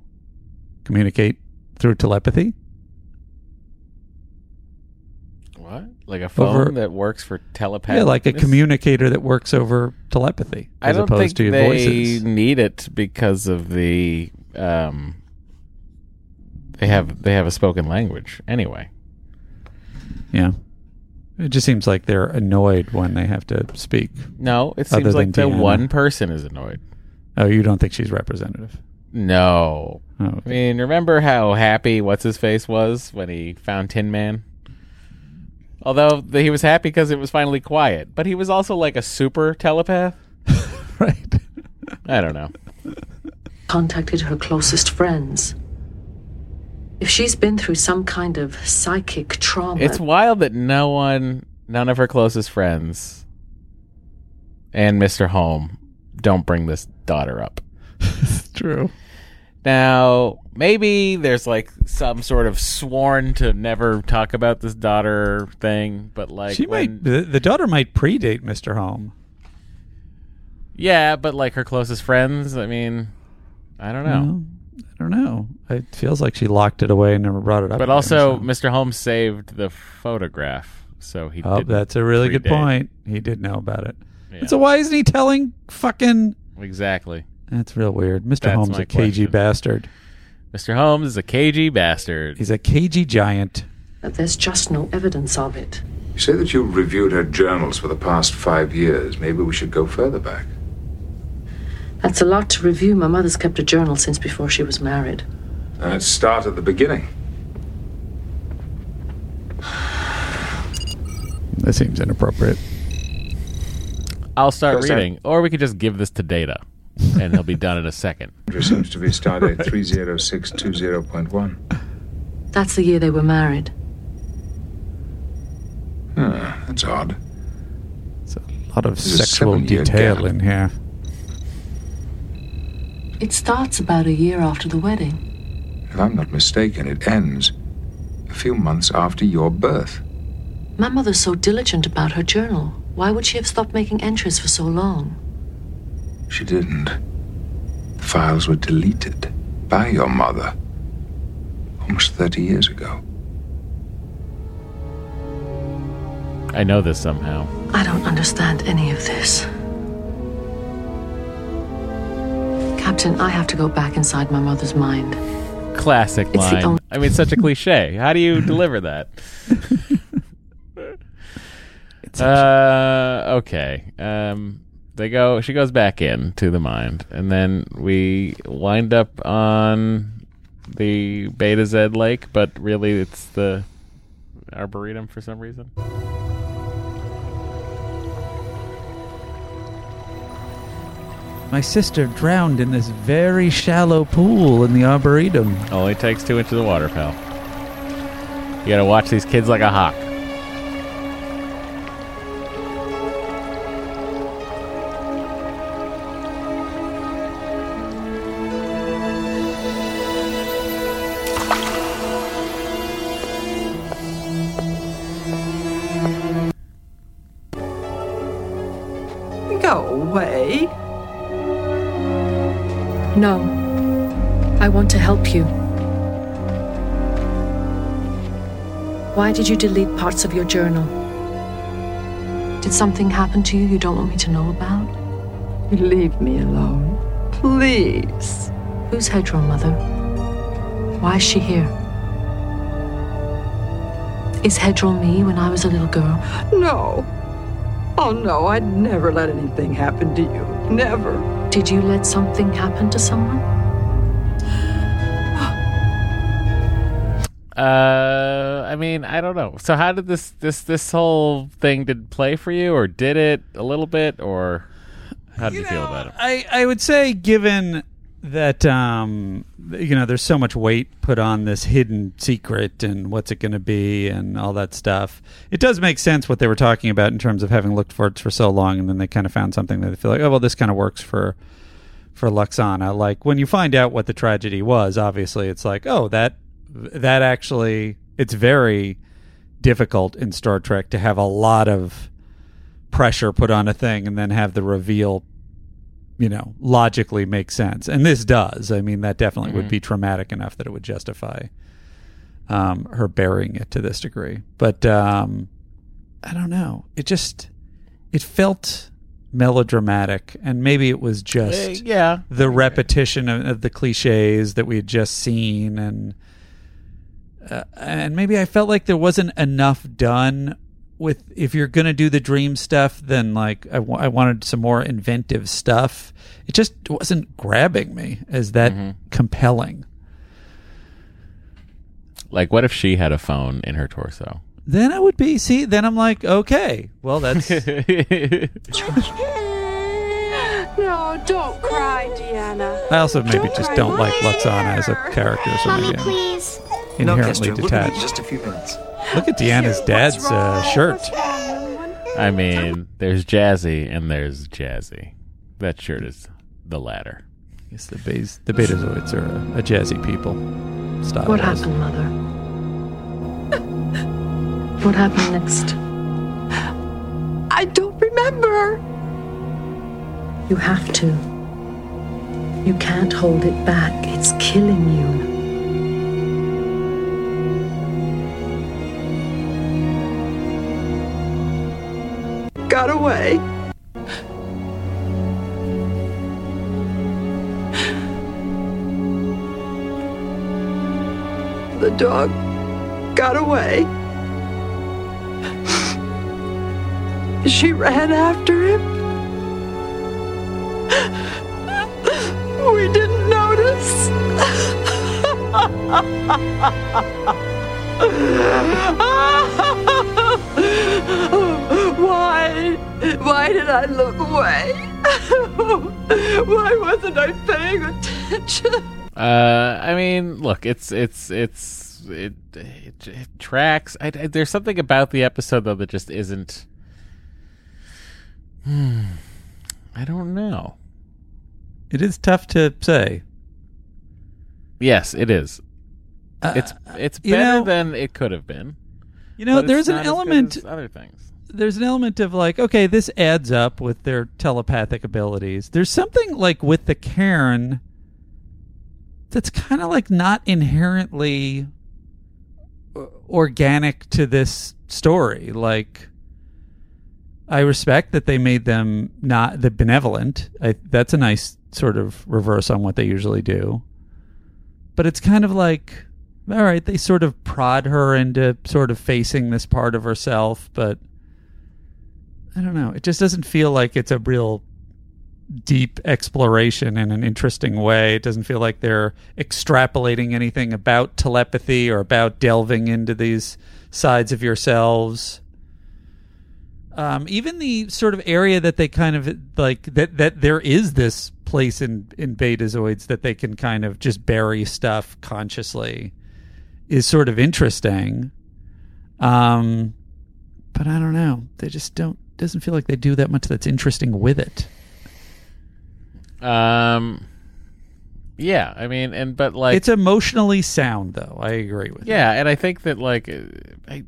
communicate through telepathy? What? Like a phone Over- that works for telepathy? Yeah, like a communicator that works over telepathy I as don't opposed think to they voices. need it because of the um. They have they have a spoken language anyway. Yeah. It just seems like they're annoyed when they have to speak. No, it seems like the Deanna. one person is annoyed. Oh, you don't think she's representative? No. Oh, I mean, remember how happy what's his face was when he found Tin Man? Although th- he was happy because it was finally quiet, but he was also like a super telepath. right. I don't know. contacted her closest friends. If she's been through some kind of psychic trauma, It's wild that no one, none of her closest friends, and Mr. Homn don't bring this daughter up. It's true. Now, maybe there's like some sort of sworn to never talk about this daughter thing, but like she when, might. The, the daughter might predate Mr. Homn. yeah, but like her closest friends. I mean, I don't know. Well, I don't know. It feels like she locked it away and never brought it up. But also, so- Mr. Homn's saved the photograph, so he. oh, that's a really good point. He did know about it. Yeah. So why isn't he telling fucking? Exactly. That's real weird. Mr. That's Homn's a cagey question. bastard. Mr. Homn is a cagey bastard. He's a cagey giant. But there's just no evidence of it. You say that you reviewed her journals for the past five years. Maybe we should go further back. That's a lot to review. My mother's kept a journal since before she was married. Let's start at the beginning. That seems inappropriate. I'll start First time- reading, or we could just give this to Data, and he'll be done in a second. There seems to be stardate 30620.1. That's the year they were married. Huh, that's odd. It's a lot of There's sexual detail gap. in here. It starts about a year after the wedding. If I'm not mistaken, it ends a few months after your birth. My mother's so diligent about her journal. Why would she have stopped making entries for so long? She didn't. The files were deleted by your mother almost 30 years ago. I know this somehow. I don't understand any of this. Captain, I have to go back inside my mother's mind. Classic It's line. only- I mean, such a cliche. How do you deliver that? uh, okay. Um, they go. She goes back in to the mind, and then we wind up on the Betazed Lake, but really it's the Arboretum for some reason. My sister drowned in this very shallow pool in the arboretum. Only takes two inches of water, pal. You gotta watch these kids like a hawk. Help you. Why did you delete parts of your journal? Did something happen to you you don't want me to know about? Leave me alone. Please. Who's Hedril, Mother? Why is she here? Is Hedril me when I was a little girl? No. Oh, no, I'd never let anything happen to you. Never. Did you let something happen to someone? Uh, I mean, I don't know. So, how did this this this whole thing did play for you, or did it a little bit, or how did you, feel about it? I, I would say, given that um, you know, there's so much weight put on this hidden secret and what's it going to be and all that stuff, it does make sense what they were talking about in terms of having looked for it for so long, and then they kind of found something that they feel like, oh well, this kind of works for for Lwaxana. Like when you find out what the tragedy was, obviously, it's like, oh, that that actually, it's very difficult in Star Trek to have a lot of pressure put on a thing and then have the reveal you know logically make sense and this does i mean that definitely would Mhm. be traumatic enough that it would justify um, her burying it to this degree but um, i don't know it just it felt melodramatic and maybe it was just Uh, yeah. the repetition of, of the cliches that we had just seen and uh, and maybe I felt like there wasn't enough done with if you're gonna do the dream stuff then like I wanted some more inventive stuff it just wasn't grabbing me as that Mm-hmm. compelling Like, what if she had a phone in her torso? then I would be see then I'm like okay well that's No, don't cry, Deanna. I also maybe just don't like Lwaxana as a character so Mommy, maybe I'm please. No, inherently Kestra, look at detached just a few minutes. look at Deanna's dad's uh, shirt I mean, there's Jazzy and there's Jazzy. That shirt is the latter. guess the Bas- the Betazoids are a, a jazzy people. Style. What happened, Mother? What happened next? I don't remember. You have to. You can't hold it back. It's killing you. Got away. The dog got away. She ran after him. We didn't notice. Why? Why did I look away? Why wasn't I paying attention? Uh, I mean, look, it's it's it's it it, it tracks. I, I- there's something about the episode though that just isn't. Hmm, I don't know. It is tough to say. Yes, it is. it's it's Uh, you better know- than it could have been. You know, there's an as element. as other things. There's an element of like, okay, this adds up with their telepathic abilities. There's something like with the Cairn that's kind of like not inherently uh, organic to this story. Like, I respect that they made them not the benevolent. I, that's a nice sort of reverse on what they usually do. But it's kind of like, all right, they sort of prod her into sort of facing this part of herself, but I don't know. It just doesn't feel like it's a real deep exploration in an interesting way. It doesn't feel like they're extrapolating anything about telepathy or about delving into these sides of yourselves. Um, even the sort of area that they kind of like that that there is this place in in betazoids that they can kind of just bury stuff consciously is sort of interesting. Um, but I don't know. They just don't. Doesn't feel like they do that much that's interesting with it. Um, yeah, I mean, and but like it's emotionally sound, though. I agree with. Yeah, and I think that like uh, I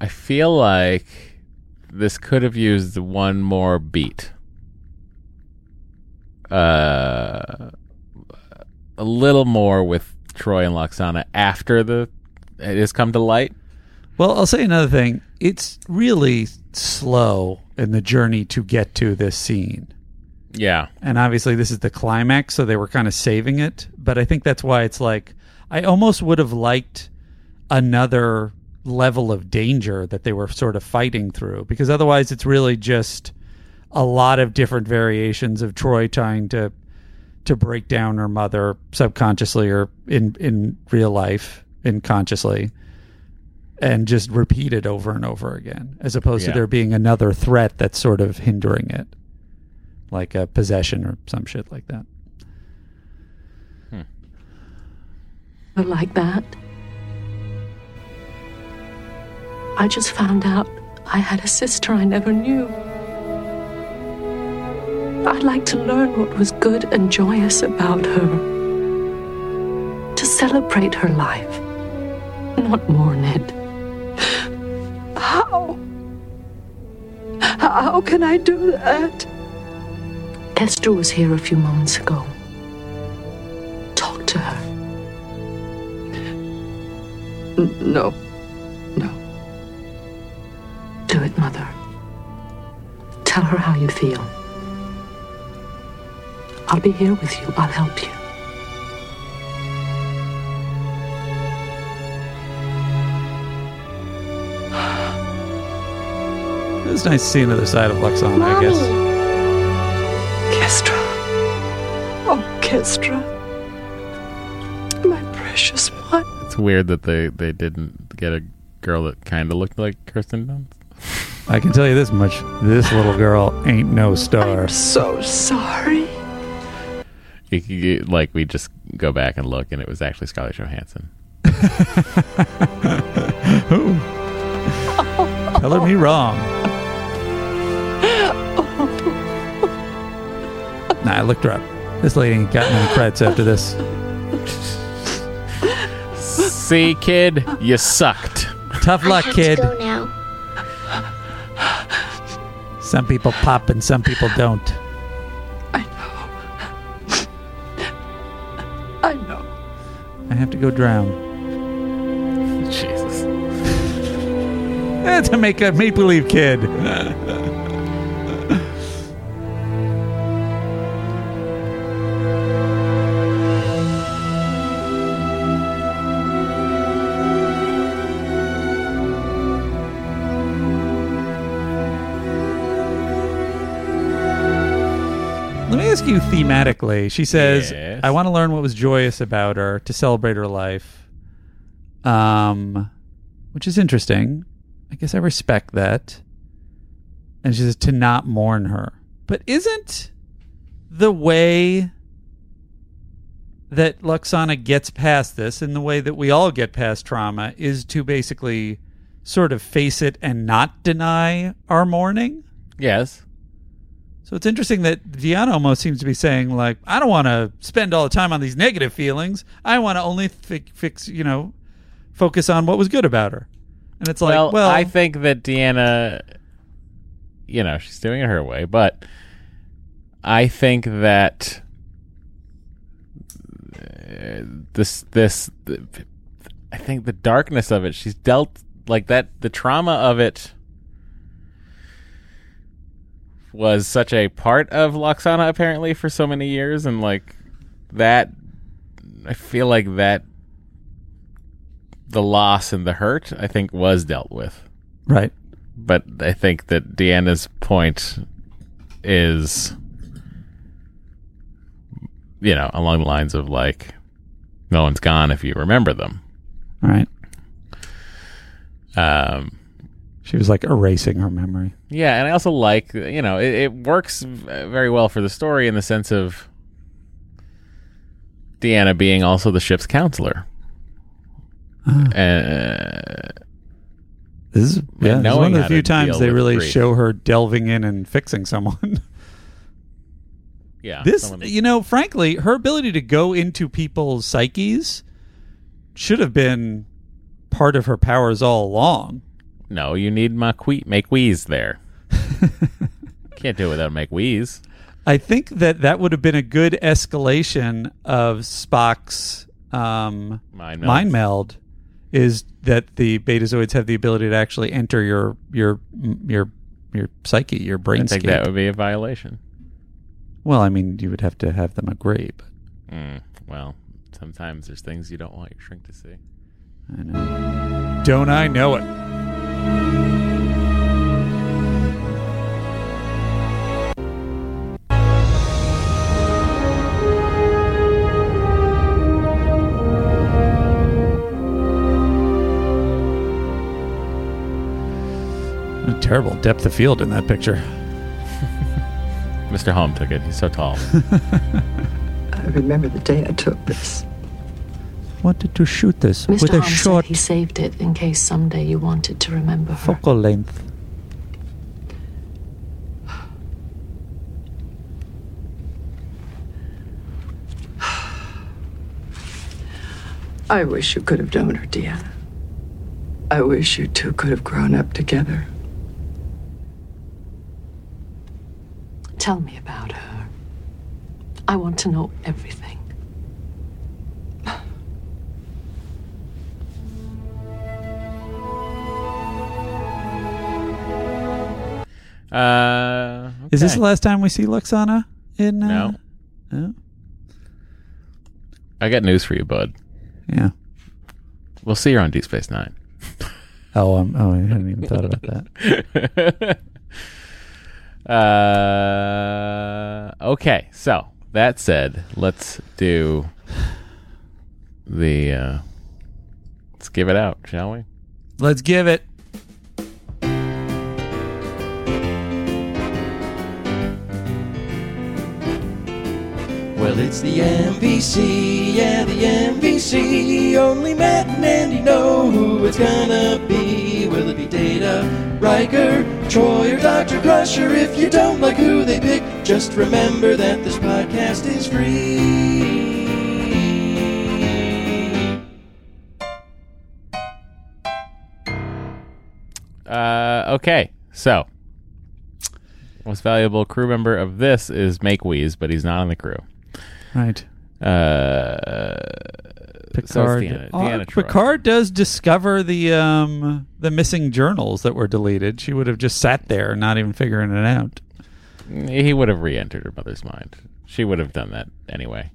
I feel like this could have used one more beat. Uh a little more with Troi and Lwaxana after the it has come to light. Well, I'll say another thing. It's really slow in the journey to get to this scene. Yeah. And obviously, this is the climax, so they were kind of saving it. But I think that's why it's like, I almost would have liked another level of danger that they were sort of fighting through, because otherwise, it's really just a lot of different variations of Troi trying to to break down her mother subconsciously or in in real life, unconsciously, and just repeat it over and over again, as opposed Yeah. to there being another threat that's sort of hindering it like a possession or some shit like that. Hmm. But like that. I just found out I had a sister I never knew. I'd like to learn what was good and joyous about her. To celebrate her life, not mourn it. How? How can I do that? Esther was here a few moments ago. Talk to her. No. Do it, Mother. Tell her how you feel. I'll be here with you. I'll help you. It was nice to see another side of Lwaxana, I guess. Kestra. Oh, Kestra. My precious one. It's weird that they they didn't get a girl that kind of looked like Kirsten Dunst. I can tell you this much: this little girl ain't no star. I'm so sorry. You, you, like we just go back and look, and it was actually Scarlett Johansson. Who? her me wrong. Nah, I looked her up. This lady ain't got any creds after this. See, kid, you sucked. Tough luck, kid. To go now. Some people pop and some people don't. I know. I know. I have to go drown. Jesus. To make a make believe kid. ask you thematically. She says, Yes. "I want to learn what was joyous about her to celebrate her life." Um, which is interesting. I guess I respect that. And she says to not mourn her. But isn't the way that Lwaxana gets past this and the way that we all get past trauma is to basically sort of face it and not deny our mourning? Yes. So it's interesting that Deanna almost seems to be saying, like, I don't want to spend all the time on these negative feelings. I want to only fi- fix, you know, focus on what was good about her. And it's like, well, well, I think that Deanna, you know, she's doing it her way, but I think that uh, this this I think the darkness of it, she's dealt like that. The trauma of it was such a part of Lwaxana apparently for so many years, and like that, I feel like that the loss and the hurt, I think, was dealt with. Right. But I think that Deanna's point is, you know, along the lines of like, no one's gone if you remember them. right. Um, She was like erasing her memory. yeah, and I also like, you know, it, it works very well for the story in the sense of Deanna being also the ship's counselor. Uh, This is, yeah, this is one of the few times they really grief. show her delving in and fixing someone. yeah, this, someone- you know, frankly, her ability to go into people's psyches should have been part of her powers all along. No, you need Maques there. Can't do it without Maques. I think that that would have been a good escalation of Spock's um, Mind mind, meld. Is that the Betazoids have the ability to actually enter your your your your psyche, your brain? I think that would be a violation. Well, I mean, you would have to have them agree, but Mm, well, sometimes there's things you don't want your shrink to see. I know. Don't I know it? A terrible depth of field in that picture. Mr. Homn took it. He's so tall. I remember the day I took this. Wanted to shoot this Mr. with a Homn short said he saved it in case someday you wanted to remember her. focal length. I wish you could have known her, Deanna. I wish you two could have grown up together. Tell me about her. I want to know everything. Uh, Is this the last time we see Lwaxana in? Uh, No. no? I got news for you, bud. Yeah. We'll see you on Deep Space Nine. Oh, um, oh, I hadn't even thought about that. Uh, okay. So that said, let's do the. Uh, let's give it out, shall we? Let's give it. Well, it's the MVC, yeah, the MVC. Only Matt and Andy know who it's gonna be. Will it be Data, Riker, Troi, or Dr. Crusher? If you don't like who they pick, Just remember that this podcast is free. Uh, okay, so most valuable crew member of this is Maques, but he's not on the crew. Right. Uh, so it's Picard. Deanna, Deanna Picard does discover the um, the missing journals that were deleted. She would have just sat there, not even figuring it out. He would have re-entered her mother's mind. She would have done that anyway.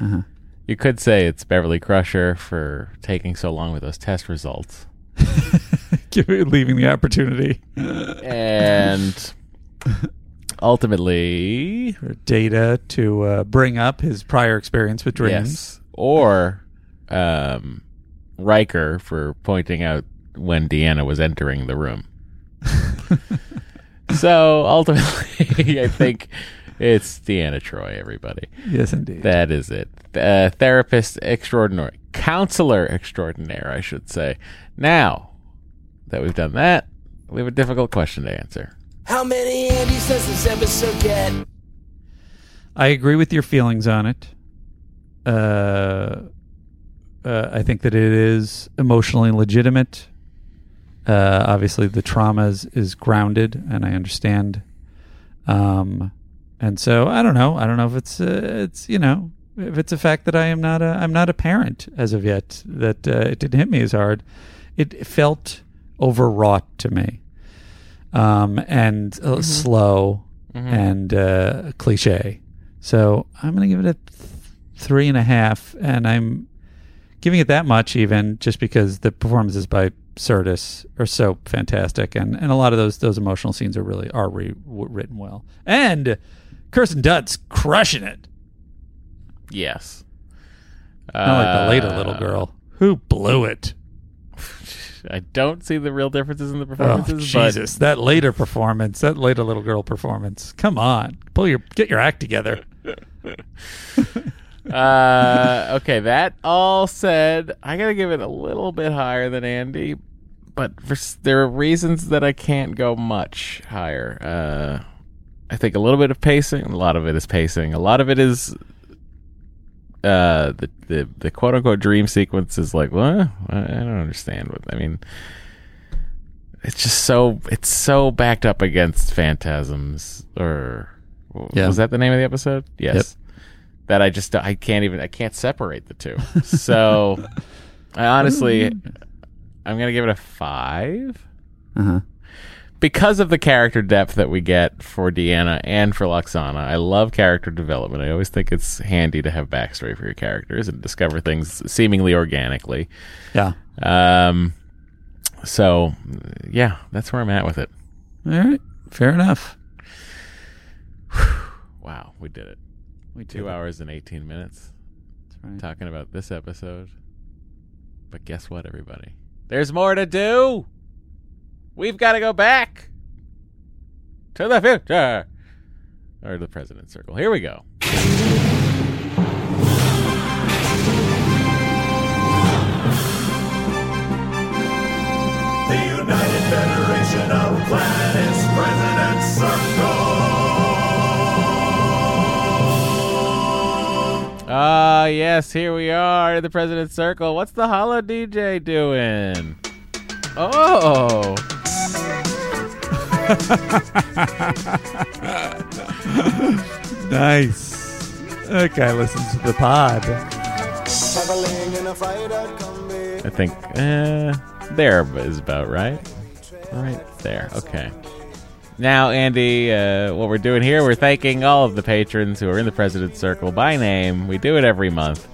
Uh-huh. You could say it's Beverly Crusher for taking so long with those test results. Leaving the opportunity. and ultimately Data to uh, bring up his prior experience with dreams. Yes. Or um, Riker for pointing out when Deanna was entering the room. so ultimately, I think it's Deanna Troi, everybody. Yes, indeed. That is it. Uh, therapist extraordinaire. Counselor extraordinaire, I should say. Now that we've done that, we have a difficult question to answer. How many Andys does this episode get? I agree with your feelings on it. Uh, uh, I think that it is emotionally legitimate. Uh, obviously, the trauma is, is grounded, and I understand. Um, and so I don't know. I don't know if it's uh, it's you know if it's a fact that I am not a I'm not a parent as of yet. That uh, it didn't hit me as hard. It felt overwrought to me, um, and uh, slow Mhm. and uh, cliche. So I'm going to give it a th- three and a half, and I'm giving it that much even just because the performances by Curtis are so fantastic, and, and a lot of those those emotional scenes are really are re- written well, and Kirsten Dunst crushing it. Yes. Not like the later Uh, little girl who blew it. I don't see the real differences in the Oh, performances, but Jesus, that later performance, that later little girl performance. Come on, pull your get your act together. uh, okay, that all said, I gotta give it a little bit higher than Andy, but for, there are reasons that I can't go much higher. Uh, I think a little bit of pacing, a lot of it is pacing, a lot of it is uh, the the the quote unquote dream sequence is like, what? I I don't understand what I mean. It's just so it's so backed up against phantasms or Yeah. was that the name of the episode? Yes Yep. that I just I can't even I can't separate the two. So I honestly I'm gonna give it a five Uh-huh. Because of the character depth that we get for Deanna and for Lwaxana, I love character development. I always think it's handy to have backstory for your characters and discover things seemingly organically. Yeah. Um. So yeah, that's where I'm at with it. All right, fair enough. Wow, we did it. We did Two it. hours and 18 minutes right. talking about this episode. But guess what, everybody? There's more to do. We've got to go back to the future or the president's circle. Here we go. The United Federation of Planets President Circle. Ah, yes, here we are in the president's circle. What's the hollow DJ doing? Oh. nice. That guy listens to the pod. I think uh, there is about right. Right there. Okay. Now, Andy, uh, what we're doing here, we're thanking all of the patrons who are in the President's Circle by name. We do it every month.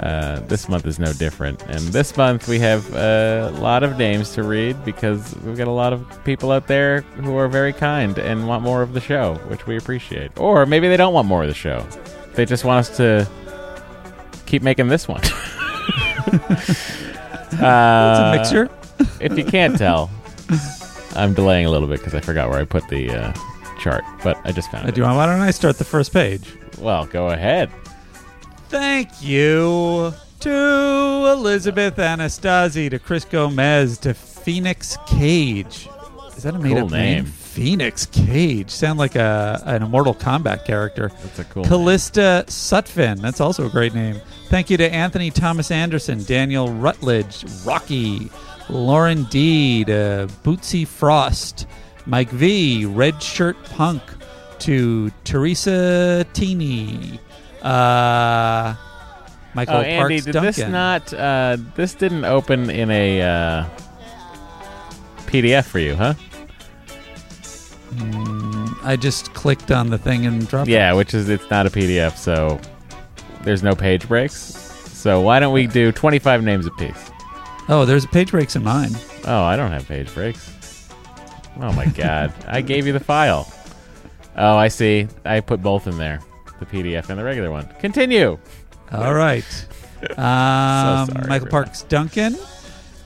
Uh, this month is no different. And this month we have a lot of names to read because we've got a lot of people out there who are very kind and want more of the show, which we appreciate. Or maybe they don't want more of the show. They just want us to keep making this one. uh, It's a mixture. if you can't tell, I'm delaying a little bit because I forgot where I put the uh, chart, but I just found Uh, it. do you want, why don't I start the first page? Well, go ahead. Thank you to Elizabeth Anastasi, to Chris Gomez, to Phoenix Cage, Is that a made Cool up name? name. Phoenix Cage. Sound like a an Immortal Kombat character. That's a cool Callista Sutphin. That's also a great name. Thank you to Anthony Thomas Anderson, Daniel Rutledge, Rocky, Lauren Deed, uh, Bootsy Frost, Mike V, Red Shirt Punk, to Teresa Teeny, uh, Michael oh, Andy, did Duncan. this not? Uh, this didn't open in a uh, PDF for you, huh? Mm, I just clicked on the thing and dropped Yeah, it. which is it's not a PDF, so there's no page breaks. So why don't we do 25 names apiece? Oh, there's page breaks in mine. Oh, I don't have page breaks. Oh my god, I gave you the file. Oh, I see. I put both in there, the PDF and the regular one. Continue. All right. Um, sorry, Michael Parks Duncan,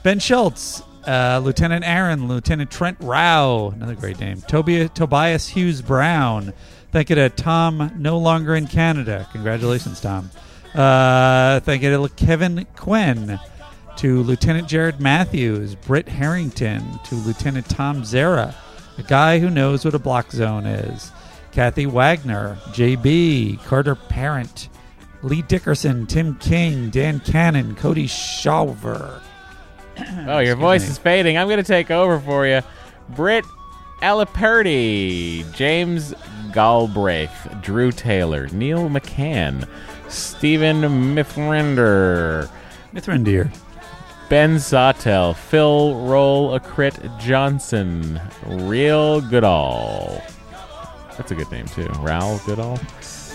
Ben Schultz, uh, Lieutenant Aaron, Lieutenant Trent Rao, another great name. Tobias, Tobias Hughes Brown. Thank you to Tom, no longer in Canada. Congratulations, Tom. Uh, thank you to Kevin Quinn, to Lieutenant Jared Matthews, Britt Harrington, to Lieutenant Tom Zera, a guy who knows what a block zone is. Kathy Wagner, JB, Carter Parent, Lee Dickerson, Tim King, Dan Cannon, Cody Shawver. Oh, your voice is fading. I'm going to take over for you. Britt Aliperti, James Galbraith, Drew Taylor, Neil McCann, Stephen Mithrinder, Mithrindir. Ben Sawtell, Phil Roll Akrit Johnson, Real Goodall. That's a good name too. Raoul Goodall.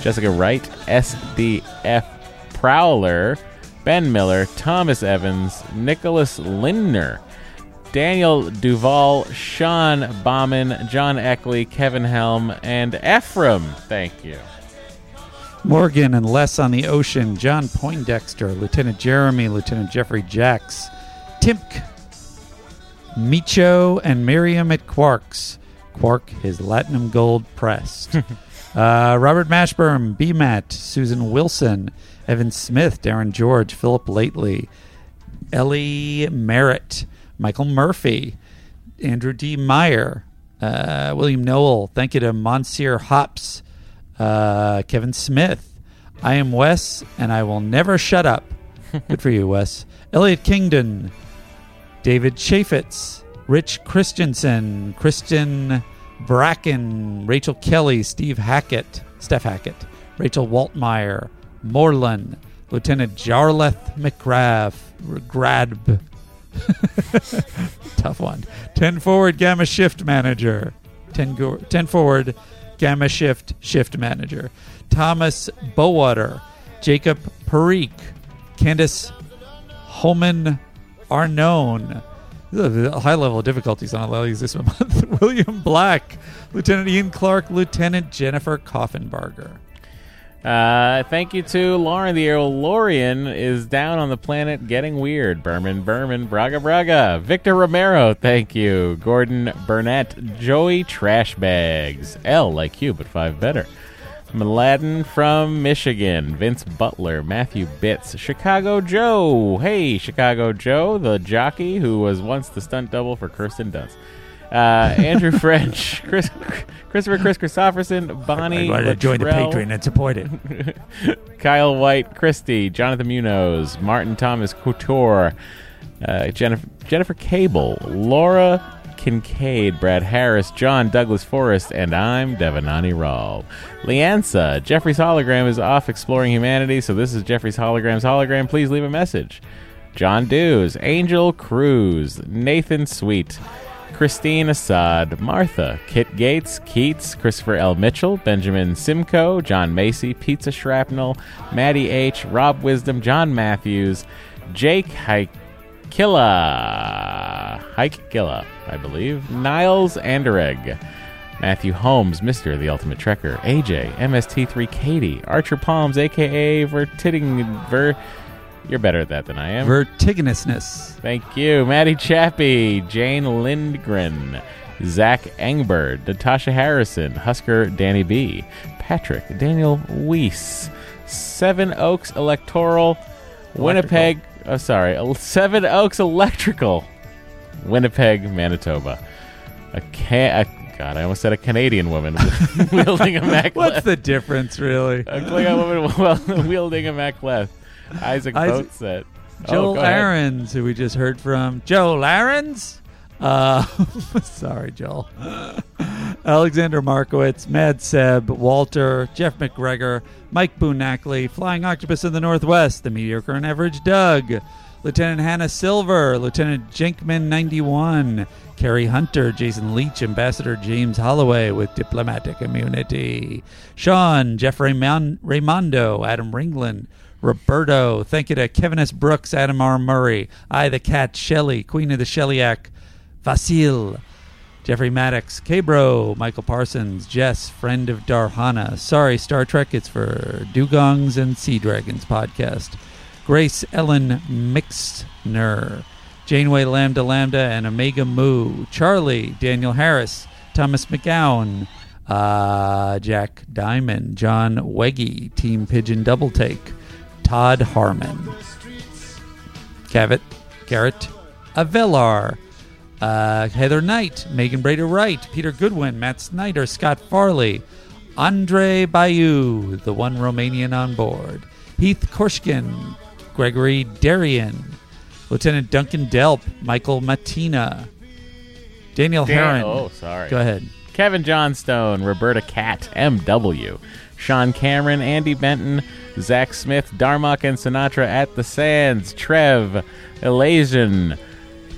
Jessica Wright, SDF Prowler, Ben Miller, Thomas Evans, Nicholas Lindner, Daniel Duval, Sean Bauman, John Eckley, Kevin Helm, and Ephraim. Thank you. Morgan and Les on the Ocean, John Poindexter, Lieutenant Jeremy, Lieutenant Jeffrey Jacks, Timk, Micho, and Miriam at Quarks. Quark is Latinum Gold pressed. uh, Robert Mashburn, B. Matt, Susan Wilson, Evan Smith, Darren George, Philip Lately, Ellie Merritt, Michael Murphy, Andrew D. Meyer, uh, William Noel. Thank you to Monsieur Hops, uh, Kevin Smith. I am Wes, and I will never shut up. Good for you, Wes. Elliot Kingdon, David Chaffetz, Rich Christensen, Kristen Bracken, Rachel Kelly, Steve Hackett, Steph Hackett, Rachel Waltmeyer, Moreland, Lieutenant Jarleth McGrath, Gradb. Tough one. 10 forward Gamma Shift Manager. 10, go- 10 forward Gamma Shift Shift Manager. Thomas Bowater. Jacob Parikh. Candace Holman Arnone. A high level of difficulties on these this month. William Black. Lieutenant Ian Clark. Lieutenant Jennifer Coffenbarger. Uh, thank you to Lauren. The Lorian is down on the planet getting weird. Berman, Berman, Braga, Braga. Victor Romero, thank you. Gordon Burnett, Joey Trashbags. L like you, but five better. Mladen from Michigan. Vince Butler, Matthew Bitts, Chicago Joe. Hey, Chicago Joe, the jockey who was once the stunt double for Kirsten Dunst. Uh, Andrew French, Chris, Christopher Chris Christopherson, Bonnie. I'd rather join the Patreon and support it. Kyle White, Christie, Jonathan Munoz, Martin Thomas Couture, uh, Jennifer, Jennifer Cable, Laura Kincaid, Brad Harris, John Douglas Forrest, and I'm Devanani Rawl. Leansa, Jeffrey's hologram is off exploring humanity, so this is Jeffrey's hologram's hologram. Please leave a message. John Dews, Angel Cruz, Nathan Sweet, Christine Assad, Martha, Kit Gates, Keats, Christopher L. Mitchell, Benjamin Simcoe, John Macy, Pizza Shrapnel, Maddie H., Rob Wisdom, John Matthews, Jake Hikilla, Hikilla, I believe, Niles Anderegg, Matthew Holmes, Mr. The Ultimate Trekker, AJ, MST3 Katie, Archer Palms, aka Vertitting Ver. You're better at that than I am. Vertiginousness. Thank you. Maddie Chappie, Jane Lindgren, Zach Engbird, Natasha Harrison, Husker Danny B, Patrick, Daniel Weiss, Seven Oaks Electoral, Winnipeg. Oh, sorry. Seven Oaks Electrical, Winnipeg, Manitoba. A can. A, God, I almost said a Canadian woman wielding a mech. What's the difference, really? A Klingon woman well, wielding a mech Isaac Isaac- Boatset. Joel oh, go ahead. Aarons, who we just heard from. Joel Aarons? Uh, sorry, Joel. Alexander Markowitz, Mad Seb, Walter, Jeff McGregor, Mike Boonackley, Flying Octopus in the Northwest, the mediocre and average Doug, Lieutenant Hannah Silver, Lieutenant Jenkman91, Carrie Hunter, Jason Leach, Ambassador James Holloway with diplomatic immunity, Sean, Jeff Raymon- Raymondo, Adam Ringland, Roberto, thank you to Kevin S. Brooks, Adam R. Murray, I the Cat, Shelley, Queen of the Sheliak, Vasil, Jeffrey Maddox, K-Bro, Michael Parsons, Jess, friend of Darhana. Sorry, Star Trek, it's for Dugongs and Sea Dragons podcast. Grace Ellen Mixner, Janeway Lambda Lambda and Omega Mu, Charlie, Daniel Harris, Thomas McGowan, uh, Jack Diamond, John Weggy, Team Pigeon Double Take, Todd Harmon, Cavett, Garrett, Avelar, uh, Heather Knight, Megan Brader Wright, Peter Goodwin, Matt Snyder, Scott Farley, Andre Bayou, the one Romanian on board, Heath Korshkin, Gregory Darian, Lieutenant Duncan Delp, Michael Matina, Daniel Dan- Heron. Oh, sorry. Go ahead. Kevin Johnstone, Roberta Cat, M.W., Sean Cameron, Andy Benton, Zach Smith, Darmok and Sinatra at the Sands, Trev, Elasian,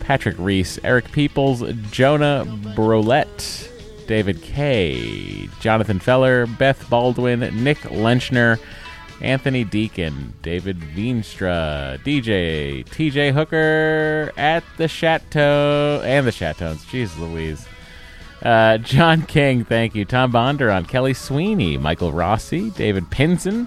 Patrick Reese, Eric Peoples, Jonah Brolette, David K, Jonathan Feller, Beth Baldwin, Nick Lenchner, Anthony Deacon, David Veenstra, DJ, TJ Hooker at the Chateau, and the Chateaus. Jeez Louise. Uh, John King, thank you. Tom Bondurant, Kelly Sweeney, Michael Rossi, David Pinson,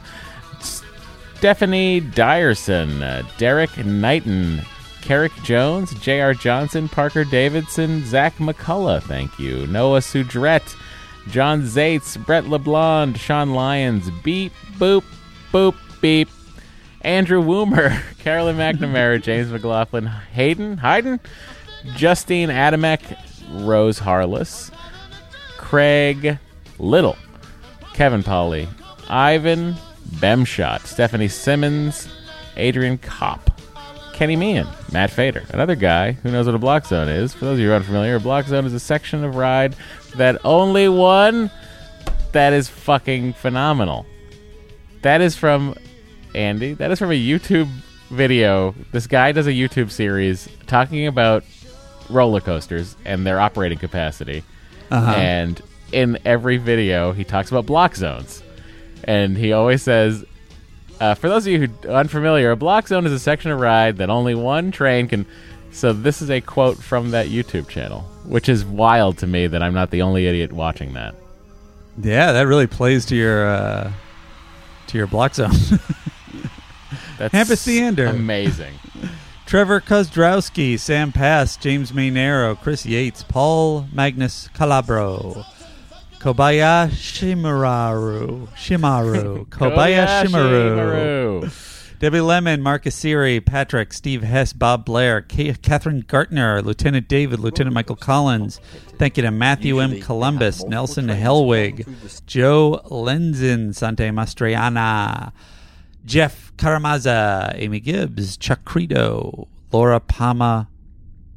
Stephanie Dyerson, uh, Derek Knighton, Carrick Jones, J.R. Johnson, Parker Davidson, Zach McCullough, thank you. Noah Sudret, John Zaitz, Brett LeBlond, Sean Lyons, Beep, Boop, Boop, Beep, Andrew Woomer, Carolyn McNamara, James McLaughlin, Hayden, Hayden, Justine Adamek, Rose Harless, Craig Little, Kevin Polly, Ivan Bemshot, Stephanie Simmons, Adrian Kopp, Kenny Meehan, Matt Fader, another guy who knows what a block zone is. For those of you who are unfamiliar, a block zone is a section of ride that only one that is fucking phenomenal. That is from Andy. That is from a YouTube video. This guy does a YouTube series talking about roller coasters and their operating capacity. Uh-huh. And in every video, he talks about block zones. And he always says, uh, for those of you who are unfamiliar, a block zone is a section of ride that only one train can. So this is a quote from that YouTube channel, which is wild to me that I'm not the only idiot watching that. Yeah, that really plays to your uh, to your block zone. That's Hampus Theander. amazing. Trevor Kozdrowski, Sam Pass, James Mainero, Chris Yates, Paul Magnus Calabro, Kobayashi Shimaru, Shimaru, Kobayashi Shimaru, Debbie Lemon, Marcus Siri, Patrick, Steve Hess, Bob Blair, K- Catherine Gartner, Lieutenant David, Lieutenant Michael Collins. Thank you to Matthew M. Columbus, Nelson Hellwig, Joe Lenzin, Sante Mastriana, Jeff Karamaza, Amy Gibbs, Chuck Credo, Laura Palma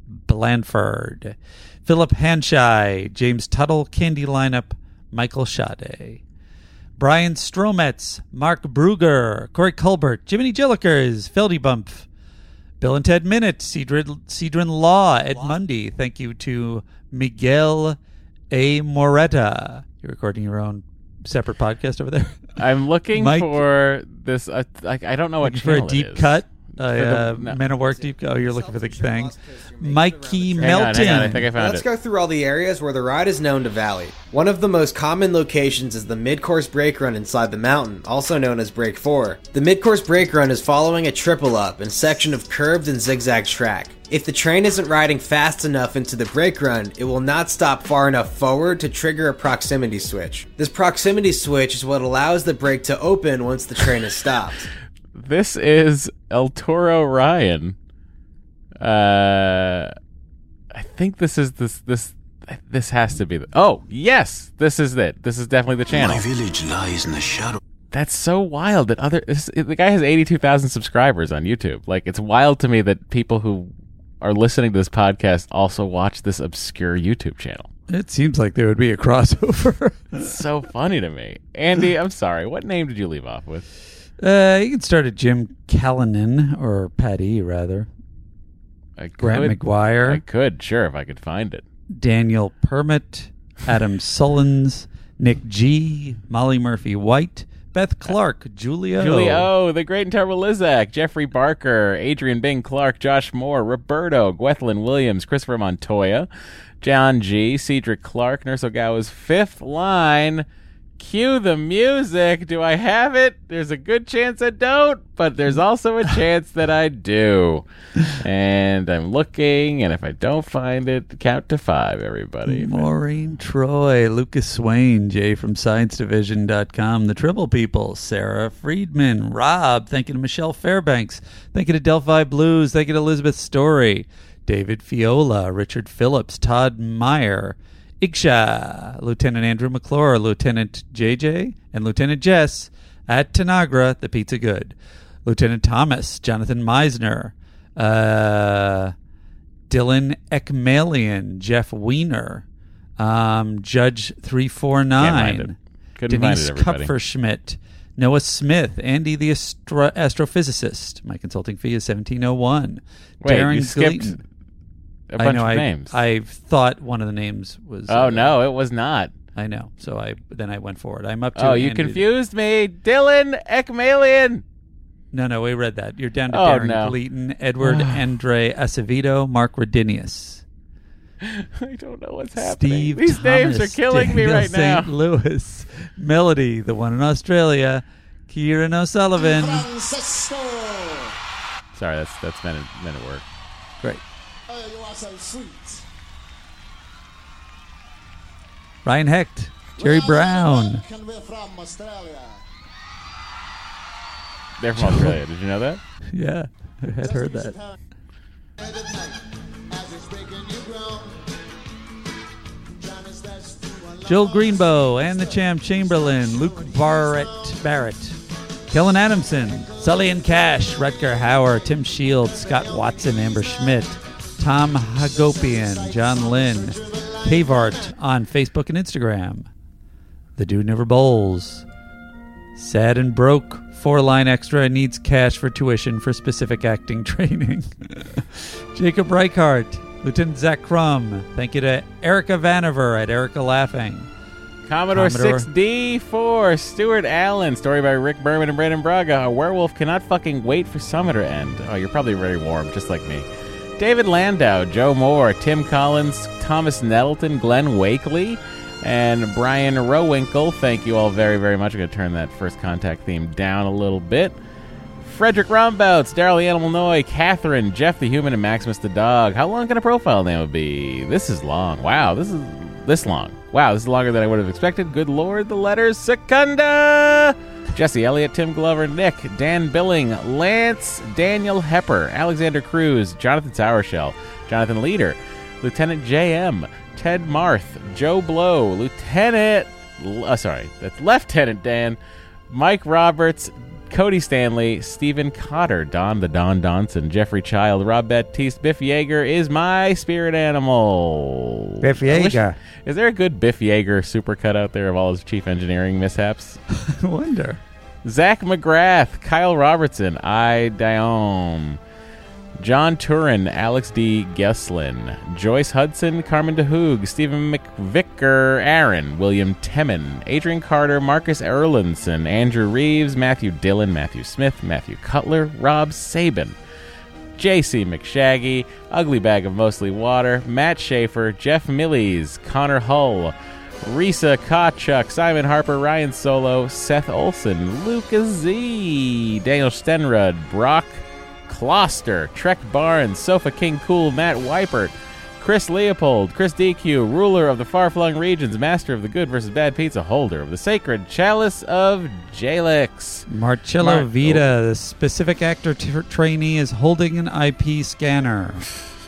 Blandford, Philip Hanshai, James Tuttle, Candy Lineup, Michael Schade, Brian Strometz, Mark Bruger, Corey Culbert, Jiminy Jillikers, Feldy Bump, Bill and Ted Minute, Cedrin, Cedrin Law, Ed Mundy. Thank you to Miguel A. Moretta. You're recording your own separate podcast over there? I'm looking Mike- for this. Uh, like, I don't know what you're Looking for a channel it deep is. cut. For Uh, uh, no. Men at Work deep. Oh, you're looking for the thing. Mikey Hang on, Melton. hang on, I think I found Let's it. go through all the areas where the ride is known to valley. One of the most common locations is the mid-course brake run inside the mountain, also known as Brake 4. The mid-course brake run is following a triple up and section of curved and zigzag track. If the train isn't riding fast enough into the brake run, it will not stop far enough forward to trigger a proximity switch. This proximity switch is what allows the brake to open once the train is stopped. This is El Toro Ryan. Uh, I think this is this this This has to be the. Oh yes, this is it. This is definitely the channel. My village lies in the shadow. That's so wild that other this, the guy has eighty two thousand subscribers on YouTube. Like it's wild to me that people who are listening to this podcast also watch this obscure YouTube channel. It seems like there would be a crossover. It's so funny to me. Andy, I'm sorry. What name did you leave off with? Uh, you can start at Jim Callanan or Patty rather. I Grant could- McGuire. I could, sure, if I could find it. Daniel Permit, Adam Sullins, Nick G, Molly Murphy White, Beth Clark, Julia. Julie O, The Great and Terrible Lizak, Jeffrey Barker, Adrian Bing Clark, Josh Moore, Roberto, Gwethlyn Williams, Christopher Montoya, John G, Cedric Clark, Nurse Ogawa's fifth line. Cue the music. Do I have it? There's a good chance I don't, but there's also a chance that I do. And I'm looking, and if I don't find it, count to five, everybody. Maureen Troy, Lucas Swain, Jay from ScienceDivision.com, The Triple People, Sarah Friedman, Rob, thank you to Michelle Fairbanks, thank you to Delphi Blues, thank you to Elizabeth Story, David Fiola, Richard Phillips, Todd Meyer, Iksha, Lieutenant Andrew McClure, Lieutenant JJ, and Lieutenant Jess at Tanagra, the Pizza Good, Lieutenant Thomas, Jonathan Meisner, uh, Dylan Ekmalian, Jeff Weiner, um, Judge 349, Can't nine, it. Denise. Kupferschmidt, Noah Smith, Andy the astro- astrophysicist. My consulting fee is seventeen oh one. Wait, Darren you skipped Gleaton. A I bunch know, of I, names. I thought one of the names was. Oh uh, no, it was not. I know. So I then I went forward. I'm up to. Oh, you Andy. confused me. Dylan Ekmalian. No, no, we read that. You're down to Oh, Darren no. Gleaton, Edward Andre Acevedo, Mark Rodinius. I don't know what's happening. Steve These names are Thomas, killing me Daniel right now. St. Louis, Melody, the one in Australia, Kieran O'Sullivan. Sorry, that's that's men at, men at work. Great. Oh, you are so sweet. Ryan Hecht, Jerry Brown. Can we from Australia? They're from Australia. Did you know that? Yeah, I had heard that. Jill Greenbow and the Champ Chamberlain, Luke Barrett Barrett, Kellen Adamson, Sully and Cash, Rutger Hauer, Tim Shields, Scott Watson, Amber Schmidt, Tom Hagopian, John Lynn, Cavart on Facebook and Instagram. The Dude Never Bowls. Sad and broke, four line extra, needs cash for tuition for specific acting training. Jacob Reichart, Lieutenant Zach Crum. Thank you to Erica Vanover at Erica Laughing. Commodore, Commodore. 6D4, Stuart Allen, story by Rick Berman and Brannon Braga. A werewolf cannot fucking wait for summer to end. Oh, you're probably very warm, just like me. David Landau, Joe Moore, Tim Collins, Thomas Nettleton, Glenn Wakely, and Brian Rowinkle. Thank you all very, very much. I'm going to turn that first contact theme down a little bit. Frederick Rombouts, Daryl the Animal Noy, Catherine, Jeff the Human, and Maximus the Dog. How long can a profile name be? This is long. Wow, this is this long. Wow, this is longer than I would have expected. Good lord, the letters Secunda! Jesse Elliott, Tim Glover, Nick, Dan Billing, Lance, Daniel Hepper, Alexander Cruz, Jonathan Sourshell, Jonathan Leader, Lieutenant JM, Ted Marth, Joe Blow, Lieutenant, uh, sorry, that's Lieutenant Dan, Mike Roberts, Cody Stanley, Stephen Cotter, Don the Don Donson, Jeffrey Child, Rob Baptiste, Biff Yeager is my spirit animal. Biff I wish- Yeager. is there a good Biff Yeager supercut out there of all his chief engineering mishaps? I wonder. Zach McGrath, Kyle Robertson, I Dion, John Turin, Alex D. Gesslin, Joyce Hudson, Carmen DeHoog, Stephen McVicker, Aaron, William Temin, Adrian Carter, Marcus Erlinson, Andrew Reeves, Matthew Dillon, Matthew Smith, Matthew Cutler, Rob Sabin, JC McShaggy, Ugly Bag of Mostly Water, Matt Schaefer, Jeff Millies, Connor Hull, Risa Kachuk, Simon Harper, Ryan Solo, Seth Olson, Lucas Z, Daniel Stenrud, Brock Kloster, Trek Barnes, Sofa King Cool, Matt Weipert, Chris Leopold, Chris DQ, ruler of the far flung regions, master of the good versus bad pizza, holder of the sacred chalice of Jalix. Marcello Mar- Vita, oh. the specific actor t- trainee, is holding an IP scanner.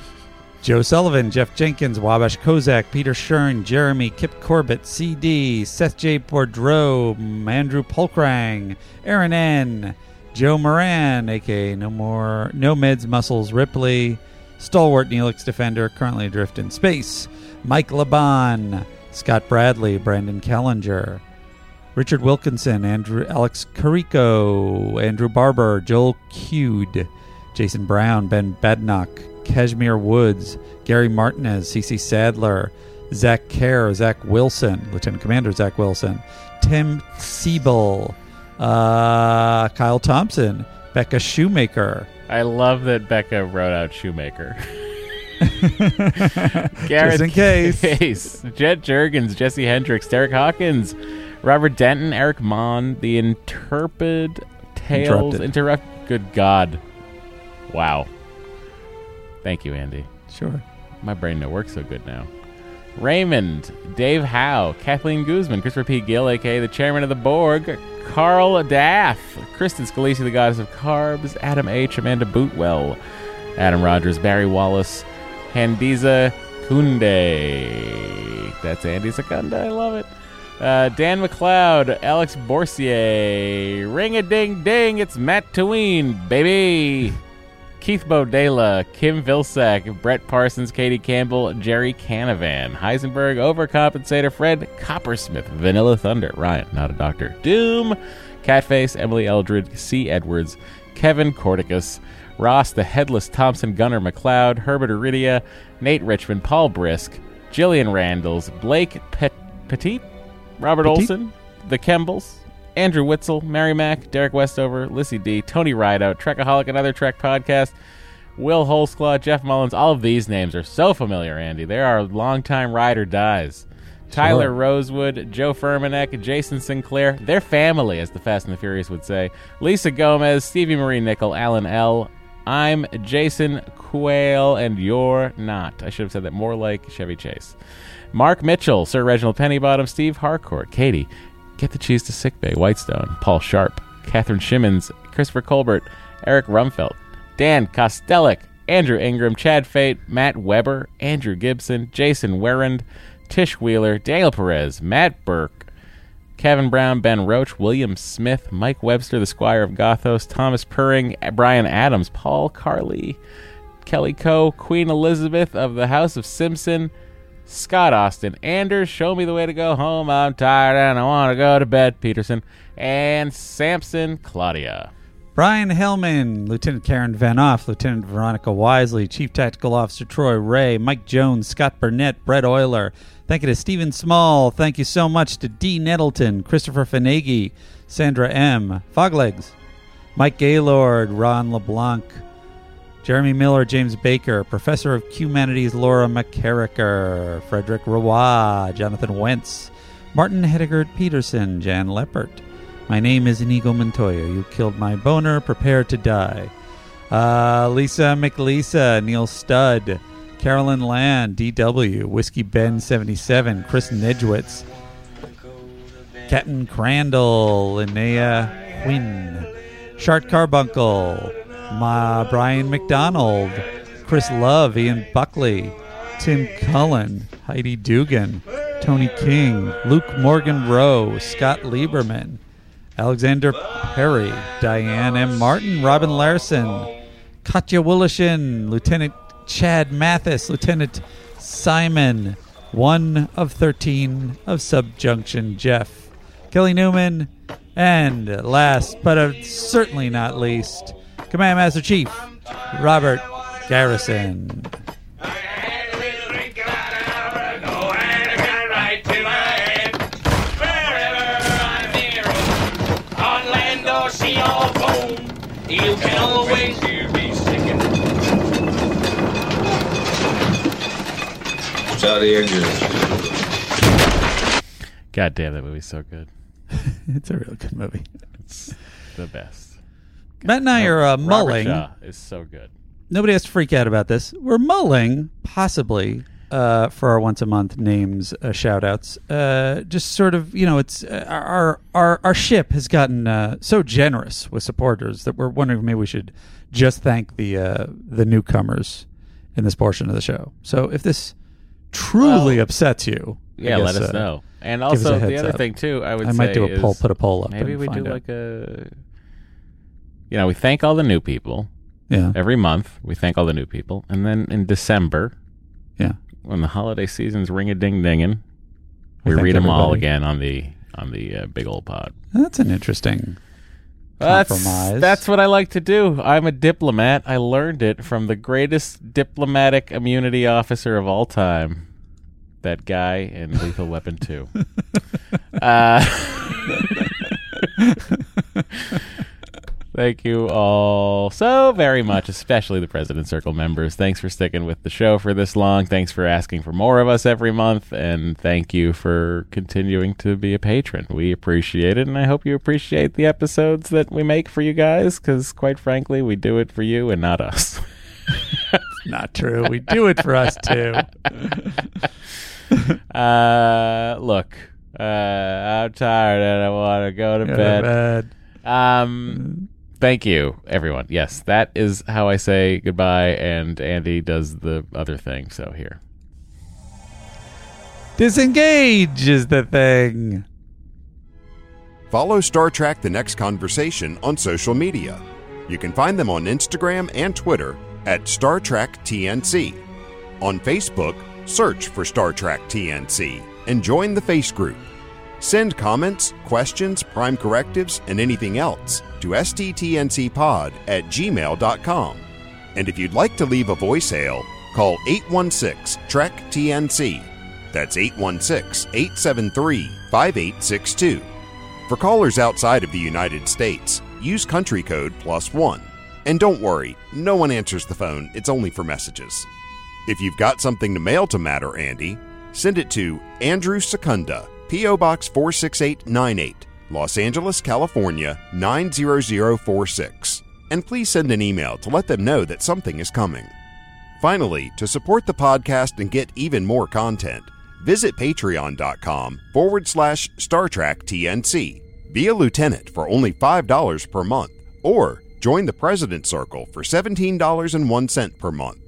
Joe Sullivan, Jeff Jenkins, Wabash Kozak, Peter Shern, Jeremy, Kip Corbett, CD, Seth J. Bordreau, Andrew Polkrang, Aaron N., Joe Moran, aka No More No Meds Muscles Ripley, Stalwart Neelix Defender, currently adrift in space, Mike Laban, Scott Bradley, Brandon Kellinger, Richard Wilkinson, Andrew Alex Carico, Andrew Barber, Joel Cude, Jason Brown, Ben Badnock, Kashmir Woods, Gary Martinez, CC Sadler, Zach Kerr, Zach Wilson, Lieutenant Commander Zach Wilson, Tim Siebel, uh, Kyle Thompson, Becca Shoemaker. I love that Becca wrote out Shoemaker. Just in case. Jet Jurgens, Jesse Hendricks, Derek Hawkins, Robert Denton, Eric Mon, The Interpid Tales. Interrupt. Good God. Wow. Thank you, Andy. Sure. My brain don't work so good now. Raymond, Dave Howe, Kathleen Guzman, Christopher P. Gill, aka the chairman of the Borg, Carl Daff, Kristen Scalisi, the goddess of carbs, Adam H., Amanda Bootwell, Adam Rogers, Barry Wallace, Handiza Kunde. That's Andy Secunda. I love it. Uh, Dan McLeod, Alex Borsier, Ring a Ding Ding, it's Matt Tween, baby. Keith Bodela, Kim Vilsack, Brett Parsons, Katie Campbell, Jerry Canavan, Heisenberg, Overcompensator, Fred Coppersmith, Vanilla Thunder, Ryan, not a doctor, Doom, Catface, Emily Eldred, C. Edwards, Kevin Corticus, Ross the Headless Thompson, Gunnar McLeod, Herbert Iridia, Nate Richmond, Paul Brisk, Jillian Randalls, Blake Pet- Petit, Robert Petit? Olson, The Kembles, Andrew Witzel, Mary Mack, Derek Westover, Lissy D, Tony Rideout, Trekaholic, Another Trek Podcast, Will Holsclaw, Jeff Mullins. All of these names are so familiar, Andy. They are longtime ride or dies. Tyler Rosewood, Joe Furmanek, Jason Sinclair, their family, as the Fast and the Furious would say. Lisa Gomez, Stevie Marie Nickel, Alan L. I'm Jason Quayle, and you're not. I should have said that more like Chevy Chase. Mark Mitchell, Sir Reginald Pennybottom, Steve Harcourt, Katie, Get the Cheese to Sickbay, Whitestone, Paul Sharp, Catherine Shimmons, Christopher Colbert, Eric Rumfeld, Dan Kostelik, Andrew Ingram, Chad Fate, Matt Weber, Andrew Gibson, Jason Werend, Tish Wheeler, Daniel Perez, Matt Burke, Kevin Brown, Ben Roach, William Smith, Mike Webster, the Squire of Gothos, Thomas Purring, Brian Adams, Paul Carley, Kelly Coe, Queen Elizabeth of the House of Simpson, Scott Austin, Anders, Show Me the Way to Go Home, I'm Tired and I Want to Go to Bed, Peterson, and Samson Claudia. Brian Hellman, Lieutenant Karen Van Off, Lieutenant Veronica Wisely, Chief Tactical Officer Troy Ray, Mike Jones, Scott Burnett, Brett Euler. Thank you to Stephen Small. Thank you so much to D. Nettleton, Christopher Finagi, Sandra M., Foglegs, Mike Gaylord, Ron LeBlanc, Jeremy Miller, James Baker, Professor of Humanities Laura McCarricker, Frederick Roy, Jonathan Wentz, Martin Hedegaard Peterson, Jan Leppert. My name is Inigo Montoya. You killed my boner. Prepare to die. Uh, Lisa McLisa, Neil Studd, Carolyn Land, DW, Whiskey Ben 77, Chris Nedgewitz, Captain Crandall, Linnea Quinn, Shart Carbuncle, Ma Brian McDonald, Chris Love, Ian Buckley, Tim Cullen, Heidi Dugan, Tony King, Luke Morgan Rowe, Scott Lieberman, Alexander Perry, Diane M. Martin, Robin Larson, Katja Willishin, Lieutenant Chad Mathis, Lieutenant Simon, one of 13 of Subjunction Jeff, Kelly Newman, and last but certainly not least, Command Master Chief Robert Garrison. On land or sea or foam, you can always hear me singing. Shot the engine. God damn, that movie's so good. it's a real good movie. It's the best. Matt and I are uh, Robert mulling. Shaw is so good. Nobody has to freak out about this. We're mulling, possibly, uh, for our once a month names uh, shout outs. Uh, just sort of, you know, it's uh, our our our ship has gotten uh, so generous with supporters that we're wondering if maybe we should just thank the uh, the newcomers in this portion of the show. So if this truly Well, upsets you, I Yeah, let guess, us uh, know. And give us a also the heads other up. thing too, I would I might do a poll, put a poll up. Maybe and we do out. like a. You know, we thank all the new people. Yeah. Every month we thank all the new people, and then in December, Yeah. when the holiday season's ring a ding dinging, We we read them all again on the on the uh, big old pod. That's an interesting That's, compromise. that's what I like to do. I'm a diplomat. I learned it from the greatest diplomatic immunity officer of all time. That guy in Lethal Weapon 2. uh, thank you all so very much, especially the President Circle members. Thanks for sticking with the show for this long. Thanks for asking for more of us every month. And thank you for continuing to be a patron. We appreciate it. And I hope you appreciate the episodes that we make for you guys because, quite frankly, we do it for you and not us. not true. We do it for us too. uh, look, uh, I'm tired and I want to go to Go to bed. bed. Um, thank you, everyone. Yes, that is how I say goodbye, and Andy does the other thing. So here. Disengage is the thing. Follow Star Trek The Next Conversation on social media. You can find them on Instagram and Twitter at Star Trek TNC. On Facebook, search for Star Trek TNC and join the Face Group. Send comments, questions, prime correctives, and anything else to sttncpod at gmail.com. And if you'd like to leave a voicemail, call 816 Trek TNC. That's 816 873 5862. For callers outside of the United States, use country code plus one. And don't worry, no one answers the phone, it's only for messages. If you've got something to mail to Matter Andy, send it to Andrew Secunda, P.O. Box 46898, Los Angeles, California 90046. And please send an email to let them know that something is coming. Finally, to support the podcast and get even more content, visit patreon.com forward slash Star Trek TNC. Be a lieutenant for only $5 per month, or join the President's Circle for $17.01 per month.